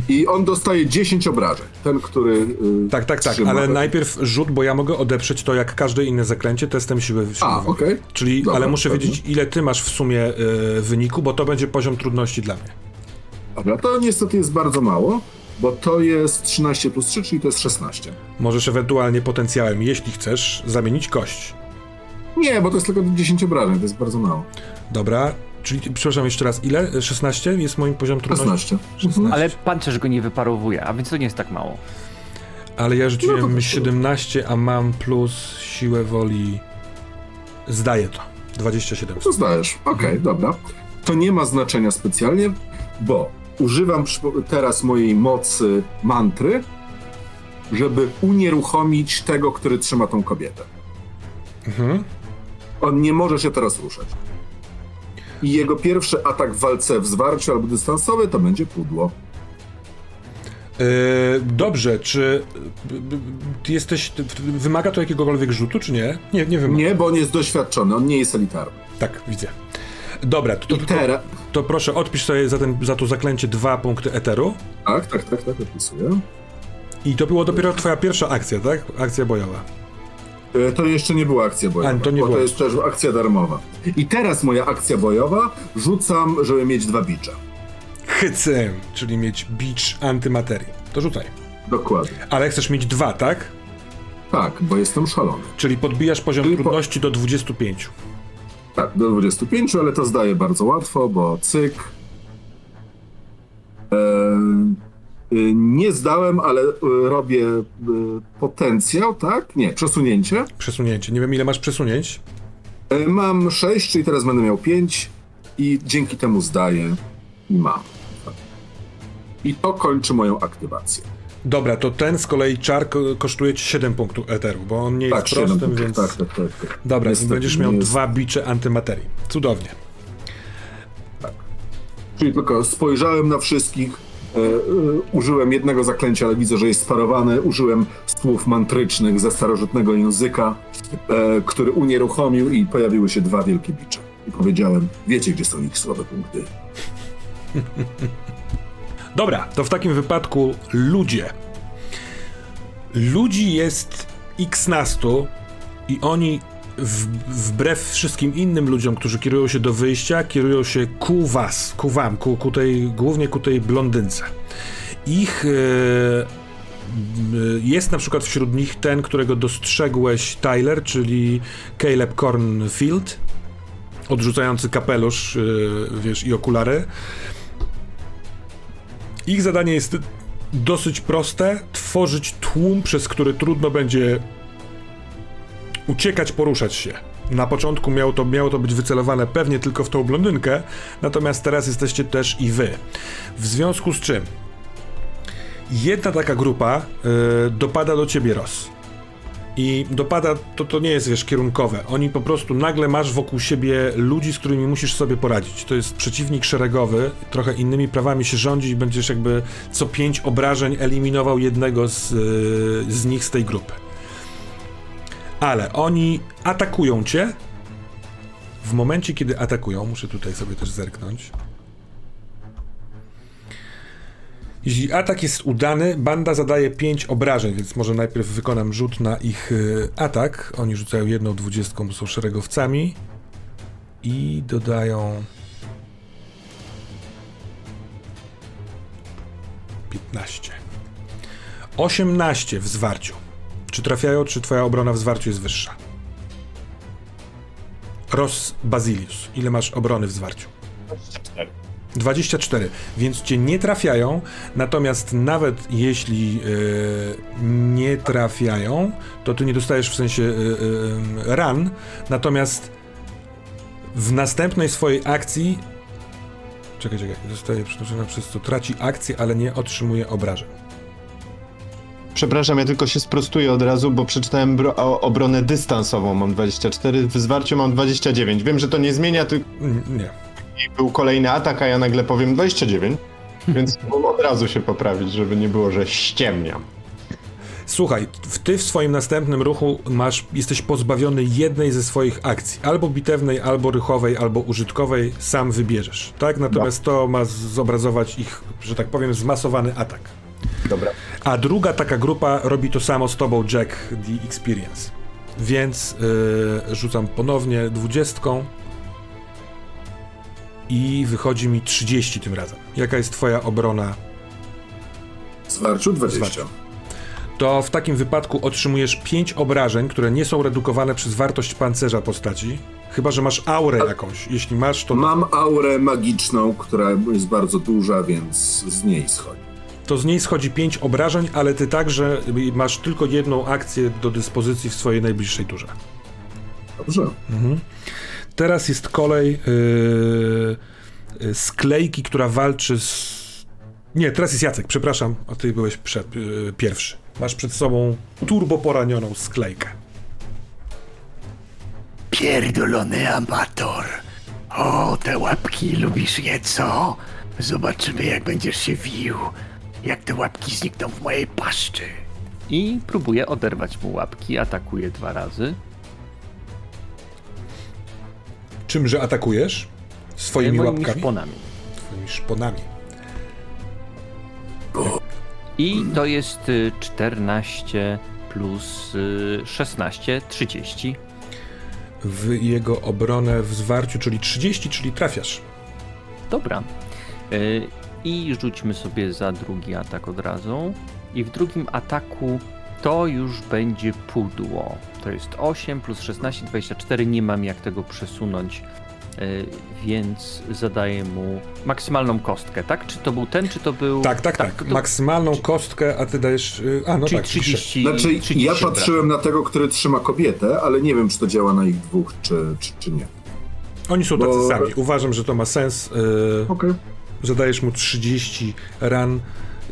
I on dostaje 10 obrażeń. Ten, który. y, Tak, tak, tak, ale najpierw rzut, bo ja mogę odeprzeć to jak każde inne zaklęcie testem siły A, okej. Czyli, Dobra, ale muszę dobra. wiedzieć, ile ty masz w sumie y, wyniku, bo to będzie poziom trudności dla mnie. Dobra, to niestety jest bardzo mało, bo to jest 13 plus 3, czyli to jest 16. Możesz ewentualnie potencjałem, jeśli chcesz, zamienić kość. Nie, bo to jest tylko 10 obrażeń, to jest bardzo mało. Dobra, czyli, przepraszam jeszcze raz, ile? 16 jest moim poziom trudności? 16. Mhm. Ale pancerz go nie wyparowuje, a więc to nie jest tak mało. Ale ja rzuciłem No to- 17, a mam plus siłę woli... Zdaję to. 27. To zdajesz. Okej, dobra. To nie ma znaczenia specjalnie, bo używam teraz mojej mocy mantry, żeby unieruchomić tego, który trzyma tą kobietę. Mhm. On nie może się teraz ruszać. I jego pierwszy atak w walce w zwarciu albo dystansowy to będzie pudło. Yy, dobrze, czy ty jesteś... Wymaga to jakiegokolwiek rzutu, czy nie? Nie, nie wymaga. Nie, bo on jest doświadczony, on nie jest elitarny. Tak, widzę. Dobra, to, to, teraz... to proszę odpisz sobie za, ten, za to zaklęcie dwa punkty eteru. Tak, tak, tak, tak, opisuję. I to było dopiero twoja pierwsza akcja, tak? Akcja bojowa. E, To jeszcze nie była akcja bojowa, A, to nie bo była. to jest też akcja darmowa. I teraz moja akcja bojowa, rzucam, żeby mieć dwa bicze. Hycym, czyli mieć beach antymaterii. To rzucaj. Dokładnie. Ale chcesz mieć dwa, tak? Tak, bo jestem szalony. Czyli podbijasz poziom Czyli po- trudności do 25. Tak, do 25, ale to zdaję bardzo łatwo, bo cyk. E, y, nie zdałem, ale y, robię y, potencjał, tak? Nie, przesunięcie. Przesunięcie. Nie wiem, ile masz przesunięć. Mam 6, czyli teraz będę miał 5 i dzięki temu zdaję i mam. I to kończy moją aktywację. Dobra, to ten z kolei czar ko- kosztuje ci 7 punktów eteru, bo on nie jest Tak, prostym, więc... tak, tak, tak, tak. Dobra, Niestety będziesz miał jest- dwa bicze antymaterii. Cudownie. Czyli tylko spojrzałem na wszystkich, użyłem jednego zaklęcia, ale widzę, że jest sparowane. Użyłem słów mantrycznych ze starożytnego języka, e, który unieruchomił i pojawiły się dwa wielkie bicze. I powiedziałem, wiecie, gdzie są ich słabe punkty. Dobra, to w takim wypadku ludzie. Ludzi jest x nastu i oni w, wbrew wszystkim innym ludziom, którzy kierują się do wyjścia, kierują się ku was, ku wam, ku, ku tej, głównie ku tej blondynce. Ich e, jest na przykład wśród nich ten, którego dostrzegłeś, Tyler, czyli Caleb Cornfield, odrzucający kapelusz, e, wiesz, i okulary. Ich zadanie jest dosyć proste: tworzyć tłum, przez który trudno będzie uciekać, poruszać się. Na początku miało to, miało to być wycelowane pewnie tylko w tą blondynkę, natomiast teraz jesteście też i wy. W związku z czym jedna taka grupa yy, dopada do ciebie Ros. I dopada, to, to nie jest, wiesz, kierunkowe. Oni po prostu nagle masz wokół siebie ludzi, z którymi musisz sobie poradzić. To jest przeciwnik szeregowy, trochę innymi prawami się rządzi i będziesz jakby co pięć obrażeń eliminował jednego z, yy, z nich z tej grupy. Ale oni atakują cię. W momencie, kiedy atakują, muszę tutaj sobie też zerknąć. Jeśli atak jest udany, banda zadaje 5 obrażeń, więc może najpierw wykonam rzut na ich y, atak. Oni rzucają jedną dwudziestką, bo są szeregowcami. I dodają... 15. 18 w zwarciu. Czy trafiają, czy twoja obrona w zwarciu jest wyższa? Ros Basilius, ile masz obrony w zwarciu? 24, więc cię nie trafiają, natomiast nawet jeśli yy, nie trafiają, to ty nie dostajesz w sensie yy, ran, natomiast w następnej swojej akcji czekaj, czekaj, zostaje przenoszona przez co traci akcję, ale nie otrzymuje obrażeń. Przepraszam, ja tylko się sprostuję od razu, bo przeczytałem bro- o, obronę dystansową, mam 24, w zwarciu mam 29. Wiem, że to nie zmienia, tylko Nie. był kolejny atak, a ja nagle powiem 29, więc od razu się poprawić, żeby nie było, że ściemniam. Słuchaj, ty w swoim następnym ruchu masz, jesteś pozbawiony jednej ze swoich akcji. Albo bitewnej, albo rychowej, albo użytkowej, sam wybierzesz. Tak? Natomiast to ma zobrazować ich, że tak powiem, zmasowany atak. Dobra. A druga taka grupa robi to samo z tobą, Jack the Experience. Więc yy, rzucam ponownie dwudziestką i wychodzi mi 30 tym razem. Jaka jest twoja obrona Zwarciu 20. Zwarciu. to w takim wypadku otrzymujesz 5 obrażeń, które nie są redukowane przez wartość pancerza postaci. Chyba, że masz aurę jakąś. Jeśli masz, to, Mam aurę magiczną, która jest bardzo duża, więc z niej schodzi. To z niej schodzi 5 obrażeń, ale ty także masz tylko jedną akcję do dyspozycji w swojej najbliższej turze. Dobrze. Teraz jest kolej yy, yy, sklejki, która walczy z. Nie, teraz jest Jacek, przepraszam, a ty byłeś przed, yy, pierwszy. Masz przed sobą turbo poranioną sklejkę. Pierdolony amator. O, te łapki, lubisz je, co? Zobaczymy, jak będziesz się wił. Jak te łapki znikną w mojej paszczy. I próbuje oderwać mu łapki, atakuje dwa razy. Czymże atakujesz? Swoimi moimi łapkami? szponami. Swoimi szponami. I to jest y, 14 plus y, 16, 30. W jego obronę w zwarciu, czyli 30, czyli trafiasz. Dobra. I rzućmy sobie za drugi atak od razu. I w drugim ataku to już będzie pudło. To jest 8 plus 16, 24. Nie mam jak tego przesunąć, y, więc zadaję mu maksymalną kostkę, tak? Czy to był ten, czy to był. Tak, tak, tak. to- Maksymalną kostkę, a ty dajesz. yy, A, no Czyli tak, pisze. 30. Znaczy, 30 ja patrzyłem na tego, który trzyma kobietę, ale nie wiem, czy to działa na ich dwóch, czy, czy, czy nie. Oni są Bo- tacy sami. Uważam, że to ma sens. Yy, Okej. Zadajesz mu 30 ran,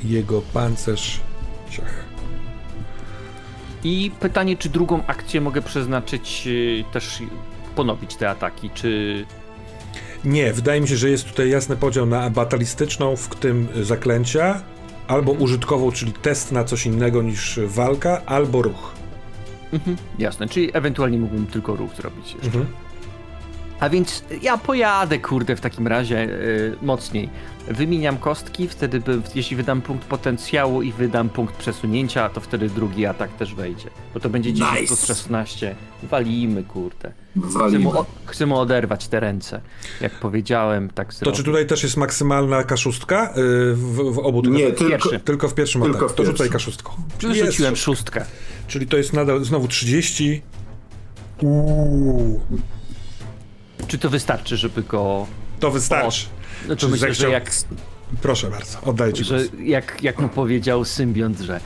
jego pancerz. Ciach. I pytanie, czy drugą akcję mogę przeznaczyć y, też ponowić te ataki, czy Nie, wydaje mi się, że jest tutaj jasny podział na batalistyczną, w tym zaklęcia, albo użytkową, czyli test na coś innego niż walka, albo ruch. Mhm, jasne, czyli ewentualnie mógłbym tylko ruch zrobić jeszcze. Mhm. A więc ja pojadę, kurde, w takim razie y, mocniej. Wymieniam kostki, wtedy by, jeśli wydam punkt potencjału i wydam punkt przesunięcia, to wtedy drugi atak też wejdzie. Bo to będzie 10 Nice. plus 16. Walimy, kurde. Chcę Walimy. chcę mu oderwać te ręce. Jak powiedziałem, tak To zrobię. czy tutaj też jest maksymalna kaszustka y, w, w obu tych Nie, tylko. Tylko w pierwszym Tylko ataku. w To rzucaj pierwszym. kaszustką. Rzuciłem szóstkę. Czyli to jest nadal znowu 30. Uuu, Czy to wystarczy, żeby go... to wystarczy. No to myślę, zechciał- że jak, Proszę bardzo, oddaję ci że głos. jak, jak mu powiedział symbiont, że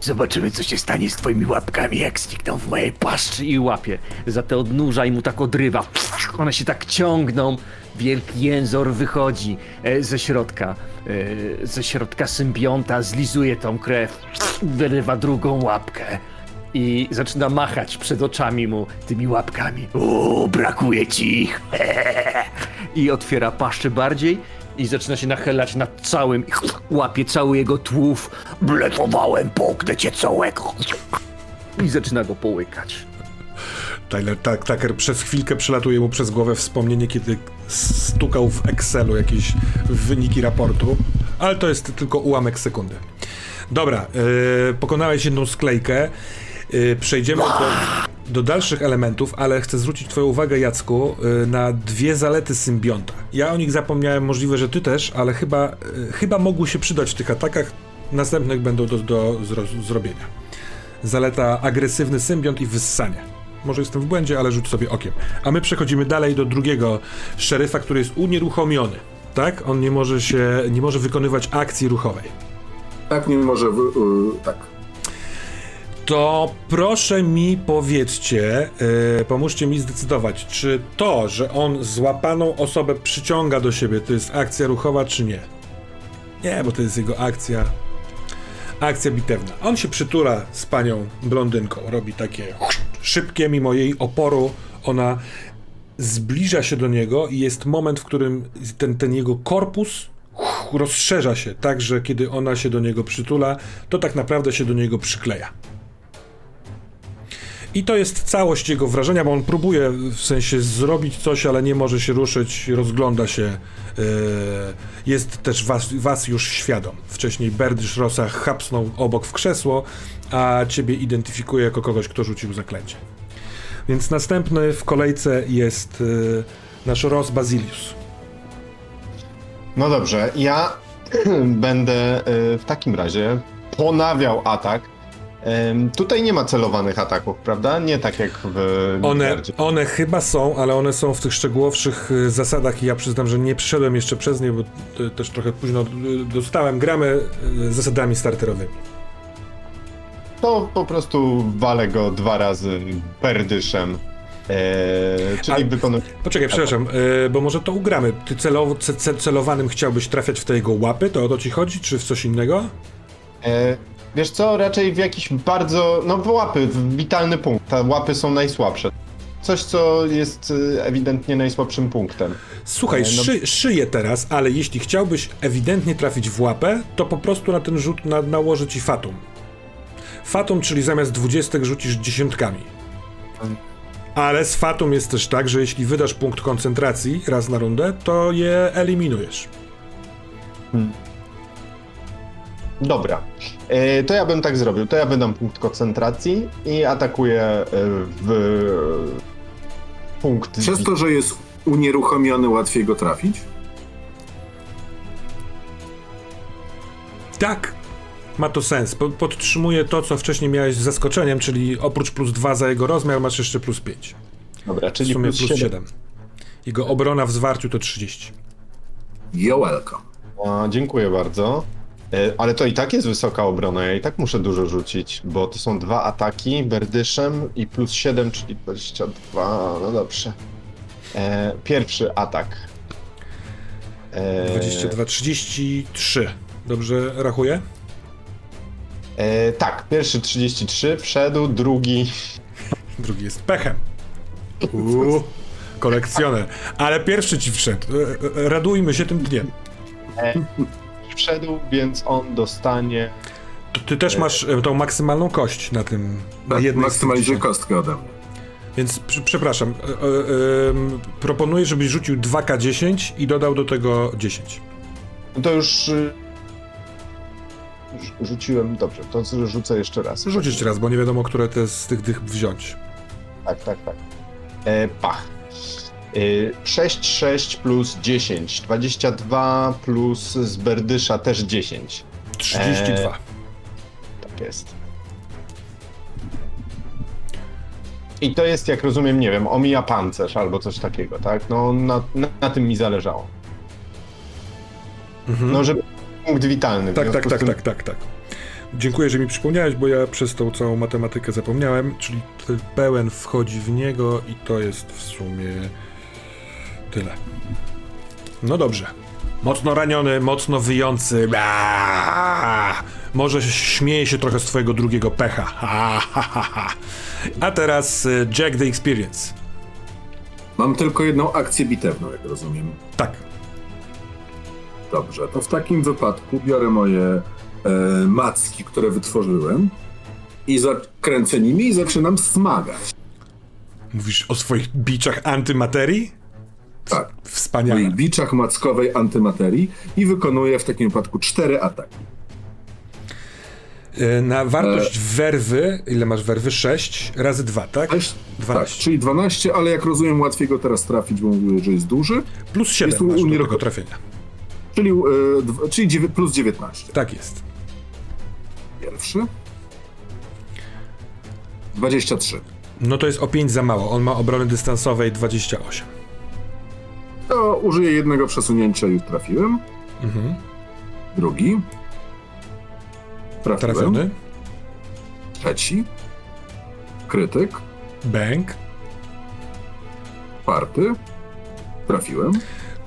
Zobaczymy, co się stanie z twoimi łapkami, jak znikną w mojej paszczy. paszczy i łapie za te odnóża i mu tak odrywa. One się tak ciągną. Wielki jęzor wychodzi e, ze środka, e, ze środka symbionta, zlizuje tą krew, wyrywa drugą łapkę i zaczyna machać przed oczami mu tymi łapkami. O, brakuje ci ich. I otwiera paszczę bardziej i zaczyna się nachylać nad całym, łapie cały jego tłów Blefowałem, połknę cię całego. i zaczyna go połykać. Tyler tak, Tucker przez chwilkę przelatuje mu przez głowę wspomnienie, kiedy stukał w Excelu jakieś wyniki raportu, ale to jest tylko ułamek sekundy. Dobra, yy, pokonałeś jedną sklejkę. Yy, przejdziemy do, do dalszych elementów, ale chcę zwrócić Twoją uwagę, Jacku, yy, na dwie zalety symbionta. Ja o nich zapomniałem, możliwe, że Ty też, ale chyba, yy, chyba mogły się przydać w tych atakach. Następnych będą do, do zro, zrobienia. Zaleta agresywny symbiont i wyssanie. Może jestem w błędzie, ale rzuć sobie okiem. A my przechodzimy dalej do drugiego szeryfa, który jest unieruchomiony. Tak? On nie może się, nie może wykonywać akcji ruchowej. Tak nie może. W, y, tak. To proszę mi powiedzcie, yy, pomóżcie mi zdecydować, czy to, że on złapaną osobę przyciąga do siebie, to jest akcja ruchowa, czy nie? Nie, bo to jest jego akcja. Akcja bitewna. On się przytula z panią blondynką, robi takie szybkie, mimo jej oporu, ona zbliża się do niego i jest moment, w którym ten, ten jego korpus rozszerza się, tak że kiedy ona się do niego przytula, to tak naprawdę się do niego przykleja. I to jest całość jego wrażenia, bo on próbuje w sensie zrobić coś, ale nie może się ruszyć, rozgląda się. Yy, jest też was, was już świadom. Wcześniej Berdysz Rosa chapsnął obok w krzesło, a ciebie identyfikuje jako kogoś, kto rzucił zaklęcie. Więc następny w kolejce jest yy, nasz Ros Basilius. No dobrze, ja będę y, w takim razie ponawiał atak. Tutaj nie ma celowanych ataków, prawda? Nie tak jak w One, one chyba są, ale one są w tych szczegółowszych y, zasadach i ja przyznam, że nie przyszedłem jeszcze przez nie, bo też trochę późno y, dostałem. Gramy zasadami starterowymi. To po prostu walę go dwa razy perdyszem. Eee, czyli wykonuję. Poczekaj, przepraszam, y, bo może to ugramy. Ty celowo, ce, ce, celowanym chciałbyś trafiać w te jego łapy? To o to ci chodzi, czy w coś innego? E, wiesz co, raczej w jakiś bardzo. No w łapy, w witalny punkt. Te łapy są najsłabsze. Coś, co jest y, ewidentnie najsłabszym punktem. Słuchaj, E, no- szy, szyję teraz, ale jeśli chciałbyś ewidentnie trafić w łapę, to po prostu na ten rzut na, nałożę ci fatum. Fatum, czyli zamiast dwudziestek rzucisz dziesiątkami. Ale z fatum jest też tak, że jeśli wydasz punkt koncentracji raz na rundę, to je eliminujesz. Dobra. E, to ja bym tak zrobił. To ja wydam punkt koncentracji i atakuję e, w punkt. Przez to, że jest unieruchomiony, łatwiej go trafić? Tak, ma to sens. Po, podtrzymuję to, co wcześniej miałeś z zaskoczeniem, czyli oprócz plus 2 za jego rozmiar masz jeszcze plus 5. Dobra, W czyli sumie plus, plus 7. 7. Jego obrona w zwarciu to 30. You're welcome. A, dziękuję bardzo. E, Ale to i tak jest wysoka obrona, ja i tak muszę dużo rzucić, bo to są dwa ataki berdyszem i plus 7, czyli 22, no dobrze. E, pierwszy atak. E, 22, 33. Dobrze rachuję? E, tak, pierwszy 33 wszedł, drugi Drugi jest pechem. Uuu, kolekcjoner. Ale pierwszy ci wszedł. E, e, Radujmy się tym dniem. Wszedł, więc on dostanie. To ty też masz e, tą maksymalną kość na tym. Na Tak, jednej z tych maksymalizuj kostkę ode mnie. Więc pr- przepraszam. E, e, proponuję, żebyś rzucił 2K10 i dodał do tego 10. No to już. y, już Rzuciłem, dobrze, to rzucę jeszcze raz. Rzuć jeszcze raz, bo nie wiadomo, które te z tych dych wziąć. Tak, tak, tak. E, pach. E, 6, 6 plus 10. 22 plus z Berdysza też 10. 32. Tak jest. I to jest, jak rozumiem, nie wiem, omija pancerz albo coś takiego, tak? No na, na, na tym mi zależało. No, żeby punkt witalny. Tak, tak, tak, tym- tak, tak, tak. Dziękuję, że mi przypomniałeś, bo ja przez tą całą matematykę zapomniałem, czyli pełen wchodzi w niego i to jest w sumie tyle. No dobrze. Mocno raniony, mocno wyjący. Aaaa! Może śmieje się trochę z twojego drugiego pecha. Ha, ha, ha, ha. A teraz y, Jack the Experience. Mam tylko jedną akcję bitewną, jak rozumiem. Tak. Dobrze, to w takim wypadku biorę moje e, macki, które wytworzyłem i zakręcę nimi i zaczynam smagać. Mówisz o swoich biczach antymaterii? Tak. W Wspaniale. moich biczach mackowej antymaterii i wykonuję w takim wypadku cztery ataki. Y, Na wartość werwy, ile masz werwy? 6 razy 2, tak? Sześć- 12. Tak, czyli 12, ale jak rozumiem łatwiej go teraz trafić, bo mówię, że jest duży. Plus 7 Jest masz do unieruchom- tego trafienia. Czyli, e, dw- czyli dziewię- plus 19. Tak jest. Pierwszy. 23. No to jest o 5 za mało. On ma obrony dystansowej 28. To użyję jednego przesunięcia i już trafiłem. Mhm. Drugi. Trafiłem. Trafiony. Trzeci. Krytyk. Bank. Czwarty. Trafiłem.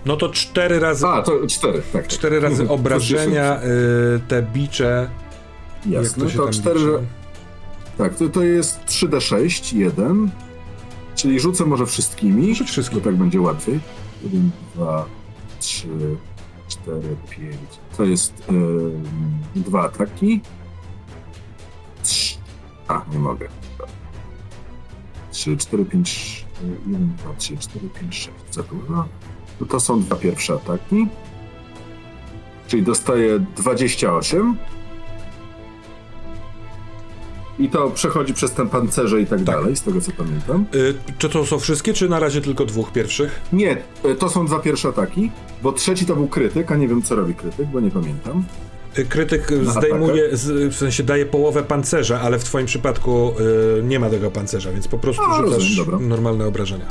No to 4 razy, A, to cztery, tak. 4 razy Mhm. obrażenia, y, te bicze. Jasne, to to cztery. liczy? Tak, to, to jest 3d6, 1. Czyli rzucę może wszystkimi. Rzuć wszystkim. Bo tak będzie łatwiej. 1, 2, 3, 4, 5. To jest ym, dwa ataki. Trz- A, nie mogę. 3, 4, 5, 1, 2, 3, 4, 5, 6. Za dużo. To, to są dwa pierwsze ataki. Czyli dostaję 28. I to przechodzi przez ten pancerze i tak, Tak. dalej, z tego co pamiętam. Y, czy to są wszystkie, czy na razie tylko dwóch pierwszych? Nie, e, to są dwa pierwsze ataki, bo trzeci to był krytyk, a nie wiem co robi krytyk, bo nie pamiętam. Y, Krytyk Na zdejmuje, z, w sensie daje połowę pancerza, ale w twoim przypadku y, nie ma tego pancerza, więc po prostu A, rzucasz rozumiem, normalne obrażenia.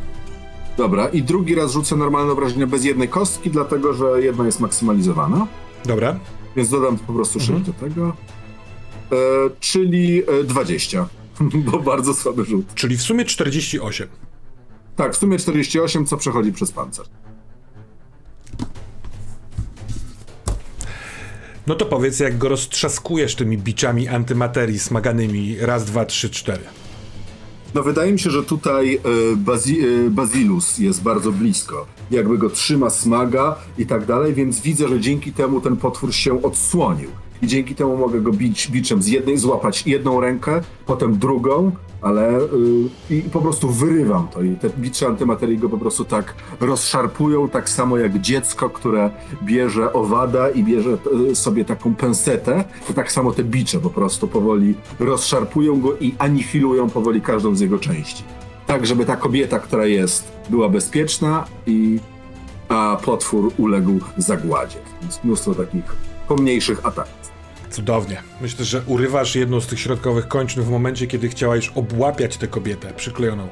Dobra, i drugi raz rzucę normalne obrażenia bez jednej kostki, dlatego że jedna jest maksymalizowana, Dobra. więc dodam po prostu 6 do tego. E, czyli e, 20, bo bardzo słaby rzut. Czyli w sumie 48. Tak, w sumie 48, co przechodzi przez pancerz. No to powiedz, jak go roztrzaskujesz tymi biczami antymaterii smaganymi raz, dwa, trzy, cztery. No wydaje mi się, że tutaj e, Bazi e, Bazilus jest bardzo blisko. Jakby go trzyma, smaga i tak dalej, więc widzę, że dzięki temu ten potwór się odsłonił. I dzięki temu mogę go bić biczem z jednej, złapać jedną rękę, potem drugą, ale y, i po prostu wyrywam to. I te bicze antymaterii go po prostu tak rozszarpują, tak samo jak dziecko, które bierze owada i bierze y, sobie taką pensetę, to tak samo te bicze po prostu powoli rozszarpują go i anihilują powoli każdą z jego części. Tak, żeby ta kobieta, która jest, była bezpieczna i a potwór uległ zagładzie. Więc mnóstwo takich pomniejszych ataków. Cudownie. Myślę, że urywasz jedną z tych środkowych kończyn w momencie, kiedy chciałaś obłapiać tę kobietę przyklejoną.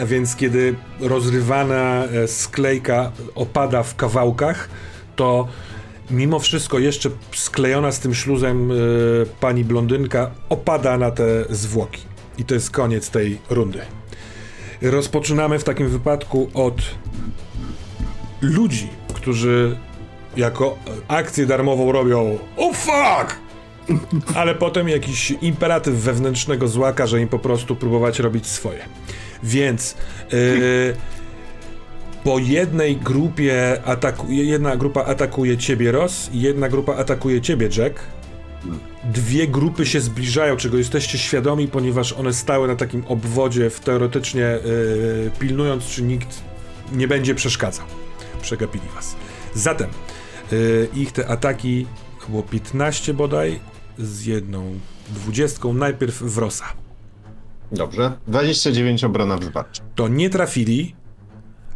A więc kiedy rozrywana e, sklejka opada w kawałkach, to mimo wszystko jeszcze sklejona z tym śluzem e, pani blondynka opada na te zwłoki. I to jest koniec tej rundy. Rozpoczynamy w takim wypadku od ludzi, którzy jako akcję darmową robią Oh fuck! Ale potem jakiś imperatyw wewnętrznego zła każe im po prostu próbować robić swoje. Więc yy, Po jednej grupie atakuje, jedna grupa atakuje ciebie Ross jedna grupa atakuje ciebie Jack. Dwie grupy się zbliżają, czego jesteście świadomi, ponieważ one stały na takim obwodzie, w teoretycznie yy, pilnując, czy nikt nie będzie przeszkadzał. Przegapili was. Zatem ich te ataki było 15 bodaj z jedną dwudziestką. Najpierw w Rosa. Dobrze. 29 obrona wyparcia. To nie trafili,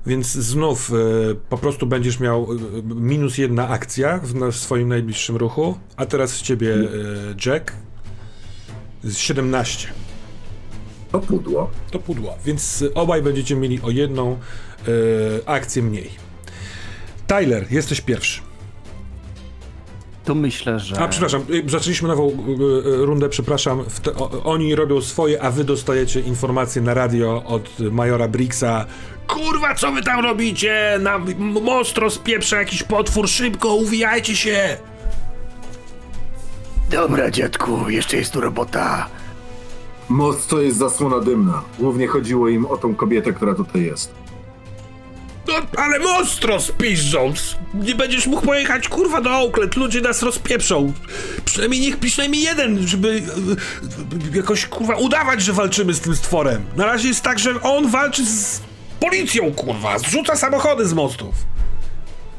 więc znów y, po prostu będziesz miał y, minus jedna akcja w, na, w swoim najbliższym ruchu, a teraz z ciebie y, Jack z 17. To pudło. To pudło, więc obaj będziecie mieli o jedną y, akcję mniej. Tyler, jesteś pierwszy. To myślę, że... A przepraszam, y, zaczęliśmy nową y, y, rundę, przepraszam. Te, o, oni robią swoje, a wy dostajecie informacje na radio od majora Briggsa. Kurwa, co wy tam robicie? Na m- most rozpieprza jakiś potwór, szybko, uwijajcie się! Dobra, dziadku, jeszcze jest tu robota. Most to jest zasłona dymna. Głównie chodziło im o tą kobietę, która tutaj jest. No, ale most rozpiszczą! Nie będziesz mógł pojechać, kurwa, do Oakland, ludzie nas rozpieprzą. Przynajmniej niech przynajmniej jeden, żeby y, y, jakoś, kurwa, udawać, że walczymy z tym stworem. Na razie jest tak, że on walczy z policją, kurwa, zrzuca samochody z mostów.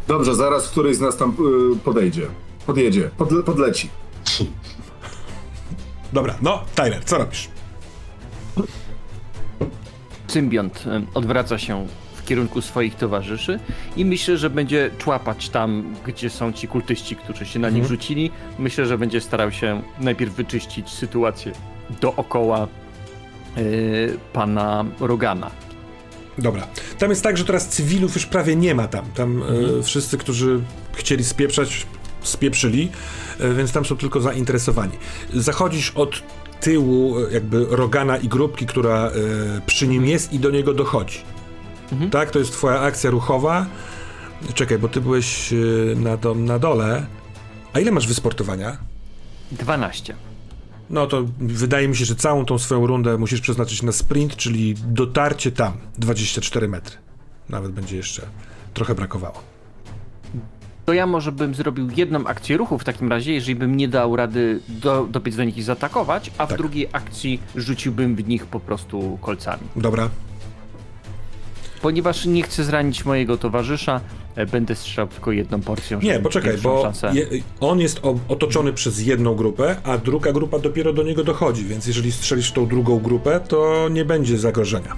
Dobrze, zaraz któryś z nas tam y, podejdzie. Podjedzie, podle podleci. Dobra, no, Tyler, co robisz? Symbiont odwraca się kierunku swoich towarzyszy i myślę, że będzie człapać tam, gdzie są ci kultyści, którzy się na nich rzucili. Myślę, że będzie starał się najpierw wyczyścić sytuację dookoła yy, pana Rogana. Dobra. Tam jest tak, że teraz cywilów już prawie nie ma tam. Tam e, wszyscy, którzy chcieli spieprzać, spieprzyli, e, więc tam są tylko zainteresowani. Zachodzisz od tyłu jakby Rogana i grupki, która e, przy nim jest i do niego dochodzi. Tak? To jest twoja akcja ruchowa. Czekaj, bo ty byłeś e, na, do, na dole. A ile masz wysportowania? 12. No to wydaje mi się, że całą tą swoją rundę musisz przeznaczyć na sprint, czyli dotarcie tam 24 metry. Nawet będzie jeszcze trochę brakowało. To ja może bym zrobił jedną akcję ruchu w takim razie, jeżeli bym nie dał rady do, dobiec do nich i zaatakować, a w Tak. drugiej akcji rzuciłbym w nich po prostu kolcami. Dobra, Ponieważ nie chcę zranić mojego towarzysza, e, będę strzelał tylko jedną porcją. nie, poczekaj, bo je, on jest otoczony przez jedną grupę, a druga grupa dopiero do niego dochodzi, więc jeżeli strzelisz tą drugą grupę, to nie będzie zagrożenia.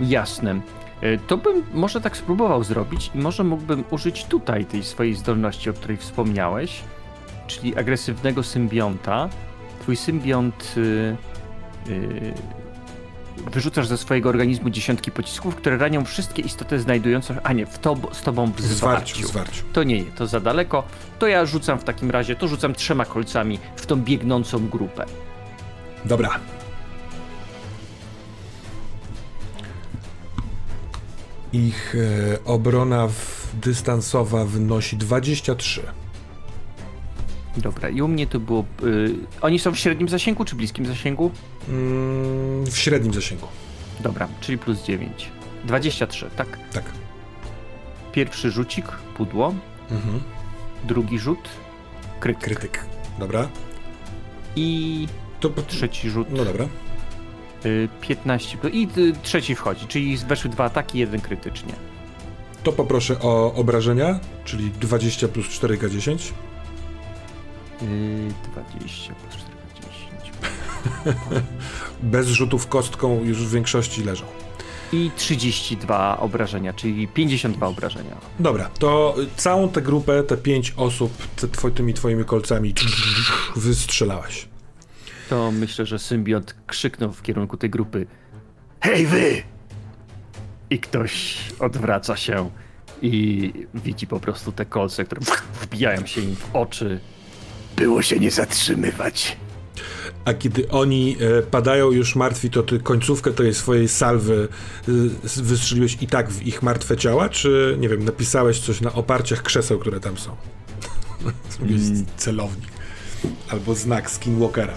Jasne. E, To bym może tak spróbował zrobić i może mógłbym użyć tutaj tej swojej zdolności, o której wspomniałeś, czyli agresywnego symbionta. Twój symbiont y, y, wyrzucasz ze swojego organizmu dziesiątki pocisków, które ranią wszystkie istoty znajdujące się, a nie, w tob- z tobą w W zwarciu. w zwarciu. To nie, to za daleko. To ja rzucam w takim razie, to rzucam trzema kolcami w tą biegnącą grupę. Dobra. Ich e, obrona w, dystansowa wynosi 23. Dobra, i u mnie to było. y, oni są w średnim zasięgu czy bliskim zasięgu? Mm, w średnim zasięgu. Dobra, czyli plus 9. 23, tak? Tak. Pierwszy rzucik, pudło. Mhm. Drugi rzut, kryk. Krytyk. Dobra. I To, trzeci rzut, no dobra. y, 15. I y, trzeci wchodzi, czyli weszły dwa ataki, jeden krytycznie. To poproszę o obrażenia, czyli 20 plus 4K10. Y, 20 plus 40. Bez rzutów kostką już w większości leżą. I 32 obrażenia, czyli 52 obrażenia. Dobra, to całą tę grupę, te pięć osób, te two, tymi twoimi kolcami wystrzelałeś. To myślę, że symbiont krzyknął w kierunku tej grupy. Hej wy! I ktoś odwraca się i widzi po prostu te kolce, które wbijają się im w oczy. Było się nie zatrzymywać. A kiedy oni e, padają już martwi, to ty końcówkę tej swojej salwy s- wystrzeliłeś i tak w ich martwe ciała, czy nie wiem, napisałeś coś na oparciach krzeseł, które tam są? Zrobiłeś celownik. Albo znak Skinwalkera.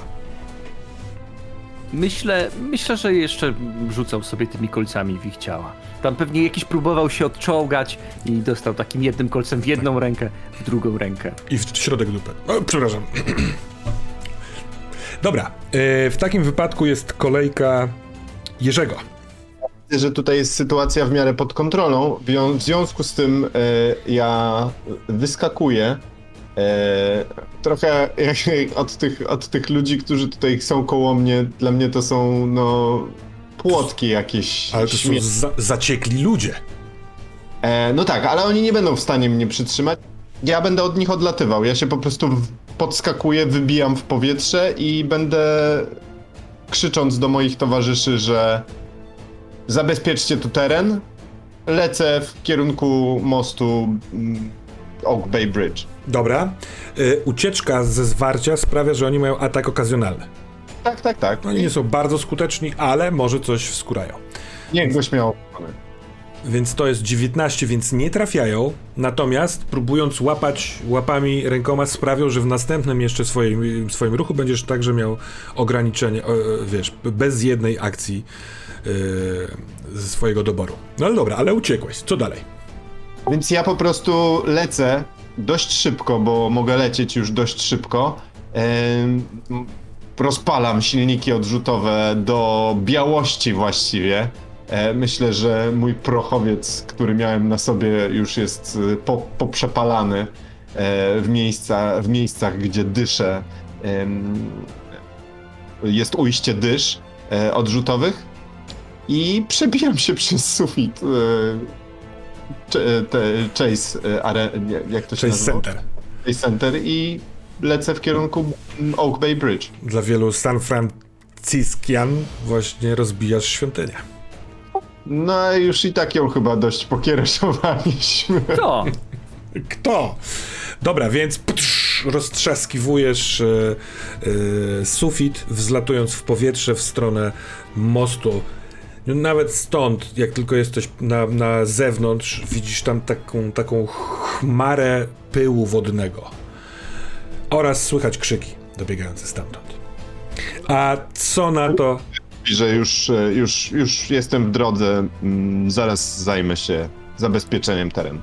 Myślę, myślę, że jeszcze rzucał sobie tymi kolcami w ich ciała. Tam pewnie jakiś próbował się odczołgać i dostał takim jednym kolcem w jedną rękę, w drugą rękę. I w środek dupy. O, przepraszam. Dobra, e, w takim wypadku jest kolejka Jerzego. Widzę, że tutaj jest sytuacja w miarę pod kontrolą. W związku z tym e, ja wyskakuję trochę jak od tych, od tych ludzi, którzy tutaj są koło mnie. Dla mnie to są no płotki jakieś. Ale to są śmie- za zaciekli ludzie. E, no tak, ale oni nie będą w stanie mnie przytrzymać. Ja będę od nich odlatywał. Ja się po prostu podskakuję, wybijam w powietrze i będę krzycząc do moich towarzyszy, że zabezpieczcie tu teren. Lecę w kierunku mostu mm, Oak Bay Bridge. Dobra. E, ucieczka ze zwarcia sprawia, że oni mają atak okazjonalny. Tak, tak, tak. Oni nie są bardzo skuteczni, ale może coś wskurają. Niech go śmiało. Więc to jest 19, więc nie trafiają. Natomiast próbując łapać łapami rękoma sprawią, że w następnym jeszcze swoim, swoim ruchu będziesz także miał ograniczenie, e, wiesz, bez jednej akcji yy, ze swojego doboru. No ale dobra, ale uciekłeś. Co dalej? Więc ja po prostu lecę dość szybko, bo mogę lecieć już dość szybko. Rozpalam silniki odrzutowe do białości właściwie. E, myślę, że mój prochowiec, który miałem na sobie, już jest po, poprzepalany e, w, miejsca, w miejscach, gdzie dyszę. Jest ujście dysz e, odrzutowych i przebijam się przez sufit. Chase, are, nie, jak to się Cześć nazywa? Center. Chase Center i lecę w kierunku Oak Bay Bridge. Dla wielu San Franciskian właśnie rozbijasz świątynię. No już i tak ją chyba dość pokiereszowaliśmy. To! Kto? Dobra, więc roztrzaskiwujesz e, e, sufit, wzlatując w powietrze w stronę mostu. No, Nawet stąd, jak tylko jesteś na, na zewnątrz, widzisz tam taką, taką chmarę pyłu wodnego. Oraz słychać krzyki dobiegające stamtąd. A co na to? Że już, e, już, już jestem w drodze, mm, zaraz zajmę się zabezpieczeniem terenu.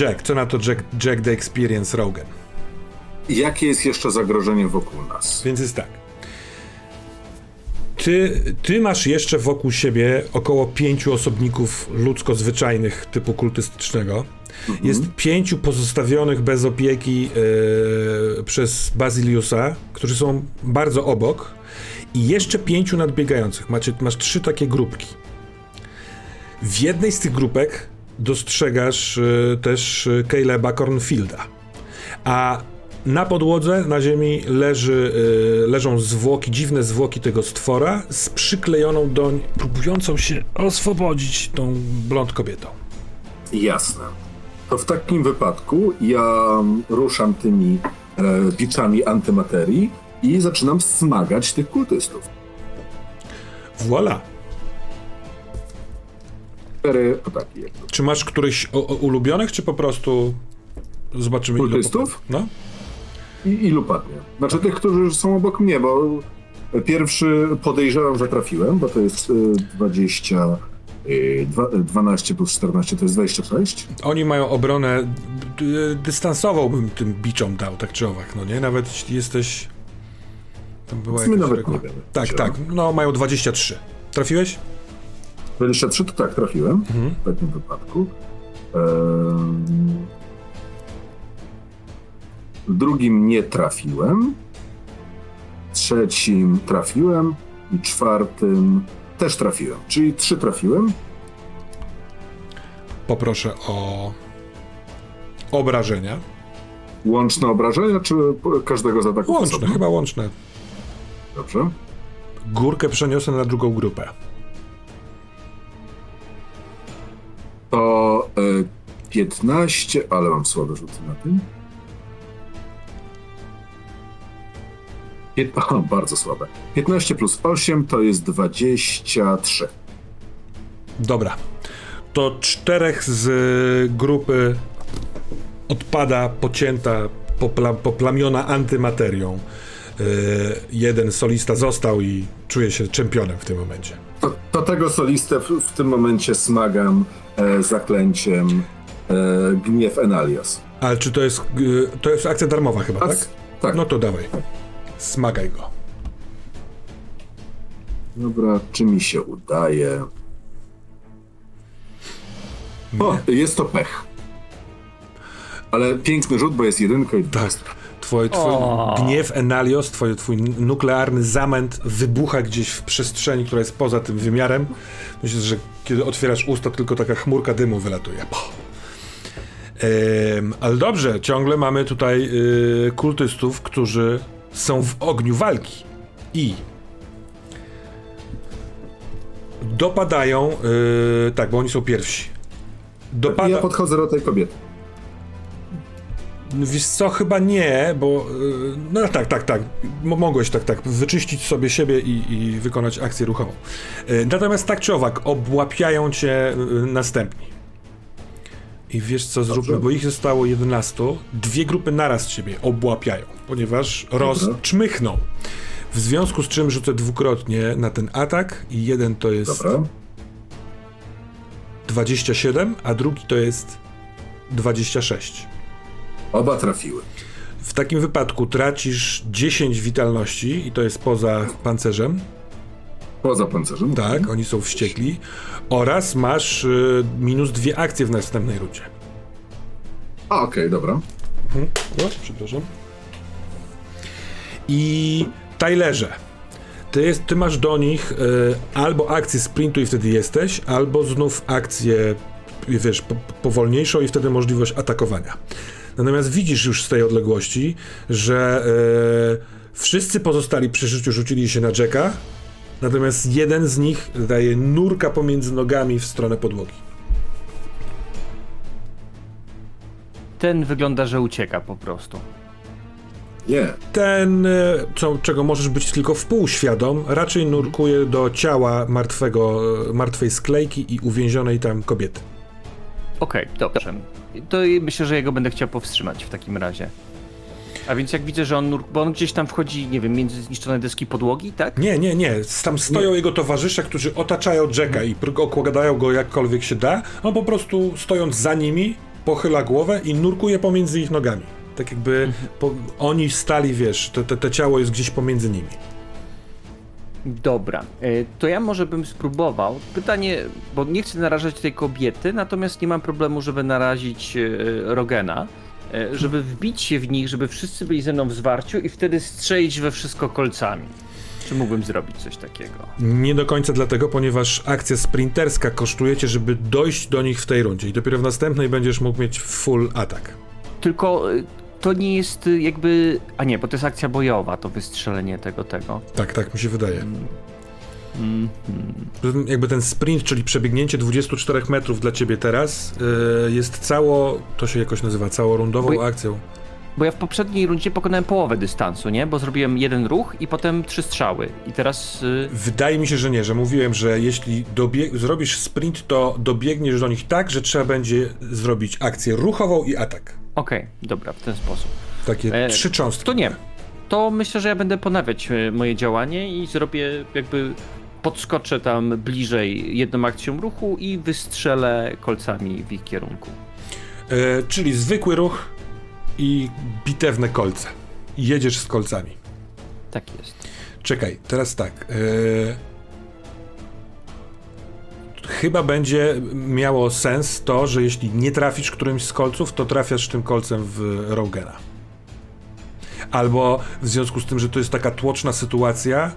Jack, co na to Jack, Jack the Experience Rogan? Jakie jest jeszcze zagrożenie wokół nas? Więc jest tak. Ty, ty masz jeszcze wokół siebie około pięciu osobników ludzko-zwyczajnych typu kultystycznego. Jest pięciu pozostawionych bez opieki e, przez Baziliusa, którzy są bardzo obok. I jeszcze pięciu nadbiegających. Macie, masz trzy takie grupki. W jednej z tych grupek dostrzegasz e, też e, Caleba Cornfielda. A na podłodze, na ziemi leży, y, leżą zwłoki, dziwne zwłoki tego stwora z przyklejoną doń, próbującą się oswobodzić tą blond kobietą. Jasne. To w takim wypadku ja ruszam tymi e, biczami antymaterii i zaczynam smagać tych kultystów. Voila! Cztery ataki. Czy masz któryś o, o ulubionych, czy po prostu zobaczymy ile Kultystów? popra- No. I ilu padnie? Znaczy tych, którzy są obok mnie, bo pierwszy podejrzewam, że trafiłem, bo to jest y, 20... y, dwa- y, 12 plus 14 to jest 26. Oni mają obronę d- dystansową bym tym biczom dał, tak czy owak, no nie? Nawet jeśli jesteś... Tam była jakaś nawet reguła. nie wiemy. Tak, Czy- tak, no mają 23. Trafiłeś? 23 to tak, trafiłem Mhm. w takim wypadku. Ehm, W drugim nie trafiłem. W trzecim trafiłem. I czwartym też trafiłem. Czyli trzy trafiłem. Poproszę o obrażenia. Łączne obrażenia, czy każdego z ataków Łączne, osobno? chyba łączne. Dobrze. Górkę przeniosę na drugą grupę. To e, 15, ale mam słabe rzuty na tym. Aha, bardzo słabe. 15 plus 8 to jest 23. Dobra. To czterech z y, grupy odpada pocięta, popla, poplamiona antymaterią. jeden solista został i czuje się czempionem w tym momencie. To, to tego solistę w, w, tym momencie smagam e, zaklęciem e, Gniew Enalios. Ale czy to jest, e, to jest akcja darmowa chyba, tak? Tak. No to dawaj. Smagaj go. Dobra, czy mi się udaje? O, jest to pech. Ale piękny rzut, bo jest jedynka i Tak. Twój, twój gniew Enalios, twój, twój nuklearny zamęt wybucha gdzieś w przestrzeni, która jest poza tym wymiarem. Myślę, że kiedy otwierasz usta, tylko taka chmurka dymu wylatuje. Ehm, ale dobrze, ciągle mamy tutaj y, kultystów, którzy są w ogniu walki. I dopadają, y, tak, bo oni są pierwsi. Dopada... Ja podchodzę do tej kobiety. Wiesz co, chyba nie, bo. y, No tak, tak, tak. Mogłeś tak, tak. Wyczyścić sobie siebie i, i wykonać akcję ruchową. Y, Natomiast tak czy owak, obłapiają cię y, następni. I wiesz co zróbmy, bo ich zostało 11. Dwie grupy naraz ciebie obłapiają, ponieważ rozczmychną. W związku z czym rzucę dwukrotnie na ten atak i jeden to jest Dobra. 27, a drugi to jest 26. Oba trafiły. W takim wypadku tracisz 10 witalności i to jest poza pancerzem. Poza pancerzem. Tak, oni są wściekli. Oraz masz y, minus dwie akcje w następnej rucie. A, okej, dobra. O, przepraszam. I Tylerze, ty, jest, ty masz do nich y, albo akcję sprintu i wtedy jesteś, albo znów akcję, wiesz, po, powolniejszą i wtedy możliwość atakowania. Natomiast widzisz już z tej odległości, że y, wszyscy pozostali przy życiu rzucili się na Jacka, natomiast jeden z nich daje nurka pomiędzy nogami w stronę podłogi. Ten wygląda, że ucieka po prostu. Nie. Ten, e, co, czego możesz być tylko wpółświadom, raczej nurkuje do ciała martwego, e, martwej sklejki i uwięzionej tam kobiety. Okej, dobrze. To myślę, że jego będę chciał powstrzymać w takim razie. A więc jak widzę, że on, bo on gdzieś tam wchodzi, nie wiem, między zniszczone deski podłogi, tak? Nie, nie, nie. Tam stoją jego towarzysze, którzy otaczają Jacka i pr- okładają go jakkolwiek się da. On po prostu stojąc za nimi, pochyla głowę i nurkuje pomiędzy ich nogami. Tak jakby po, oni stali, wiesz, to, to, to ciało jest gdzieś pomiędzy nimi. Dobra, e, to ja może bym spróbował. Pytanie, bo nie chcę narażać tej kobiety, natomiast nie mam problemu, żeby narazić e, Rogena, żeby wbić się w nich, żeby wszyscy byli ze mną w zwarciu i wtedy strzelić we wszystko kolcami. Czy mógłbym zrobić coś takiego? Nie do końca dlatego, ponieważ akcja sprinterska kosztuje cię, żeby dojść do nich w tej rundzie i dopiero w następnej będziesz mógł mieć full atak. Tylko e, to nie jest e, jakby... A nie, bo to jest akcja bojowa, to wystrzelenie tego, tego. Tak, tak mi się wydaje. Mm, Jakby ten sprint, czyli przebiegnięcie 24 metrów dla ciebie teraz, yy, jest cało, to się jakoś nazywa, całorundową Bo- akcją. Bo ja w poprzedniej rundzie pokonałem połowę dystansu, nie? Bo zrobiłem jeden ruch i potem trzy strzały. I teraz... y, Wydaje mi się, że nie, że mówiłem, że jeśli zrobisz sprint, to dobiegniesz do nich tak, że trzeba będzie zrobić akcję ruchową i atak. Okej, dobra, w ten sposób. Takie E, trzy cząstki. To nie. To myślę, że ja będę ponawiać e, moje działanie i zrobię jakby podskoczę tam bliżej jedną akcją ruchu i wystrzelę kolcami w ich kierunku. E, czyli zwykły ruch i bitewne kolce. Jedziesz z kolcami. Tak jest. Czekaj, teraz tak. e, Chyba będzie miało sens to, że jeśli nie trafisz którymś z kolców, to trafiasz tym kolcem w Rogena. Albo w związku z tym, że to jest taka tłoczna sytuacja.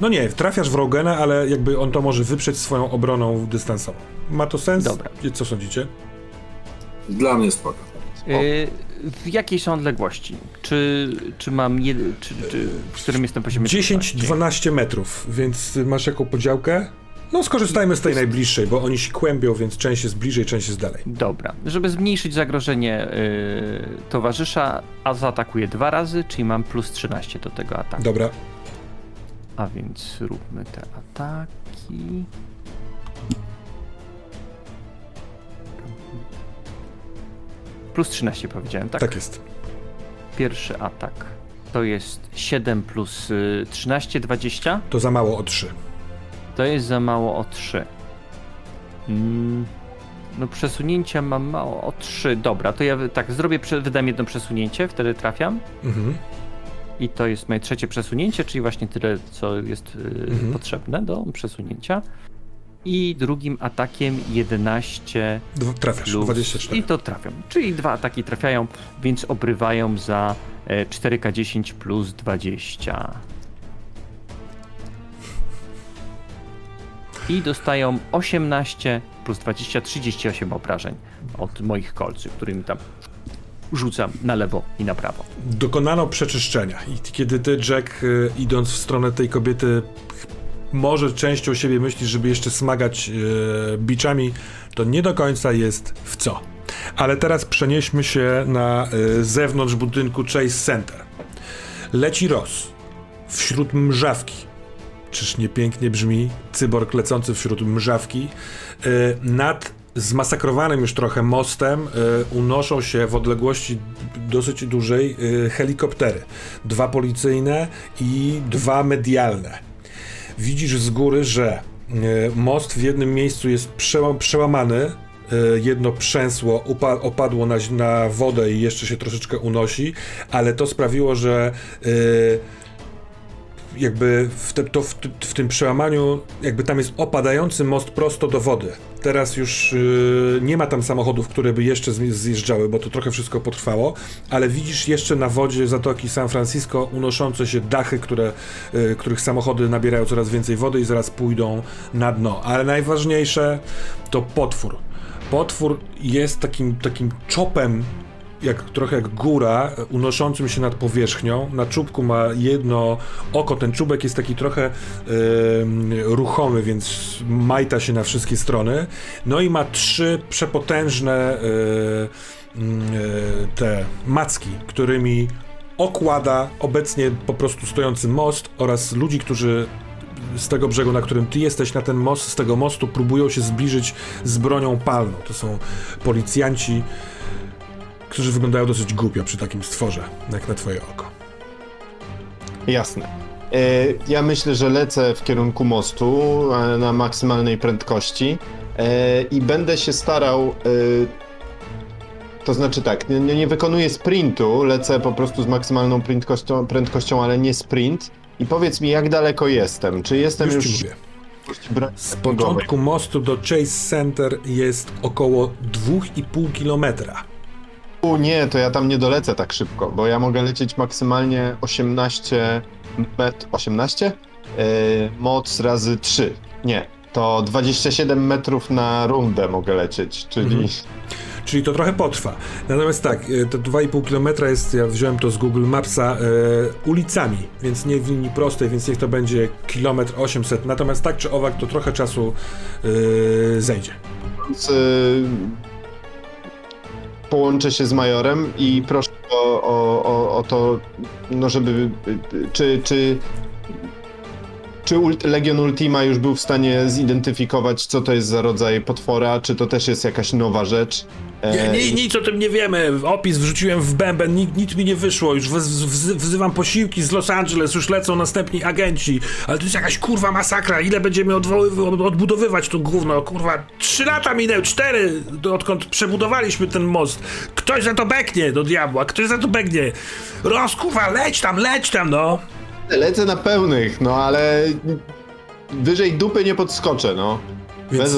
No nie, trafiasz w Rogena, ale jakby on to może wyprzeć swoją obroną dystansową. Ma to sens? Dobra. Co sądzicie? Dla mnie spoko. E, w jakiej są odległości? Czy, czy mam. Jed... Czy, czy, w którym jestem poziomie? 10-12 metrów, więc masz jaką podziałkę? No skorzystajmy z tej najbliższej, bo oni się kłębią, więc część jest bliżej, część jest dalej. Dobra. Żeby zmniejszyć zagrożenie y, towarzysza, a zaatakuję dwa razy, czyli mam plus 13 do tego ataku. Dobra, A więc róbmy te ataki. Plus 13 powiedziałem, tak? tak jest. Pierwszy atak to jest 7 plus y, 13, 20. To za mało o 3. To jest za mało o 3. Mm, no przesunięcia mam mało o 3. Dobra, to ja tak zrobię, wydam jedno przesunięcie, wtedy trafiam. Mhm. I to jest moje trzecie przesunięcie, czyli właśnie tyle, co jest y, Mhm. potrzebne do przesunięcia. I drugim atakiem 11 Dwa- Trafiasz, plus. 24. I to trafią. Czyli dwa ataki trafiają, więc obrywają za e, 4K10 plus 20. I dostają 18 plus 20, 38 obrażeń od moich kolców, którymi tam rzucam na lewo i na prawo. Dokonano przeczyszczenia i kiedy ty, Jack, y, idąc w stronę tej kobiety, może częścią siebie myślisz, żeby jeszcze smagać y, biczami, to nie do końca jest w co. Ale teraz przenieśmy się na y, zewnątrz budynku Chase Center. Leci Ross wśród mrzawki. Czyż nie pięknie brzmi cyborg lecący wśród mrzawki. Y, nad zmasakrowanym już trochę mostem y, unoszą się w odległości dosyć dużej y, helikoptery. Dwa policyjne i dwa medialne. Widzisz z góry, że y, most w jednym miejscu jest przeła- przełamany. Jedno przęsło opadło na, na wodę i jeszcze się troszeczkę unosi, ale to sprawiło, że jakby w, te, to w, w tym przełamaniu, jakby tam jest opadający most prosto do wody. Teraz już yy, nie ma tam samochodów, które by jeszcze zjeżdżały, bo to trochę wszystko potrwało, ale widzisz jeszcze na wodzie Zatoki San Francisco unoszące się dachy, które, yy, których samochody nabierają coraz więcej wody i zaraz pójdą na dno. Ale najważniejsze to potwór. Potwór jest takim, takim czopem jak, trochę jak góra, unoszącym się nad powierzchnią. Na czubku ma jedno oko. Ten czubek jest taki trochę em, ruchomy, więc majta się na wszystkie strony. No i ma trzy przepotężne mm, e, te macki, którymi okłada obecnie po prostu stojący most oraz ludzi, którzy z tego brzegu, na którym ty jesteś, na ten most, z tego mostu próbują się zbliżyć z bronią palną. To są policjanci, którzy wyglądają dosyć głupio przy takim stworze, jak na twoje oko. Jasne. E, Ja myślę, że lecę w kierunku mostu e, na maksymalnej prędkości e, i będę się starał. To znaczy tak, nie, nie wykonuję sprintu, lecę po prostu z maksymalną prędkością, prędkością, ale nie sprint. I powiedz mi, jak daleko jestem? Czy jestem Już już, Z początku mostu do Chase Center jest około 2,5 kilometra. U, nie, to ja tam nie dolecę tak szybko, bo ja mogę lecieć maksymalnie 18 met... 18? Yy, moc razy 3. Nie, to 27 metrów na rundę mogę lecieć, czyli... Mhm. Czyli to trochę potrwa. Natomiast tak, e, to 2,5 km jest, ja wziąłem to z Google Mapsa, e, ulicami, więc nie w linii prostej, więc niech to będzie kilometr 800. Natomiast tak czy owak to trochę czasu e, zejdzie. Więc, połączę się z majorem i proszę o, o, o, to, no żeby, y, y, czy, czy, czy Ult- Legion Ultima już był w stanie zidentyfikować, co to jest za rodzaj potwora, czy to też jest jakaś nowa rzecz? E, Nie, nie, nic o tym nie wiemy. Opis wrzuciłem w bęben, nic, nic mi nie wyszło. Już wz, wz, wzywam posiłki z Los Angeles, już lecą następni agenci. Ale to jest jakaś kurwa masakra. Ile będziemy odbudowywać to gówno? Kurwa, trzy lata minęły, cztery, odkąd przebudowaliśmy ten most. Ktoś za to beknie do diabła, ktoś za to beknie. Roz, kurwa, leć tam, leć tam, no. Lecę na pełnych, no ale wyżej dupy nie podskoczę, no. Więc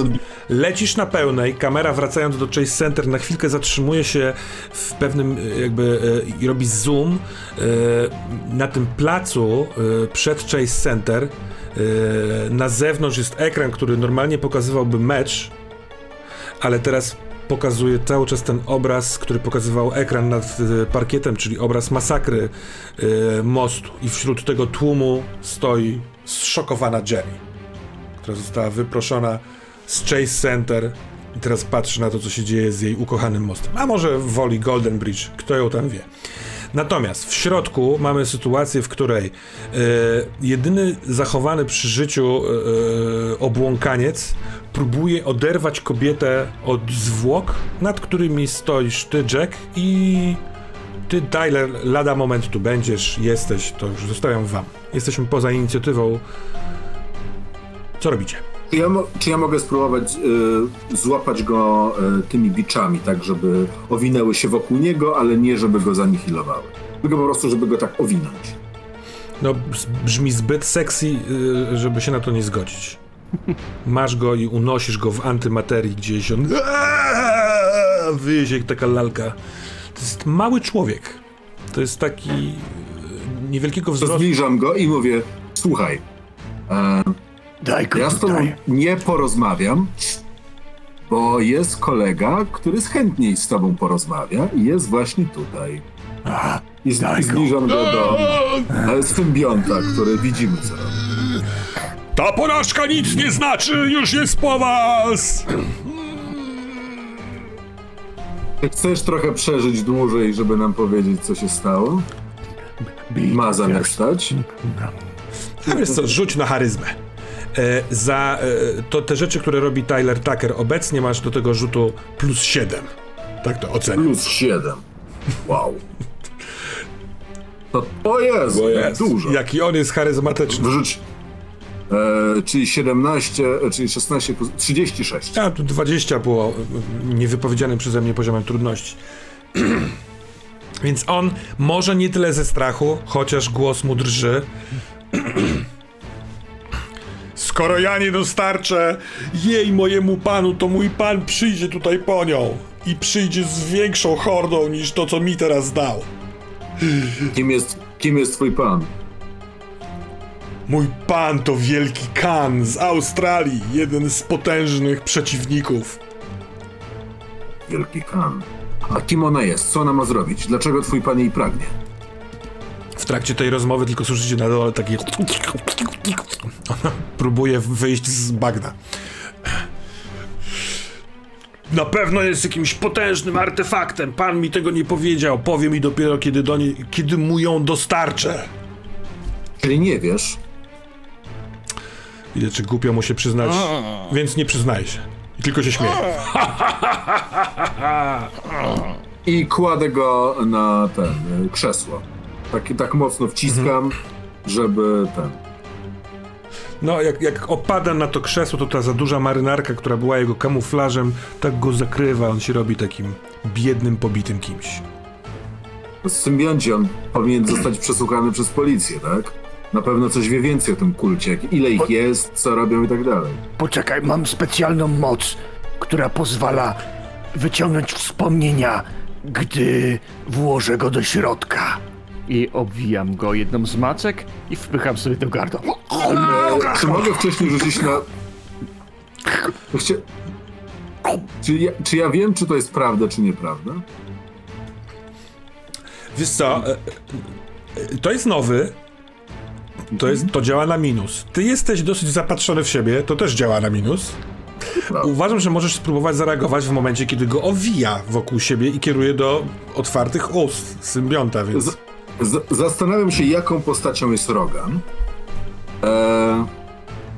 lecisz na pełnej, kamera wracając do Chase Center na chwilkę zatrzymuje się w pewnym e, jakby e, i robi zoom e, na tym placu przed Chase Center. Na zewnątrz jest ekran, który normalnie pokazywałby mecz, ale teraz pokazuje cały czas ten obraz, który pokazywał ekran nad e, parkietem, czyli obraz masakry e, mostu i wśród tego tłumu stoi zszokowana Jenny która została wyproszona z Chase Center i teraz patrzy na to, co się dzieje z jej ukochanym mostem. A może woli Golden Bridge, kto ją tam wie. Natomiast w środku mamy sytuację, w której e, jedyny zachowany przy życiu e, obłąkaniec próbuje oderwać kobietę od zwłok, nad którymi stoisz ty, Jack, i Ty, Tyler, lada moment tu będziesz, jesteś, to już zostawiam wam. Jesteśmy poza inicjatywą. Co robicie? Czy ja, czy ja mogę spróbować y, złapać go y, tymi biczami, tak żeby owinęły się wokół niego, ale nie żeby go zanihilowały. Tylko po prostu, żeby go tak owinąć. No, brzmi zbyt sexy, y, żeby się na to nie zgodzić. Masz go i unosisz go w antymaterii gdzieś, on wyje się jak taka lalka. To jest mały człowiek. To jest taki y, niewielkiego To wzrostu. zbliżam go i mówię, słuchaj, e, Daj go ja z tobą tutaj. nie porozmawiam, bo jest kolega, który z chętniej z tobą porozmawia i jest właśnie tutaj. I, z, Daj go. zbliżam go do e, symbionta, który widzimy co robi. Ta porażka nic nie znaczy, już jest po was! Chcesz trochę przeżyć dłużej, żeby nam powiedzieć, co się stało? bij Ma zamiar pierwszy. stać? A wiesz co, rzuć na charyzmę. E, za e, to te rzeczy, które robi Tyler Tucker obecnie masz do tego rzutu plus 7. Tak to ocenię. Plus 7. Wow. To, o Jezu, jak dużo. Jaki on jest charyzmatyczny. Wrzuć. E, czyli 17, e, czyli 16, plus- 36. A tu 20 było niewypowiedzianym przeze mnie poziomem trudności. Więc on może nie tyle ze strachu, chociaż głos mu drży. Skoro ja nie dostarczę jej mojemu panu, to mój pan przyjdzie tutaj po nią. I przyjdzie z większą hordą niż to, co mi teraz dał. Kim jest, kim jest twój pan? Mój pan to wielki Kan z Australii, jeden z potężnych przeciwników. Wielki Khan. A kim ona jest? Co ona ma zrobić? Dlaczego twój pan jej pragnie? W trakcie tej rozmowy tylko słyszycie na dole takie... Ona próbuje wyjść z bagna. Na pewno jest jakimś potężnym artefaktem. Pan mi tego nie powiedział. Powie mi dopiero, kiedy, do niej, kiedy mu ją dostarczę. Czyli nie wiesz, Ile czy głupio mu się przyznać, więc nie przyznaje się. I tylko się śmieje. i kładę go na ten y, krzesło. Tak, tak mocno wciskam, żeby ten. No, jak, jak opada na to krzesło, to ta za duża marynarka, która była jego kamuflażem, tak go zakrywa. On się robi takim biednym, pobitym kimś. Symbioncie, on powinien zostać przesłuchany przez policję, tak? Na pewno coś wie więcej o tym kulcie, ile ich jest, co robią i tak dalej. Poczekaj, mam specjalną moc, która pozwala wyciągnąć wspomnienia, gdy włożę go do środka. I obwijam go jedną z macek i wpycham sobie do gardła. E, czy mogę wcześniej rzucić na... Chcia... Czy, ja, czy ja wiem, czy to jest prawda, czy nieprawda? Wiesz co, e, e, to jest nowy, to, jest, to działa na minus. Ty jesteś dosyć zapatrzony w siebie, to też działa na minus. Uważam, że możesz spróbować zareagować w momencie, kiedy go owija wokół siebie i kieruje do otwartych ust symbionta, więc... Z, z, zastanawiam się, jaką postacią jest Rogan. E,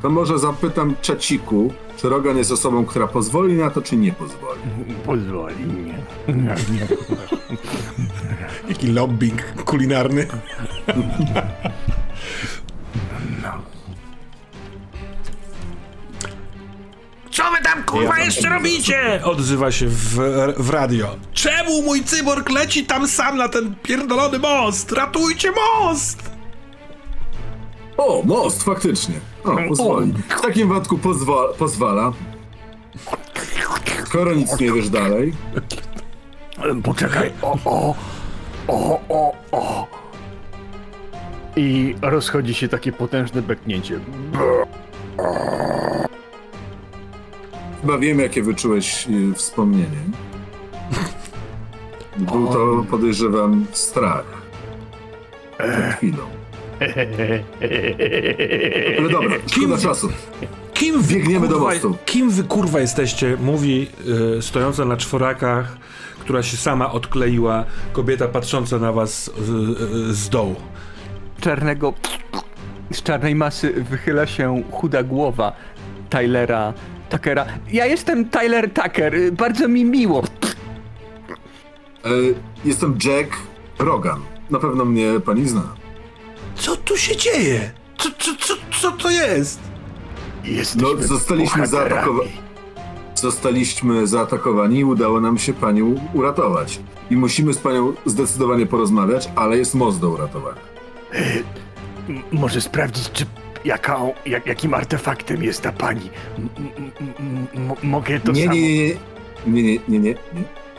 to może zapytam Czaciku, czy Rogan jest osobą, która pozwoli na to, czy nie pozwoli. Pozwoli mnie. Jaki lobbying kulinarny. Co wy tam kurwa jeszcze robicie? Odzywa się w, w radio. Czemu mój cyborg leci tam sam na ten pierdolony most? Ratujcie most! O, most, faktycznie. O, pozwoli. W takim wypadku pozwa pozwala. Skoro nic nie wiesz dalej, Poczekaj, o, o, o, o, o. I rozchodzi się takie potężne beknięcie. Chyba wiem, jakie wyczułeś y, wspomnienie. Był to, podejrzewam, strach. Przed chwilą. Ale dobra, szkoda czasu. Kim wy, Biegniemy do kurwa, mostu. Kim wy kurwa jesteście? Mówi y, stojąca na czworakach, która się sama odkleiła, kobieta patrząca na was y, y, z dołu. Czarnego... Z czarnej masy wychyla się chuda głowa Tylera Tuckera. Ja jestem Tyler Tucker, bardzo mi miło. E, Jestem Jack Rogan. Na pewno mnie pani zna. Co tu się dzieje? Co, co, co, co to jest? Jesteśmy No, zostaliśmy zaatakowani. Zostaliśmy zaatakowani i udało nam się panią uratować. I musimy z panią zdecydowanie porozmawiać, ale jest most do uratowania. M- Może sprawdzić, czy jaka, jak, jakim artefaktem jest ta pani. M, mogę to nie, samo... Nie, nie, nie, nie, nie,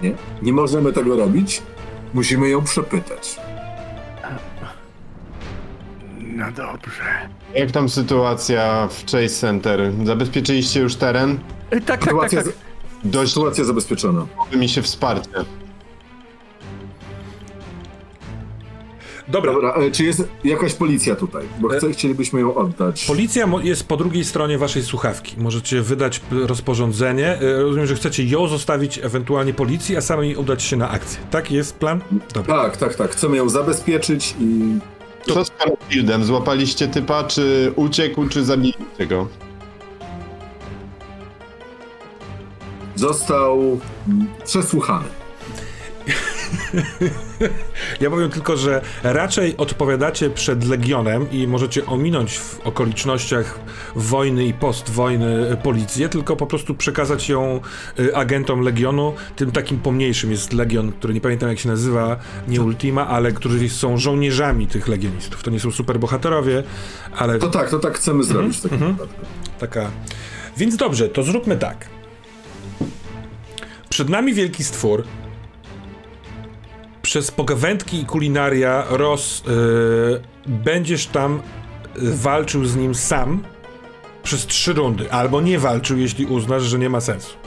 nie, nie możemy tego robić. Musimy ją przepytać. No dobrze. Jak tam sytuacja w Chase Center? Zabezpieczyliście już teren? E, tak, tak, tak, sytuacja tak. tak. Dość... Sytuacja zabezpieczona. Mi się wsparcie. Dobra, Dobra, e, czy jest jakaś policja tutaj? Bo chcę, chcielibyśmy ją oddać. Policja jest po drugiej stronie waszej słuchawki. Możecie wydać rozporządzenie. E, Rozumiem, że chcecie ją zostawić ewentualnie policji, a sami udać się na akcję. Tak jest plan? Dobra. Tak, tak, tak. Chcemy ją zabezpieczyć i Co z Fieldem? Złapaliście typa, czy uciekł, czy zabiliście go? został mm, przesłuchany. Ja powiem tylko, że raczej odpowiadacie przed Legionem i możecie ominąć w okolicznościach wojny i postwojny policję, tylko po prostu przekazać ją y, agentom Legionu, tym takim pomniejszym jest Legion, który nie pamiętam jak się nazywa, nie Ultima, ale którzy są żołnierzami tych legionistów. To nie są superbohaterowie, ale To tak, to tak chcemy zrobić takim wypadku. taka... Więc dobrze, to zróbmy tak. Przed nami wielki stwór. Przez pogawędki i kulinaria Ross yy, będziesz tam y, walczył z nim sam przez trzy rundy, albo nie walczył, jeśli uznasz, że nie ma sensu.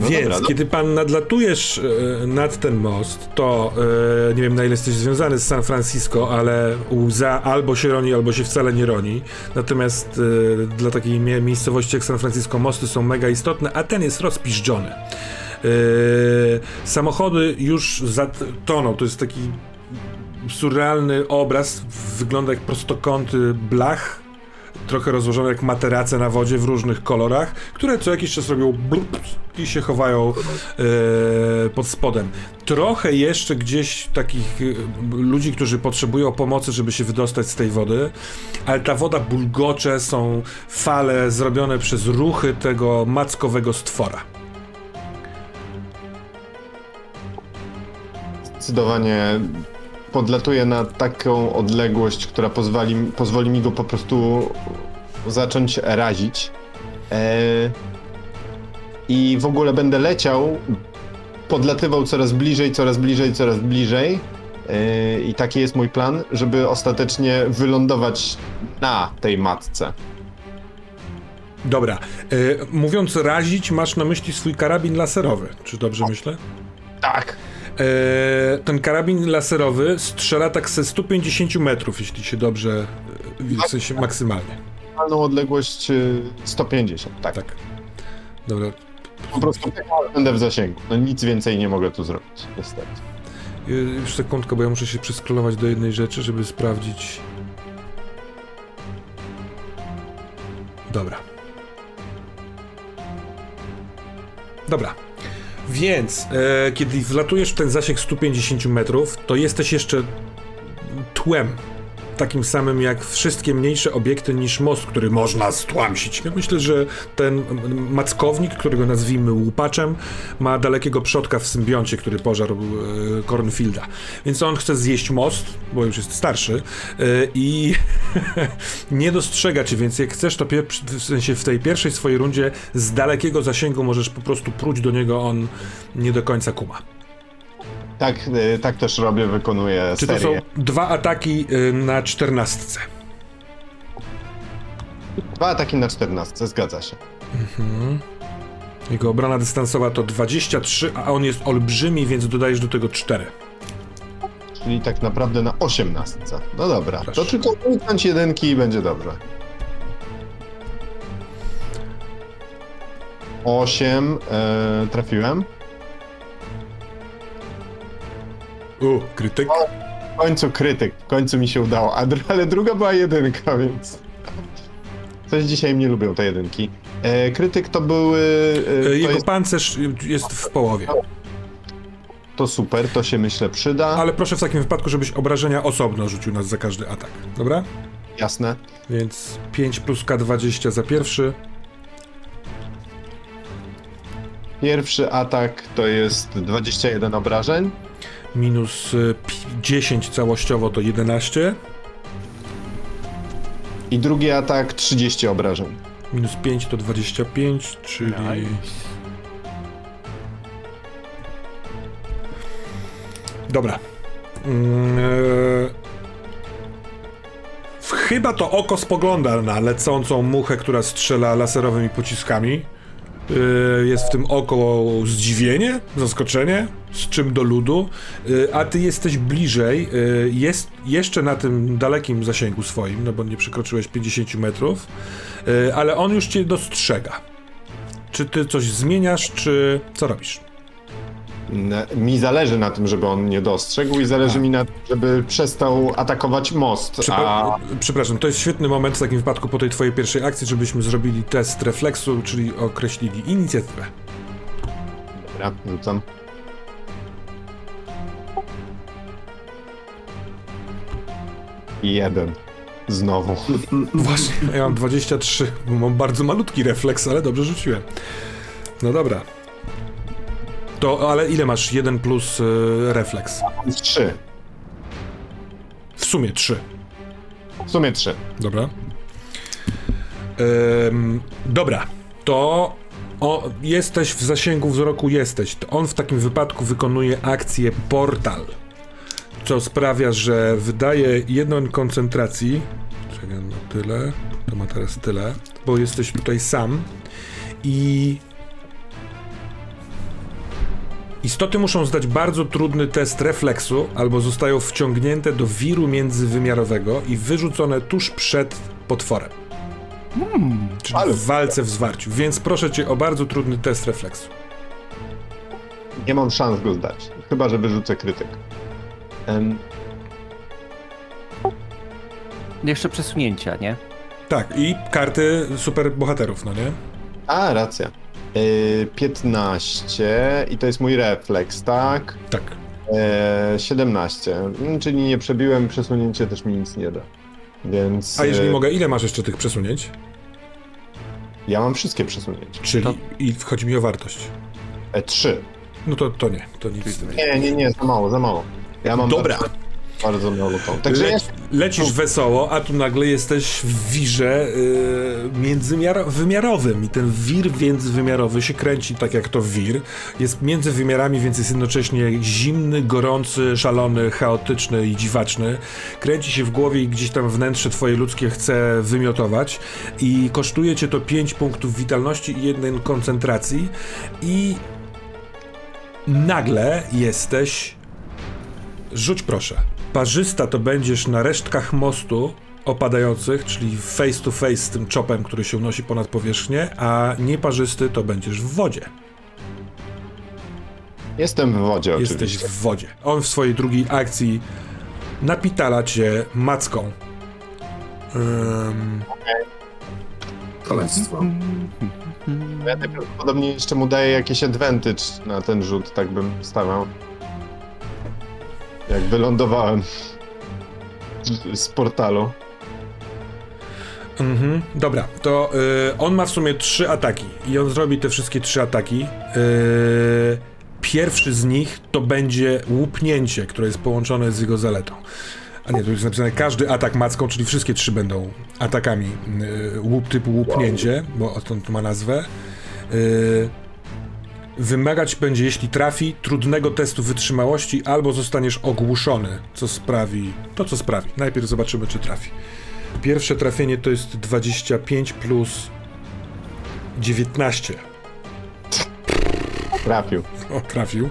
No Więc dobra, no. kiedy pan nadlatujesz e, nad ten most, to e, nie wiem na ile jesteś związany z San Francisco, ale łza albo się roni, albo się wcale nie roni. Natomiast e, dla takiej mie- miejscowości jak San Francisco mosty są mega istotne, a ten jest rozpiżdżony. E, samochody już zatoną. To jest taki surrealny obraz. Wygląda jak prostokąty blach trochę rozłożone jak materace na wodzie w różnych kolorach, które co jakiś czas robią blup i się chowają e, pod spodem. Trochę jeszcze gdzieś takich e, ludzi, którzy potrzebują pomocy, żeby się wydostać z tej wody, ale ta woda bulgocze, są fale zrobione przez ruchy tego mackowego stwora. Zdecydowanie podlatuję na taką odległość, która pozwoli, pozwoli mi go po prostu zacząć razić. E, I w ogóle będę leciał, podlatywał coraz bliżej, coraz bliżej, coraz bliżej. E, I taki jest mój plan, żeby ostatecznie wylądować na tej matce. Dobra, e, mówiąc razić, masz na myśli swój karabin laserowy, czy dobrze myślę? Tak. E, ten karabin laserowy strzela tak ze 150 metrów, jeśli się dobrze, e, w sensie maksymalnie. Maksymalną odległość e, 150, tak. Tak. Dobra. Po prostu będę w zasięgu. No nic więcej nie mogę tu zrobić, niestety. E, Już sekundkę, bo ja muszę się przeskrolować do jednej rzeczy, żeby sprawdzić. Dobra. Dobra. Więc, e, kiedy wlatujesz w ten zasięg 150 metrów, to jesteś jeszcze tłem. Takim samym jak wszystkie mniejsze obiekty niż most, który można stłamsić. Ja myślę, że ten mackownik, którego nazwijmy łupaczem, ma dalekiego przodka w symbioncie, który pożarł e, Cornfielda. Więc on chce zjeść most, bo już jest starszy e, i nie dostrzega cię, więc jak chcesz, to w sensie w tej pierwszej swojej rundzie z dalekiego zasięgu możesz po prostu próć do niego, on nie do końca kuma. Tak, e, tak też robię, wykonuję Czy to są serię. dwa ataki y, na czternastce? Dwa ataki na 14, zgadza się. Jego obrona dystansowa to 23, a on jest olbrzymi, więc dodajesz do tego 4. Czyli tak naprawdę na 18. No dobra, Proszę. to tylko uniknąć jedynki i będzie dobrze. 8 e, trafiłem. U, krytyk. W końcu krytyk, w końcu mi się udało, a, dr- ale druga była jedynka, więc... Coś dzisiaj mnie lubią te jedynki. E, krytyk to były... E, E, to, Jego jest, pancerz jest w połowie. to super, to się myślę przyda. Ale proszę w takim wypadku, żebyś obrażenia osobno rzucił nas za każdy atak. Dobra? Jasne. Więc 5 plus K20 za pierwszy. Pierwszy atak to jest 21 obrażeń. Minus y, pi- 10 całościowo to 11. I drugi atak 30 obrażeń. Minus 5 to 25, czyli... Nice. Dobra. E, Chyba to oko spogląda na lecącą muchę, która strzela laserowymi pociskami. E, Jest w tym oko zdziwienie, zaskoczenie, z czym do ludu, E, a ty jesteś bliżej, e, jest jeszcze na tym dalekim zasięgu swoim, no bo nie przekroczyłeś 50 metrów, ale on już cię dostrzega. Czy ty coś zmieniasz, czy co robisz? Mi zależy na tym, żeby on nie dostrzegł i zależy A. mi na tym, żeby przestał atakować most, Przepra- a Przepraszam, to jest świetny moment w takim wypadku po tej twojej pierwszej akcji, żebyśmy zrobili test refleksu, czyli określili inicjatywę. Dobra, rzucam. Jeden. Znowu. Właśnie, ja mam 23, bo mam bardzo malutki refleks, ale dobrze rzuciłem. No dobra. To, ale ile masz? 1 plus y, refleks? Trzy. W sumie 3. W sumie trzy. Dobra. Ym, dobra, to o, jesteś w zasięgu wzroku, jesteś. To on w takim wypadku wykonuje akcję portal, co sprawia, że wydaje jedną koncentracji. Czekaj, na tyle. To ma teraz tyle, bo jesteś tutaj sam i Istoty muszą zdać bardzo trudny test refleksu, albo zostają wciągnięte do wiru międzywymiarowego i wyrzucone tuż przed potworem. Czyli ale- w walce w zwarciu. Więc proszę cię o bardzo trudny test refleksu. Nie mam szans go zdać. Chyba, że wyrzucę krytyk. Em, Jeszcze przesunięcia, nie? Tak, i karty superbohaterów, no nie? a, racja. Yy, 15 i to jest mój refleks, tak? Tak. Yy, 17. Mm, Czyli nie przebiłem, przesunięcie też mi nic nie da. Więc. A jeżeli e, mogę, ile masz jeszcze tych przesunięć? Ja mam wszystkie przesunięcia. Czyli, To- i chodzi mi o wartość. E, 3. No to, to nie, to nic. Nie, nie, nie, za mało, za mało. Ja mam Dobra. Bardzo, bardzo mało. Także Lec, jest. lecisz wesoło, a tu nagle jesteś w wirze yy, międzywymiarowym i ten wir międzywymiarowy się kręci tak jak to wir. Jest między wymiarami, więc jest jednocześnie zimny, gorący, szalony, chaotyczny i dziwaczny. Kręci się w głowie i gdzieś tam wnętrze twoje ludzkie chce wymiotować i kosztuje cię to 5 punktów witalności i jeden koncentracji i nagle jesteś Rzuć proszę. Parzysta to będziesz na resztkach mostu opadających, czyli face to face z tym czopem, który się unosi ponad powierzchnię, a nieparzysty to będziesz w wodzie. Jestem w wodzie Jesteś oczywiście. w wodzie. On w swojej drugiej akcji napitala cię macką. Ym, Szaleństwo. Ja najprawdopodobniej jeszcze mu daję jakieś advantage na ten rzut, tak bym stawiał. Jak wylądowałem z- portalu. Mhm, dobra, to y, on ma w sumie trzy ataki i on zrobi te wszystkie trzy ataki. Y, pierwszy z nich to będzie łupnięcie, które jest połączone z jego zaletą. A nie, tu jest napisane każdy atak macką, czyli wszystkie trzy będą atakami y, łup typu łupnięcie, bo to ma nazwę. Y, wymagać będzie, jeśli trafi, trudnego testu wytrzymałości albo zostaniesz ogłuszony, co sprawi, to co sprawi. Najpierw zobaczymy, czy trafi. Pierwsze trafienie to jest 25 plus 19. Trafił. O, trafił.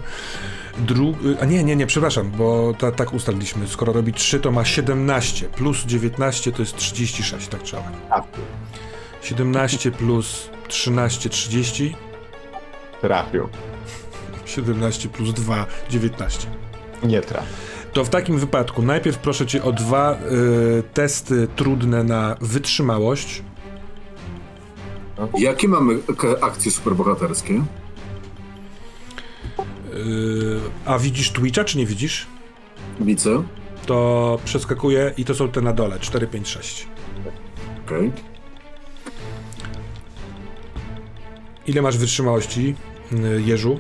Dru... A nie, nie, nie, przepraszam, bo ta, tak ustaliliśmy. Skoro robi 3, to ma 17. Plus 19 to jest 36, tak trzeba. Trafił. 17 plus 13, 30. Trafił. 17 plus 2, 19. Nie trafił. To w takim wypadku najpierw proszę cię o dwa y, testy trudne na wytrzymałość. Jakie mamy akcje superbohaterskie? Yy, a widzisz Twitcha, czy nie widzisz? Widzę. To przeskakuje i to są te na dole, 4, 5, 6. Okej. Ile masz wytrzymałości, yy, Jeżu?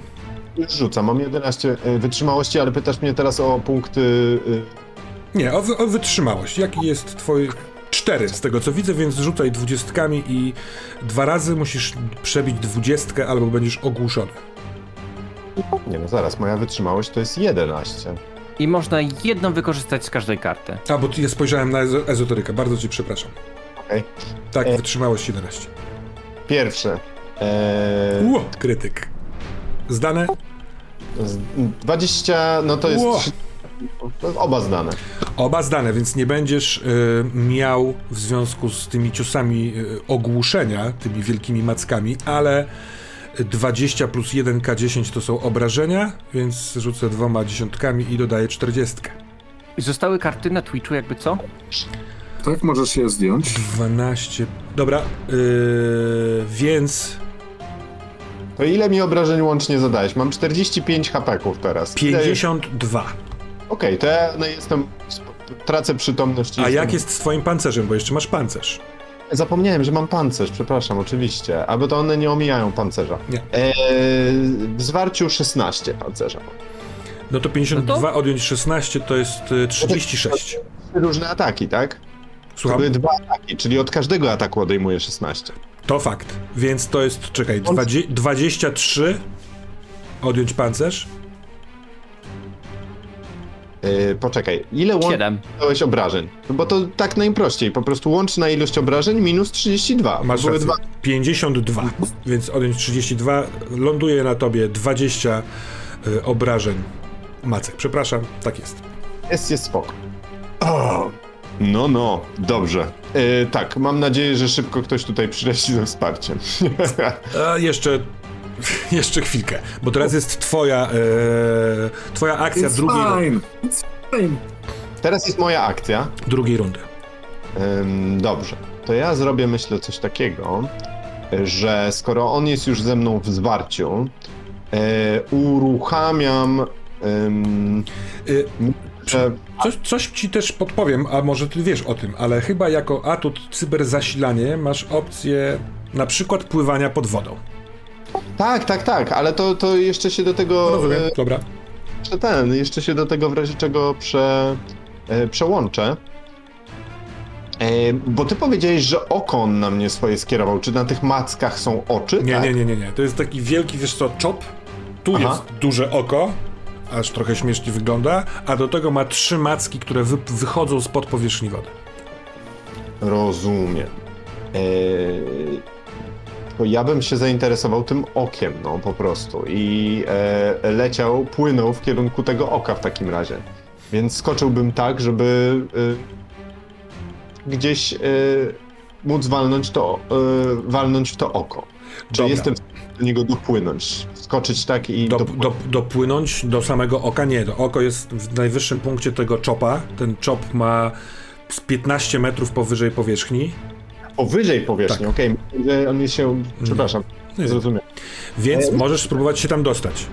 Już rzucam, mam 11 y, wytrzymałości, ale pytasz mnie teraz o punkty... y, Nie, o, wy- o wytrzymałość. Jaki jest twój... Cztery z tego co widzę, więc rzucaj dwudziestkami i dwa razy musisz przebić dwudziestkę albo będziesz ogłuszony. Nie no, zaraz, moja wytrzymałość to jest 11. I można jedną wykorzystać z każdej karty. A, bo ja spojrzałem na ezo- ezoterykę, bardzo ci przepraszam. Okej. Tak, E. wytrzymałość 11. Pierwsze. Eee, Ło, krytyk. Zdane? z- 20, no to jest... Trzy- Oba zdane. Oba zdane, więc nie będziesz y, miał w związku z tymi ciosami y, ogłuszenia, tymi wielkimi mackami, ale 20 plus 1k10 to są obrażenia, więc rzucę dwoma dziesiątkami i dodaję 40. I Zostały karty na Twitchu, jakby co? Tak, możesz je zdjąć. 12. Dobra, y, więc To ile mi obrażeń łącznie zadałeś? Mam 45 hapeków teraz. Ile- 52. Okej, to ja no, jestem... Tracę przytomność. A jestem- jak jest z twoim pancerzem, bo jeszcze masz pancerz? Zapomniałem, że mam pancerz, przepraszam, oczywiście. Albo to one nie omijają pancerza. Nie. Eee, w zwarciu 16 pancerza. No to 52 No to- odjąć 16 to jest y, 36. Trzy różne ataki, tak? To Słucham? były dwa ataki, czyli od każdego ataku odejmuję 16. To fakt. Więc to jest, czekaj, dwadzie- 23 odjąć pancerz. Eee, poczekaj, ile dałeś obrażeń? No bo to tak najprościej, po prostu łączna ilość obrażeń minus 32. Masz Były rację. dwa. 52, więc odjąć 32, ląduje na tobie 20 y, obrażeń. Macek, przepraszam, tak jest. Jest, jest spoko. O, no, no, dobrze. Eee, tak, mam nadzieję, że szybko ktoś tutaj przyleci ze wsparciem. A jeszcze, jeszcze chwilkę, bo teraz jest twoja, e, twoja akcja It's drugiej, fine. It's fine. Teraz jest moja akcja. drugiej rundy. Ym, Dobrze, to ja zrobię myślę coś takiego, że skoro on jest już ze mną w zwarciu, e, uruchamiam. ym, Y, że, Coś, coś ci też podpowiem, a może ty wiesz o tym, ale chyba jako atut cyberzasilanie masz opcję na przykład pływania pod wodą. tak, tak, tak, ale to, to jeszcze się do tego. Rozumiem, e, dobra. jeszcze ten, jeszcze się do tego w razie czego prze, e, przełączę. E, bo ty powiedziałeś, że oko on na mnie swoje skierował. Czy na tych mackach są oczy? Nie, tak? nie, nie, nie, nie. To jest taki wielki, wiesz co, czop. Tu Aha. jest duże oko, aż trochę śmiesznie wygląda, a do tego ma trzy macki, które wy, wychodzą spod powierzchni wody. Rozumiem. Eee, to ja bym się zainteresował tym okiem, no po prostu. I e, leciał, płynął w kierunku tego oka w takim razie. Więc skoczyłbym tak, żeby e, gdzieś e, móc walnąć to, e, walnąć w to oko. Czy Dobra. jestem w stanie do niego dopłynąć? Skoczyć tak i Do, dopłynąć. do, dopłynąć do samego oka? Nie, oko jest w najwyższym punkcie tego czopa. Ten czop ma z 15 metrów powyżej powierzchni, Powyżej powierzchni, Tak. okej. Okay. On jest się, przepraszam, Nie. zrozumiałem. więc E, możesz spróbować się tam dostać.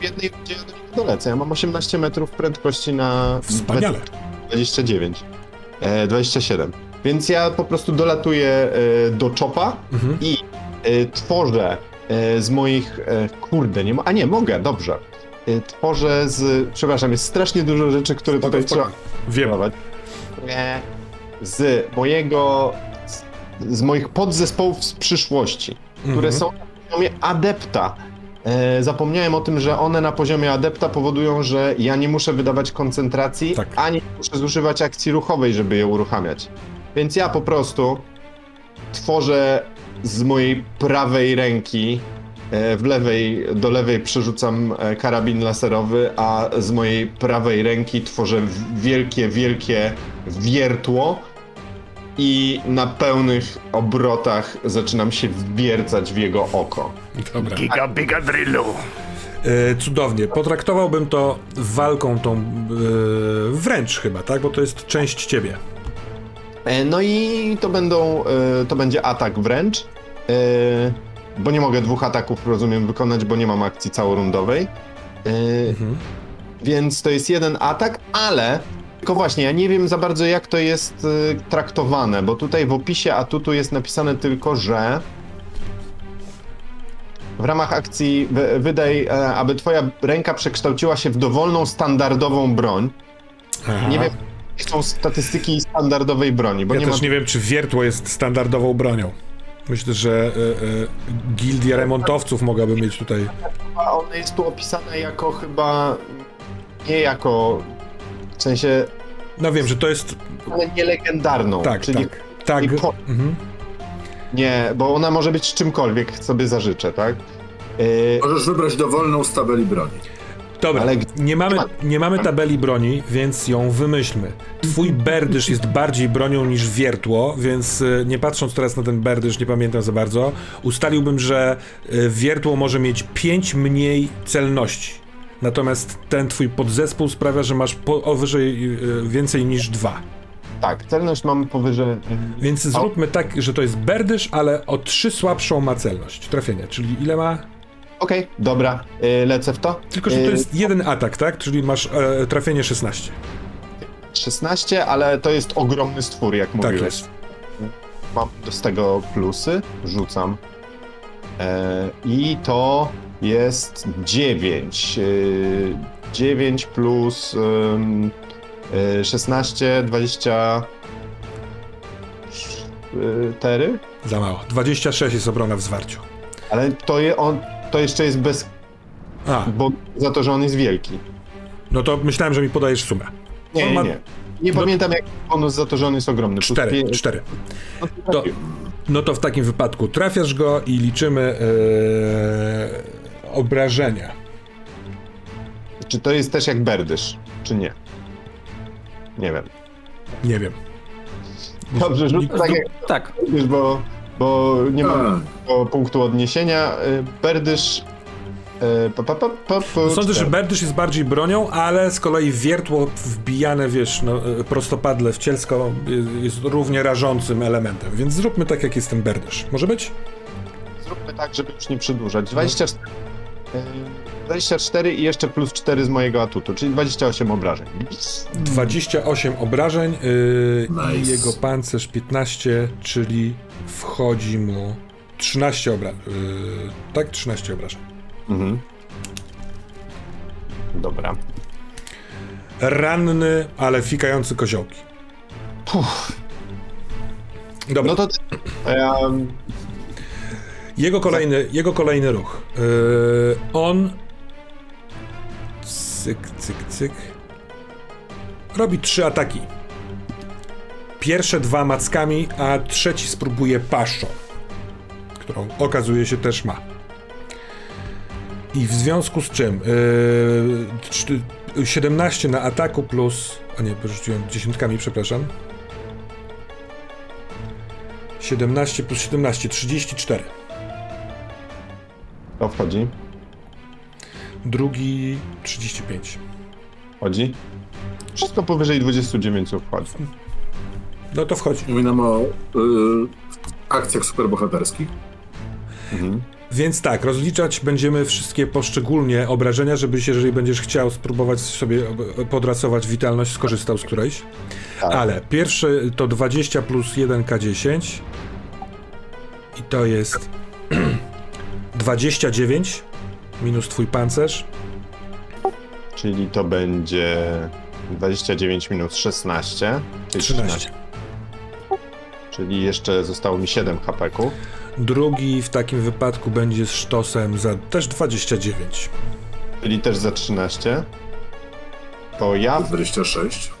W jednej rundzie dolecę. Ja mam 18 metrów prędkości na Wspaniale. 29. E, 27. Więc ja po prostu dolatuję e, do czopa Mhm. i e, tworzę e, z moich. Kurde, nie ma. A nie, mogę, dobrze. Tworzę z. Przepraszam, jest strasznie dużo rzeczy, które Spoko, tutaj spoko. trzeba. Wiem. Z mojego. Z, z moich podzespołów z przyszłości, które Mhm. są na poziomie adepta. Zapomniałem o tym, że one na poziomie adepta powodują, że ja nie muszę wydawać koncentracji, Tak. ani muszę zużywać akcji ruchowej, żeby je uruchamiać. Więc ja po prostu tworzę z mojej prawej ręki, e, w lewej, do lewej przerzucam e, karabin laserowy, a z mojej prawej ręki tworzę wielkie, wielkie wiertło i na pełnych obrotach zaczynam się wwiercać w jego oko. Dobra. Giga biga drillu. E, cudownie. Potraktowałbym to walką tą e, wręcz chyba, tak? Bo to jest część ciebie. E, No i to będą, e, to będzie atak wręcz, e, bo nie mogę dwóch ataków, rozumiem, wykonać, bo nie mam akcji całorundowej. Mhm. Więc to jest jeden atak, ale tylko właśnie ja nie wiem za bardzo jak to jest traktowane, bo tutaj w opisie atutu jest napisane tylko, że w ramach akcji wy- wydaj, aby twoja ręka przekształciła się w dowolną standardową broń. Aha. Nie wiem, są statystyki standardowej broni, bo Ja nie też ma... nie wiem, czy wiertło jest standardową bronią. Myślę, że e, e, gildia remontowców mogłaby mieć tutaj. A Ona jest tu opisana jako chyba nie jako w sensie, No wiem, że to jest. ale nie legendarną. Tak, czyli tak. Tak. czyli po- Mhm. Nie, bo ona może być czymkolwiek sobie zażyczę, tak? Yy, Możesz wybrać dowolną z tabeli broni. Dobra, Ale nie, mamy, nie ma- nie mamy tabeli broni, więc ją wymyślmy. Twój berdysz jest bardziej bronią niż wiertło, więc e, nie patrząc teraz na ten berdysz, nie pamiętam za bardzo, ustaliłbym, że e, wiertło może mieć 5 mniej celności. Natomiast ten twój podzespół sprawia, że masz powyżej e, więcej niż dwa. tak, celność mamy powyżej. Więc zróbmy tak, że to jest berdysz, ale o 3 słabszą ma celność trafienia. Czyli ile ma? Okej, dobra, yy, lecę w to. Tylko, że to Yy, jest jeden atak, tak? Czyli masz e, trafienie 16. 16, ale to jest ogromny stwór, jak Tak mówiłeś. jest. Mam z tego plusy, rzucam. E, I to jest 9. Yy, 9 plus ym, yy, 16, 20. Yy, tery? Za mało. 26 jest obrona w zwarciu. Ale to, je, on, to jeszcze jest bez. A, Bo za to, że on jest wielki. no to myślałem, że mi podajesz sumę. Nie, nie, ma- nie. Nie no- pamiętam jak bonus za to, że on jest ogromny. Cztery, cztery. no to no to w takim wypadku trafiasz go i liczymy e, obrażenia. Czy to jest też jak berdysz, czy nie? Nie wiem. Nie wiem. Dobrze, rzucę tak jak Tak, bo, bo nie mam A, punktu odniesienia. Y, Berdysz... y, Pa, pa, pa, pa, pa, No sądzę, że berdysz jest bardziej bronią, ale z kolei wiertło wbijane, wiesz, no, e, prostopadle w cielsko jest równie rażącym elementem. Więc zróbmy tak, jak jest ten berdysz. Może być? Zróbmy tak, żeby już nie przedłużać. 24, y, 24 i jeszcze plus 4 z mojego atutu, czyli 28 obrażeń. 28 obrażeń yy, i Nice. jego pancerz 15, czyli wchodzi mu 13 obrażeń. Yy, tak, 13 obrażeń. Mhm. Dobra. Ranny, ale fikający koziołki. Dobra, No to... Um, jego, kolejny, jego kolejny ruch. Yy, on. Cyk, cyk, cyk. Robi trzy ataki. Pierwsze dwa mackami, a trzeci spróbuje paszczą, którą okazuje się też ma. I w związku z czym yy, czty- 17 na ataku plus. A nie, porzuciłem dziesiątkami, przepraszam. 17 plus 17, 34. to wchodzi. Drugi 35. Wchodzi. Wszystko powyżej 29 wchodzi. No to wchodzi. Mówimy o y, akcjach superbohaterskich. Mhm. Więc tak, rozliczać będziemy wszystkie poszczególnie obrażenia, żebyś, jeżeli będziesz chciał spróbować sobie ob- podrasować witalność, skorzystał z którejś. Tak. Ale pierwszy to 20 plus 1k10 i to jest 29 minus twój pancerz. Czyli to będzie 29 minus 16. Czyli 13. Czyli jeszcze zostało mi 7 hapeków. Drugi w takim wypadku będzie z sztosem za też 29. Czyli też za 13. To ja, 26.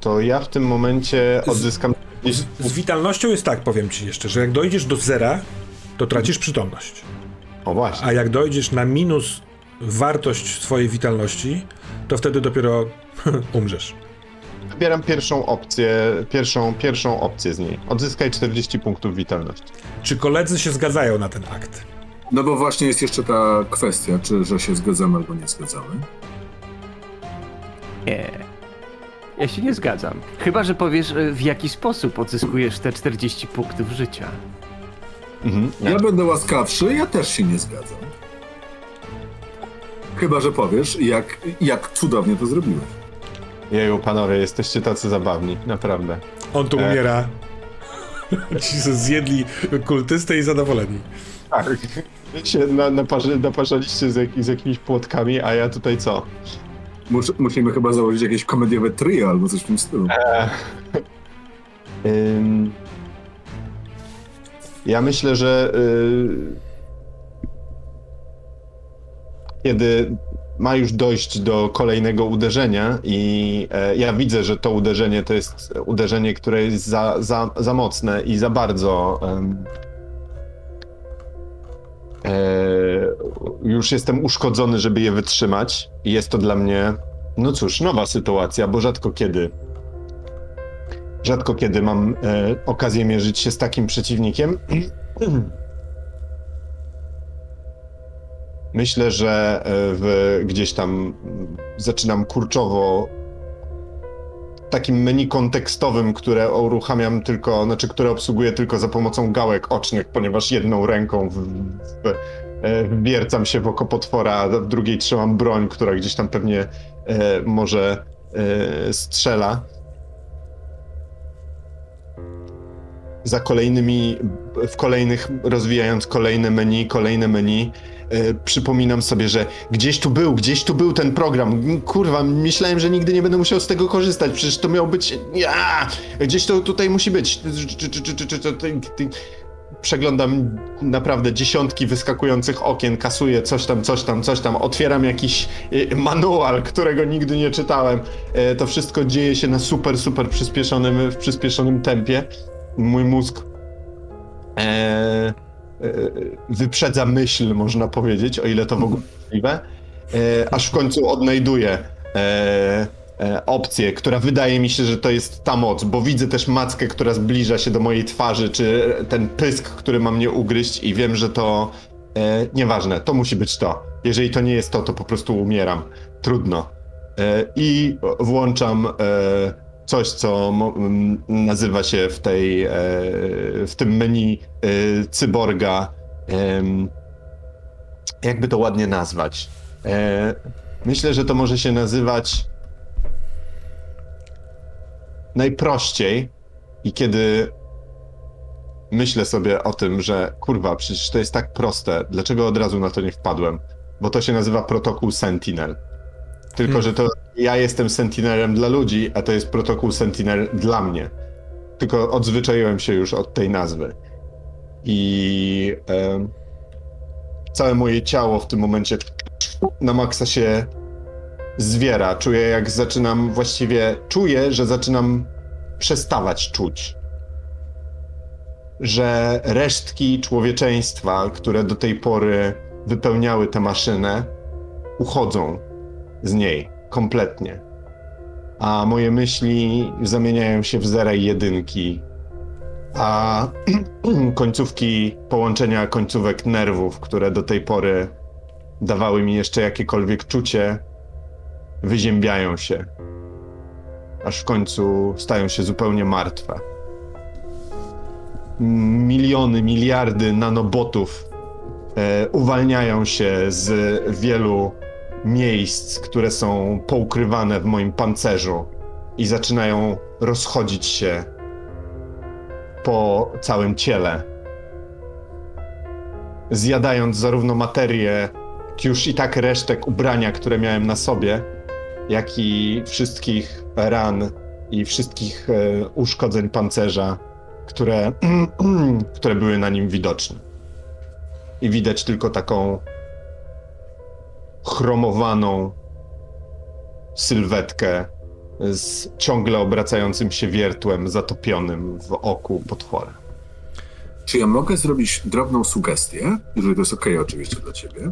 to ja w tym momencie odzyskam. Z, z witalnością jest tak, powiem ci jeszcze, że jak dojdziesz do zera, to tracisz przytomność. O właśnie. A jak dojdziesz na minus wartość swojej witalności, to wtedy dopiero umrzesz. Wybieram pierwszą opcję, pierwszą, pierwszą opcję z niej. Odzyskaj 40 punktów witalności. Czy koledzy się zgadzają na ten akt? No bo właśnie jest jeszcze ta kwestia, czy że się zgadzamy albo nie zgadzamy. nie. Ja się nie zgadzam. Chyba, że powiesz, e, w jaki sposób odzyskujesz te 40 punktów życia. Mhm. Ja będę łaskawszy, ja też się nie zgadzam. Chyba, że powiesz, jak, jak cudownie to zrobiłeś. Jeju, panowie, jesteście tacy zabawni, naprawdę. On tu E. umiera. Ci zjedli kultystę i zadowoleni. Tak. Wy się na, naparzy, naparzaliście z, jak, z jakimiś płotkami, a ja tutaj co? Mus, musimy chyba założyć jakieś komediowe trio albo coś w tym stylu. Ym, ja myślę, że y, kiedy ma już dojść do kolejnego uderzenia i e, ja widzę, że to uderzenie to jest uderzenie, które jest za, za, za mocne i za bardzo e, już jestem uszkodzony, żeby je wytrzymać. Jest to dla mnie, no cóż, nowa sytuacja, bo rzadko kiedy Rzadko kiedy mam e, okazję mierzyć się z takim przeciwnikiem. Myślę, że e, w, gdzieś tam zaczynam kurczowo takim menu kontekstowym, które uruchamiam tylko, znaczy które obsługuję tylko za pomocą gałek ocznych, ponieważ jedną ręką w, w, e, się w oko potwora, a w drugiej trzymam broń, która gdzieś tam pewnie e, może e, strzela. Za kolejnymi, w kolejnych, rozwijając kolejne menu, kolejne menu, e, przypominam sobie, że gdzieś tu był, gdzieś tu był ten program. Kurwa, myślałem, że nigdy nie będę musiał z tego korzystać. Przecież to miał być. Ja! Gdzieś to tutaj musi być. Przeglądam naprawdę dziesiątki wyskakujących okien, kasuję coś tam, coś tam, coś tam, otwieram jakiś e, manual, którego nigdy nie czytałem. E, To wszystko dzieje się na super, super przyspieszonym, w przyspieszonym tempie mój mózg e, e, wyprzedza myśl, można powiedzieć, o ile to w ogóle możliwe, e, aż w końcu odnajduję e, e, opcję, która wydaje mi się, że to jest ta moc, bo widzę też mackę, która zbliża się do mojej twarzy, czy ten pysk, który ma mnie ugryźć i wiem, że to e, nieważne, to musi być to. Jeżeli to nie jest to, to po prostu umieram. Trudno. E, I włączam e, coś, co nazywa się w tej, e, w tym menu e, cyborga, jakby to ładnie nazwać. E, myślę, że to może się nazywać najprościej i kiedy myślę sobie o tym, że kurwa, przecież to jest tak proste, dlaczego od razu na to nie wpadłem? Bo to się nazywa protokół Sentinel. Tylko, Hmm. że to ja jestem Sentinelem dla ludzi, a to jest protokół Sentinel dla mnie. Tylko odzwyczaiłem się już od tej nazwy. I em, całe moje ciało w tym momencie na maksa się zwiera. Czuję, jak zaczynam właściwie. Czuję, że zaczynam przestawać czuć. Że resztki człowieczeństwa, które do tej pory wypełniały tę maszynę, uchodzą z niej kompletnie. A moje myśli zamieniają się w zera i jedynki. A końcówki, połączenia końcówek nerwów, które do tej pory dawały mi jeszcze jakiekolwiek czucie, wyziębiają się. Aż w końcu stają się zupełnie martwe. Miliony, miliardy nanobotów e, uwalniają się z wielu miejsc, które są poukrywane w moim pancerzu i zaczynają rozchodzić się po całym ciele. Zjadając zarówno materię, już i tak resztek ubrania, które miałem na sobie, jak i wszystkich ran i wszystkich e, uszkodzeń pancerza, które, które były na nim widoczne. I widać tylko taką chromowaną sylwetkę z ciągle obracającym się wiertłem zatopionym w oku potwora. Czy ja mogę zrobić drobną sugestię, jeżeli to jest okej oczywiście dla ciebie?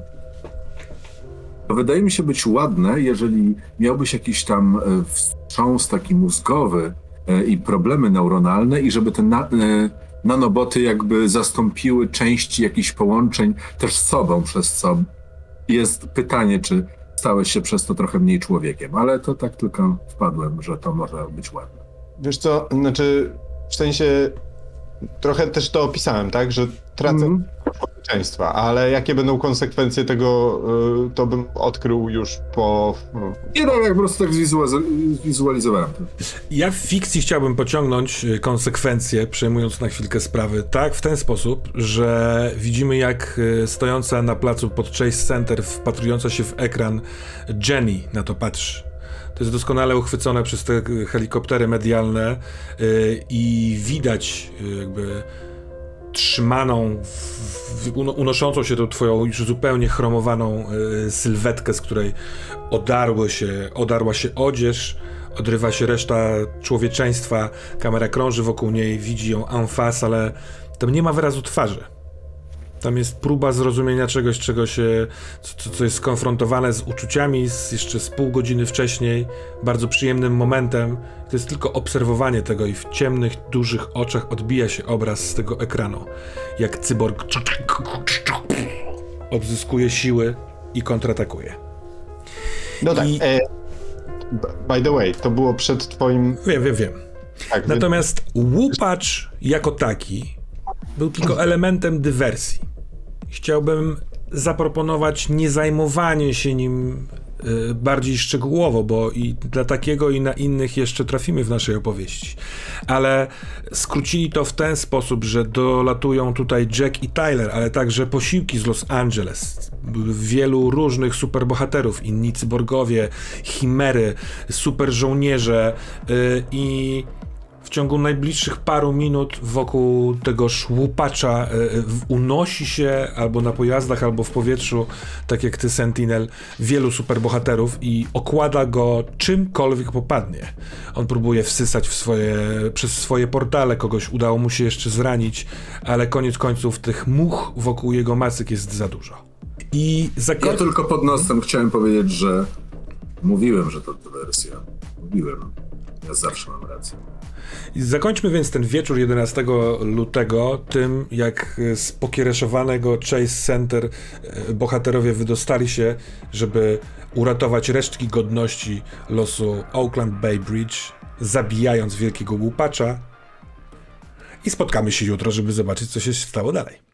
To wydaje mi się być ładne, jeżeli miałbyś jakiś tam e, wstrząs taki mózgowy e, i problemy neuronalne i żeby te na, e, nanoboty jakby zastąpiły części jakichś połączeń też sobą, przez co jest pytanie, czy stałeś się przez to trochę mniej człowiekiem, ale to tak tylko wpadłem, że to może być ładne. Wiesz co, znaczy w sensie trochę też to opisałem, tak, że tracę społeczeństwa, ale jakie będą konsekwencje tego, y, to bym odkrył już po... Nie no, jak po prostu tak zwizualiz- zwizualizowałem to. Ja w fikcji chciałbym pociągnąć y, konsekwencje, przejmując na chwilkę sprawy, tak, w ten sposób, że widzimy jak y, stojąca na placu pod Chase Center, wpatrująca się w ekran Jenny na to patrzy. To jest doskonale uchwycone przez te helikoptery medialne y, i widać y, jakby trzymaną, unoszącą się tą twoją już zupełnie chromowaną y, sylwetkę, z której odarły się, odarła się odzież, odrywa się reszta człowieczeństwa, kamera krąży wokół niej, widzi ją en face, ale tam nie ma wyrazu twarzy. Tam jest próba zrozumienia czegoś, czego się, co, co jest skonfrontowane z uczuciami z jeszcze z pół godziny wcześniej, bardzo przyjemnym momentem. To jest tylko obserwowanie tego i w ciemnych, dużych oczach odbija się obraz z tego ekranu. Jak cyborg odzyskuje siły i kontratakuje. No tak, I- e, by the way, to było przed twoim... Wiem, wiem, wiem. Tak, Natomiast łupacz jako taki był tylko elementem dywersji. Chciałbym zaproponować nie zajmowanie się nim y, bardziej szczegółowo, bo i dla takiego i na innych jeszcze trafimy w naszej opowieści. Ale skrócili to w ten sposób, że dolatują tutaj Jack i Tyler, ale także posiłki z Los Angeles. Wielu różnych superbohaterów, inni cyborgowie, chimery, super żołnierze y, i w ciągu najbliższych paru minut wokół tego szłupacza e, e, unosi się albo na pojazdach, albo w powietrzu, tak jak ty, Sentinel, wielu superbohaterów i okłada go czymkolwiek popadnie. On próbuje wsysać w swoje, przez swoje portale, kogoś udało mu się jeszcze zranić, ale koniec końców tych much wokół jego macyk jest za dużo. I Ja zakończę... tylko pod nosem chciałem powiedzieć, że mówiłem, że to dywersja. Mówiłem. Ja zawsze mam rację. Zakończmy więc ten wieczór 11 lutego tym, jak z pokiereszowanego Chase Center e, bohaterowie wydostali się, żeby uratować resztki godności losu Oakland Bay Bridge, zabijając wielkiego łupacza. I spotkamy się jutro, żeby zobaczyć, co się stało dalej.